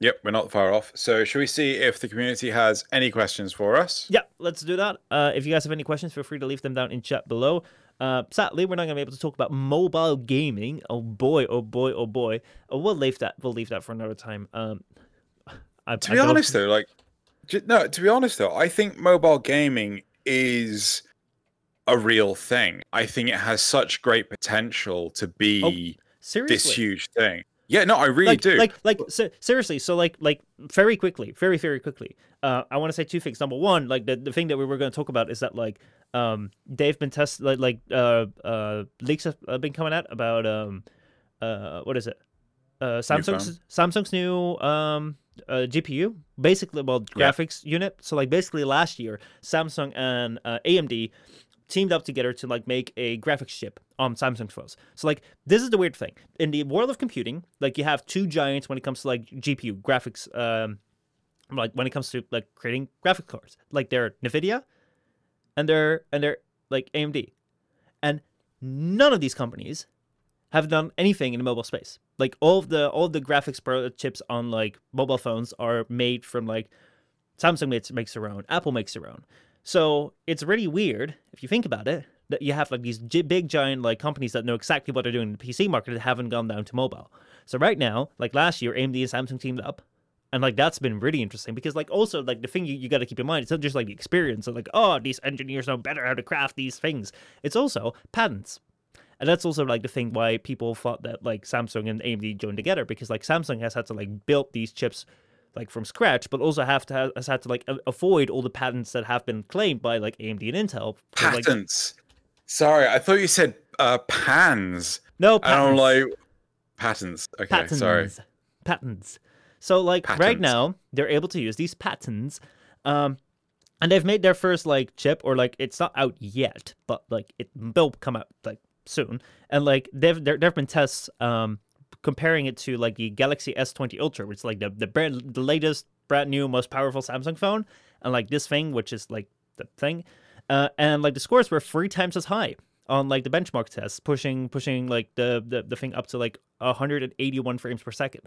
Yep, we're not far off. So, should we see if the community has any questions for us? Yeah, let's do that. Uh, if you guys have any questions, feel free to leave them down in chat below. Uh, sadly, we're not gonna be able to talk about mobile gaming. Oh boy, oh boy, oh boy. Uh, we'll leave that. We'll leave that for another time. Um, I, To be honest, though, like, no, to be honest, though, I think mobile gaming is a real thing. I think it has such great potential to be seriously, this huge thing. Yeah, no, I really like, do. like, like, se- seriously. So, like, like, very quickly, very, very quickly. Uh, I want to say two things. Number one, like, the, the thing that we were going to talk about is that, like, um, they've been test like, like, uh, uh, leaks have uh, been coming out about, um, uh, what is it? Uh, Samsung's Samsung's new um uh, GPU, basically, well, Yeah. graphics unit. So, like, basically, last year, Samsung and uh, AMD teamed up together to like make a graphics chip on Samsung's phones. So like this is the weird thing. In the world of computing, like you have two giants when it comes to like GPU graphics um like when it comes to like creating graphic cards. Like they're Nvidia and they're and they're like AMD. And none of these companies have done anything in the mobile space. Like all of the all of the graphics pro chips on like mobile phones are made from like Samsung makes makes their own, Apple makes their own. So it's really weird if you think about it that you have like these big giant like companies that know exactly what they're doing in the PC market that haven't gone down to mobile. So right now, like last year, AMD and Samsung teamed up. And like that's been really interesting because like also like the thing you, you got to keep in mind it's not just like the experience of like oh these engineers know better how to craft these things it's also patents and that's also like the thing why people thought that like Samsung and AMD joined together because like Samsung has had to like build these chips like from scratch, but also have to have, has had to like a- avoid all the patents that have been claimed by like AMD and Intel. for, like- Patents. Sorry, I thought you said uh, pans. no I patents. don't like patents. Okay, patents. sorry. Patents. So like right now they're able to use these patents, um, and they've made their first like chip or like it's not out yet, but like it will come out like soon. And like they've there there've been tests um comparing it to like the Galaxy S20 Ultra, which is like the the brand, the latest brand new most powerful Samsung phone, and like this thing, which is like the thing, uh, and like the scores were three times as high on like the benchmark tests, pushing pushing like the the, the thing up to like 181 frames per second.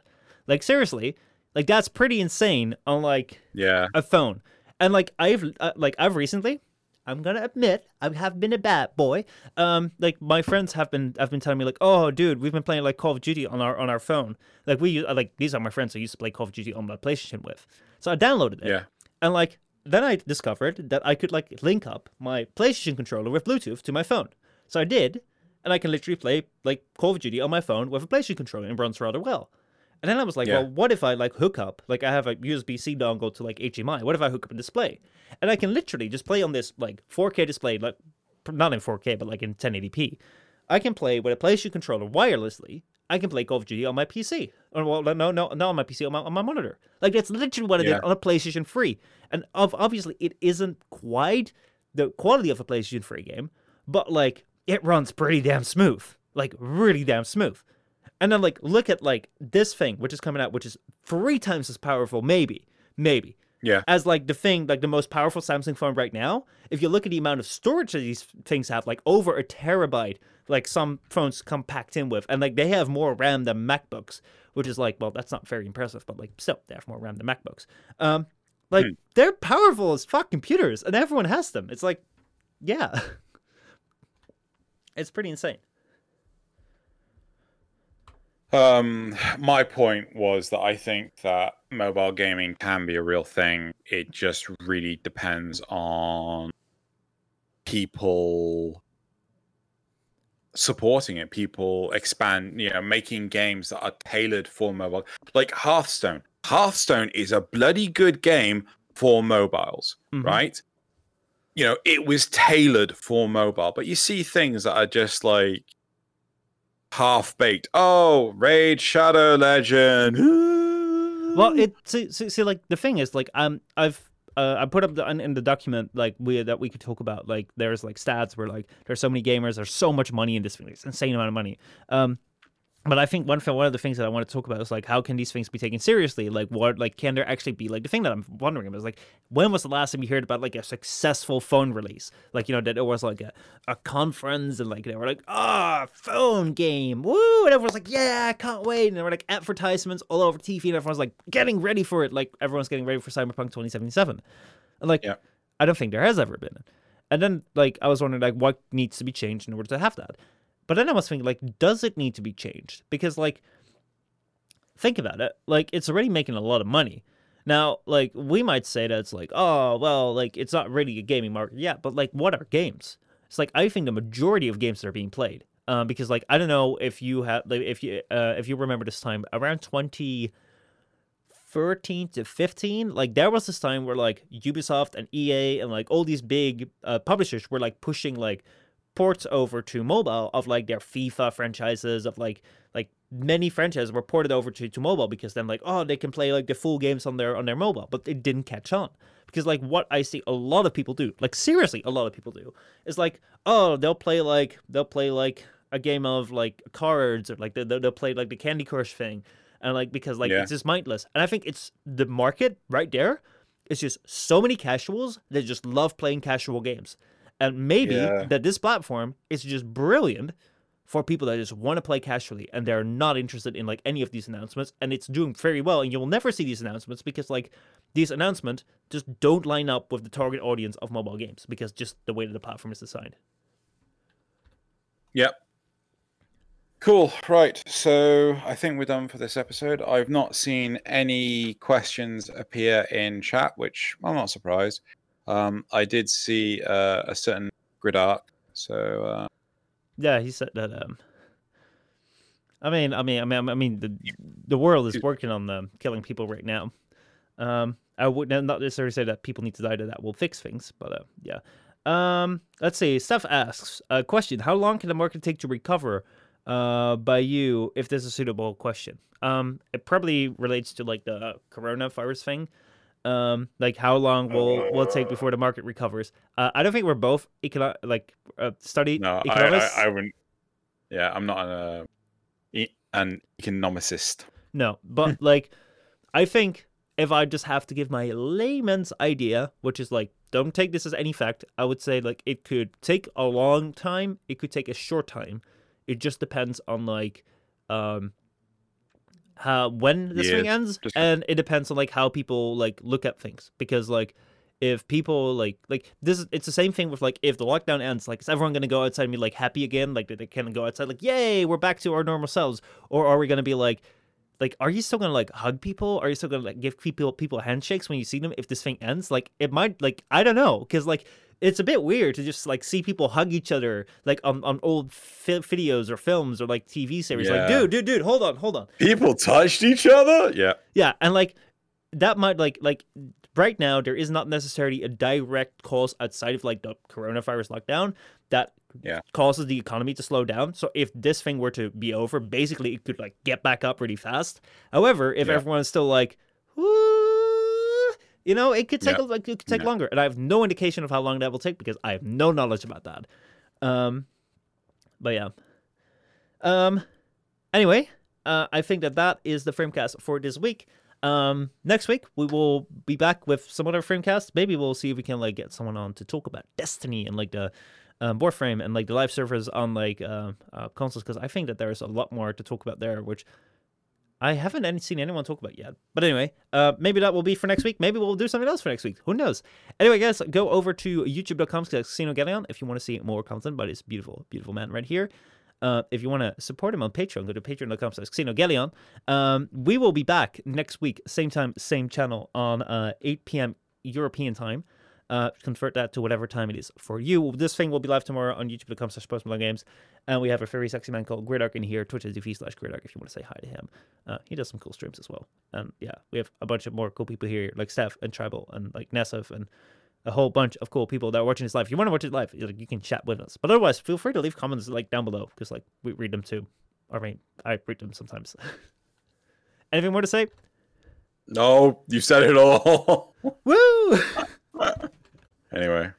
Like seriously, like that's pretty insane on like Yeah. a phone. And like I've uh, like I've recently, I'm gonna admit I have been a bad boy. Um, like my friends have been have been telling me like, oh dude, we've been playing like Call of Duty on our on our phone. Like we like these are my friends I used to play Call of Duty on my PlayStation with. So I downloaded it. Yeah. And like then I discovered that I could like link up my PlayStation controller with Bluetooth to my phone. So I did, and I can literally play like Call of Duty on my phone with a PlayStation controller and runs rather well. And then I was like, Yeah. well, what if I like hook up, like I have a USB C dongle to like HDMI. What if I hook up a display? And I can literally just play on this like 4K display, like not in 4K, but like in 1080p. I can play with a PlayStation controller wirelessly. I can play Call of Duty on my PC. Or well, no, no, not on my PC, on my, on my monitor. Like that's literally what I Yeah. did on a PlayStation 3. And of, obviously, it isn't quite the quality of a PlayStation 3 game, but like it runs pretty damn smooth, like really damn smooth. And then like look at like this thing which is coming out, which is three times as powerful, maybe, maybe Yeah. as like the thing, like the most powerful Samsung phone right now. If you look at the amount of storage that these things have, like over a terabyte, like some phones come packed in with, and like they have more RAM than MacBooks, which is like, well, that's not very impressive, but like still, they have more RAM than MacBooks. Um, like they're powerful as fuck computers, and everyone has them. It's like, yeah, (laughs) it's pretty insane. Um, my point was that I think that mobile gaming can be a real thing. It just really depends on people supporting it, people expand, you know, making games that are tailored for mobile. Like Hearthstone. Hearthstone is a bloody good game for mobiles, Mhm. right? You know, it was tailored for mobile, but you see things that are just like half baked. Oh, Raid Shadow Legend. (gasps) Well, it see, see, see like the thing is like um I've uh, I put up the, in, the document like we that we could talk about like there's like stats where like there's so many gamers there's so much money in this thing it's insane amount of money um but I think one thing, one of the things that I want to talk about is like how can these things be taken seriously? Like what like can there actually be like the thing that I'm wondering about is like when was the last time you heard about like a successful phone release? Like you know that it was like a, a conference and like they were like ah phone game woo and everyone's like yeah I can't wait and there were like advertisements all over TV and everyone's like getting ready for it like everyone's getting ready for Cyberpunk 2077 and like Yeah. I don't think there has ever been. And then like I was wondering like what needs to be changed in order to have that. But then I was thinking like does it need to be changed? Because like think about it, like it's already making a lot of money. Now, like we might say that it's like, oh well, like it's not really a gaming market yet, but like what are games? It's like I think the majority of games that are being played. Um, because like I don't know if you have like, if you uh, if you remember this time around 2013 to 15 like there was this time where like Ubisoft and EA and like all these big uh, publishers were like pushing like ports over to mobile of like their FIFA franchises of like like many franchises were ported over to, to mobile because then like oh they can play like the full games on their on their mobile but it didn't catch on. Because like what I see a lot of people do like seriously a lot of people do is like oh they'll play like they'll play like a game of like cards or like they'll, they'll play like the Candy Crush thing and like because like Yeah. it's just mindless. And I think it's the market right there it's just so many casuals that just love playing casual games And maybe Yeah. that this platform is just brilliant for people that just want to play casually and they're not interested in like any of these announcements and it's doing very well and you'll never see these announcements because like these announcements just don't line up with the target audience of mobile games because just the way that the platform is designed. Yep. Cool. Right. So I think we're done for this episode. I've not seen any questions appear in chat, which I'm not surprised. Um, I did see uh, a certain grid arc. So uh, Yeah, he said that. Um, I mean, I mean, I mean, I mean, the the world is working on um, killing people right now. Um, I would not necessarily say that people need to die to that will fix things, but uh, yeah. Um, let's see. Steph asks a question: How long can the market take to recover? Uh, by you, if this is a suitable question. Um, it probably relates to like the coronavirus thing. Um, like how long will will it take before the market recovers? Uh, I don't think we're both econo- like uh, study no, I, economists. I, I wouldn't. Yeah, I'm not an, uh, an economicist. No, but (laughs) like, I think if I just have to give my layman's idea, which is like, don't take this as any fact, I would say like it could take a long time, it could take a short time. It just depends on like, um, how when this Yeah, thing ends, just- and it depends on like how people like look at things. Because like. If people like like this, it's the same thing with like if the lockdown ends, like is everyone gonna go outside and be like happy again, like they can go outside, like yay, we're back to our normal selves, or are we gonna be like, like are you still gonna like hug people? Are you still gonna like give people people handshakes when you see them if this thing ends? Like it might like i don't know because like it's a bit weird to just like see people hug each other like on, on old fi- videos or films or like tv series. Like dude dude dude hold on hold on. People touched each other. Yeah. yeah and like that might like like right now there is not necessarily a direct cause outside of like the coronavirus lockdown that Yeah. causes the economy to slow down so if this thing were to be over basically it could like get back up really fast however if Yeah. everyone is still like you know it could take Yeah. like it could take Yeah. longer and i have no indication of how long that will take because i have no knowledge about that um but yeah um anyway uh, I think that that is the FrameCast for this week. Um, next week we will be back with some other FrameCast. Maybe we'll see if we can like get someone on to talk about Destiny and like the um, Warframe and like the live servers on like uh, uh, consoles because I think that there's a lot more to talk about there, which I haven't seen anyone talk about yet. But anyway, uh, maybe that will be for next week. Maybe we'll do something else for next week. Who knows? Anyway, guys, go over to youtube.com Xenogelion if you want to see more content by this beautiful, beautiful man right here. Uh, if you want to support him on Patreon, go to patreon.com slash Xenogelion. Um, we will be back next week, same time, same channel on uh, 8 p.m. European time. Uh, convert that to whatever time it is for you. This thing will be live tomorrow on youtube.com slash postmalone games. And we have a very sexy man called Gridark in here, twitch.tv slash Gridark if you want to say hi to him. Uh, he does some cool streams as well. And yeah, we have a bunch of more cool people here, like Steph and Tribal and like Nesif and a whole bunch of cool people that are watching this live. If you want to watch it live, you you can chat with us. But otherwise, feel free to leave comments like down below because like we read them too. I mean, I read them sometimes. (laughs) Anything more to say? No, you said it all. (laughs) Woo! (laughs) (laughs) anyway.